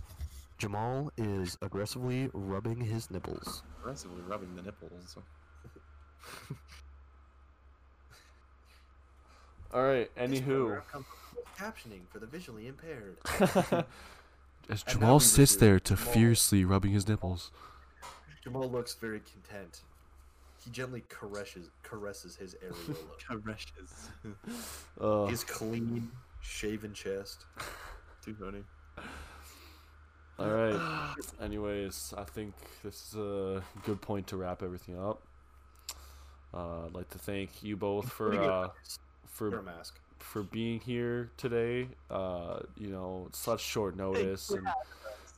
Jamal is aggressively rubbing his nipples. Aggressively rubbing the nipples. <laughs> All right. Anywho. Captioning for the visually impaired. <laughs> As Jamal sits there to Jamal- fiercely rubbing his nipples. Jamal looks very content. He gently caresses caresses his areola. Caresses. Uh, his clean, shaven chest. <laughs> Too funny. all right. <sighs> Anyways, I think this is a good point to wrap everything up. Uh, I'd like to thank you both <laughs> for uh, for a mask. for being here today. Uh, you know, such short notice, and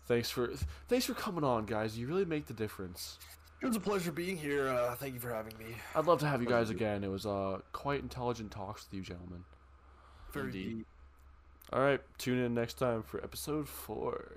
thanks for thanks for coming on, guys. You really make the difference. It was a pleasure being here. Uh, thank you for having me. I'd love to have you guys again. It was uh quite intelligent talks with you, gentlemen. Very Indeed. deep. All right, tune in next time for episode four.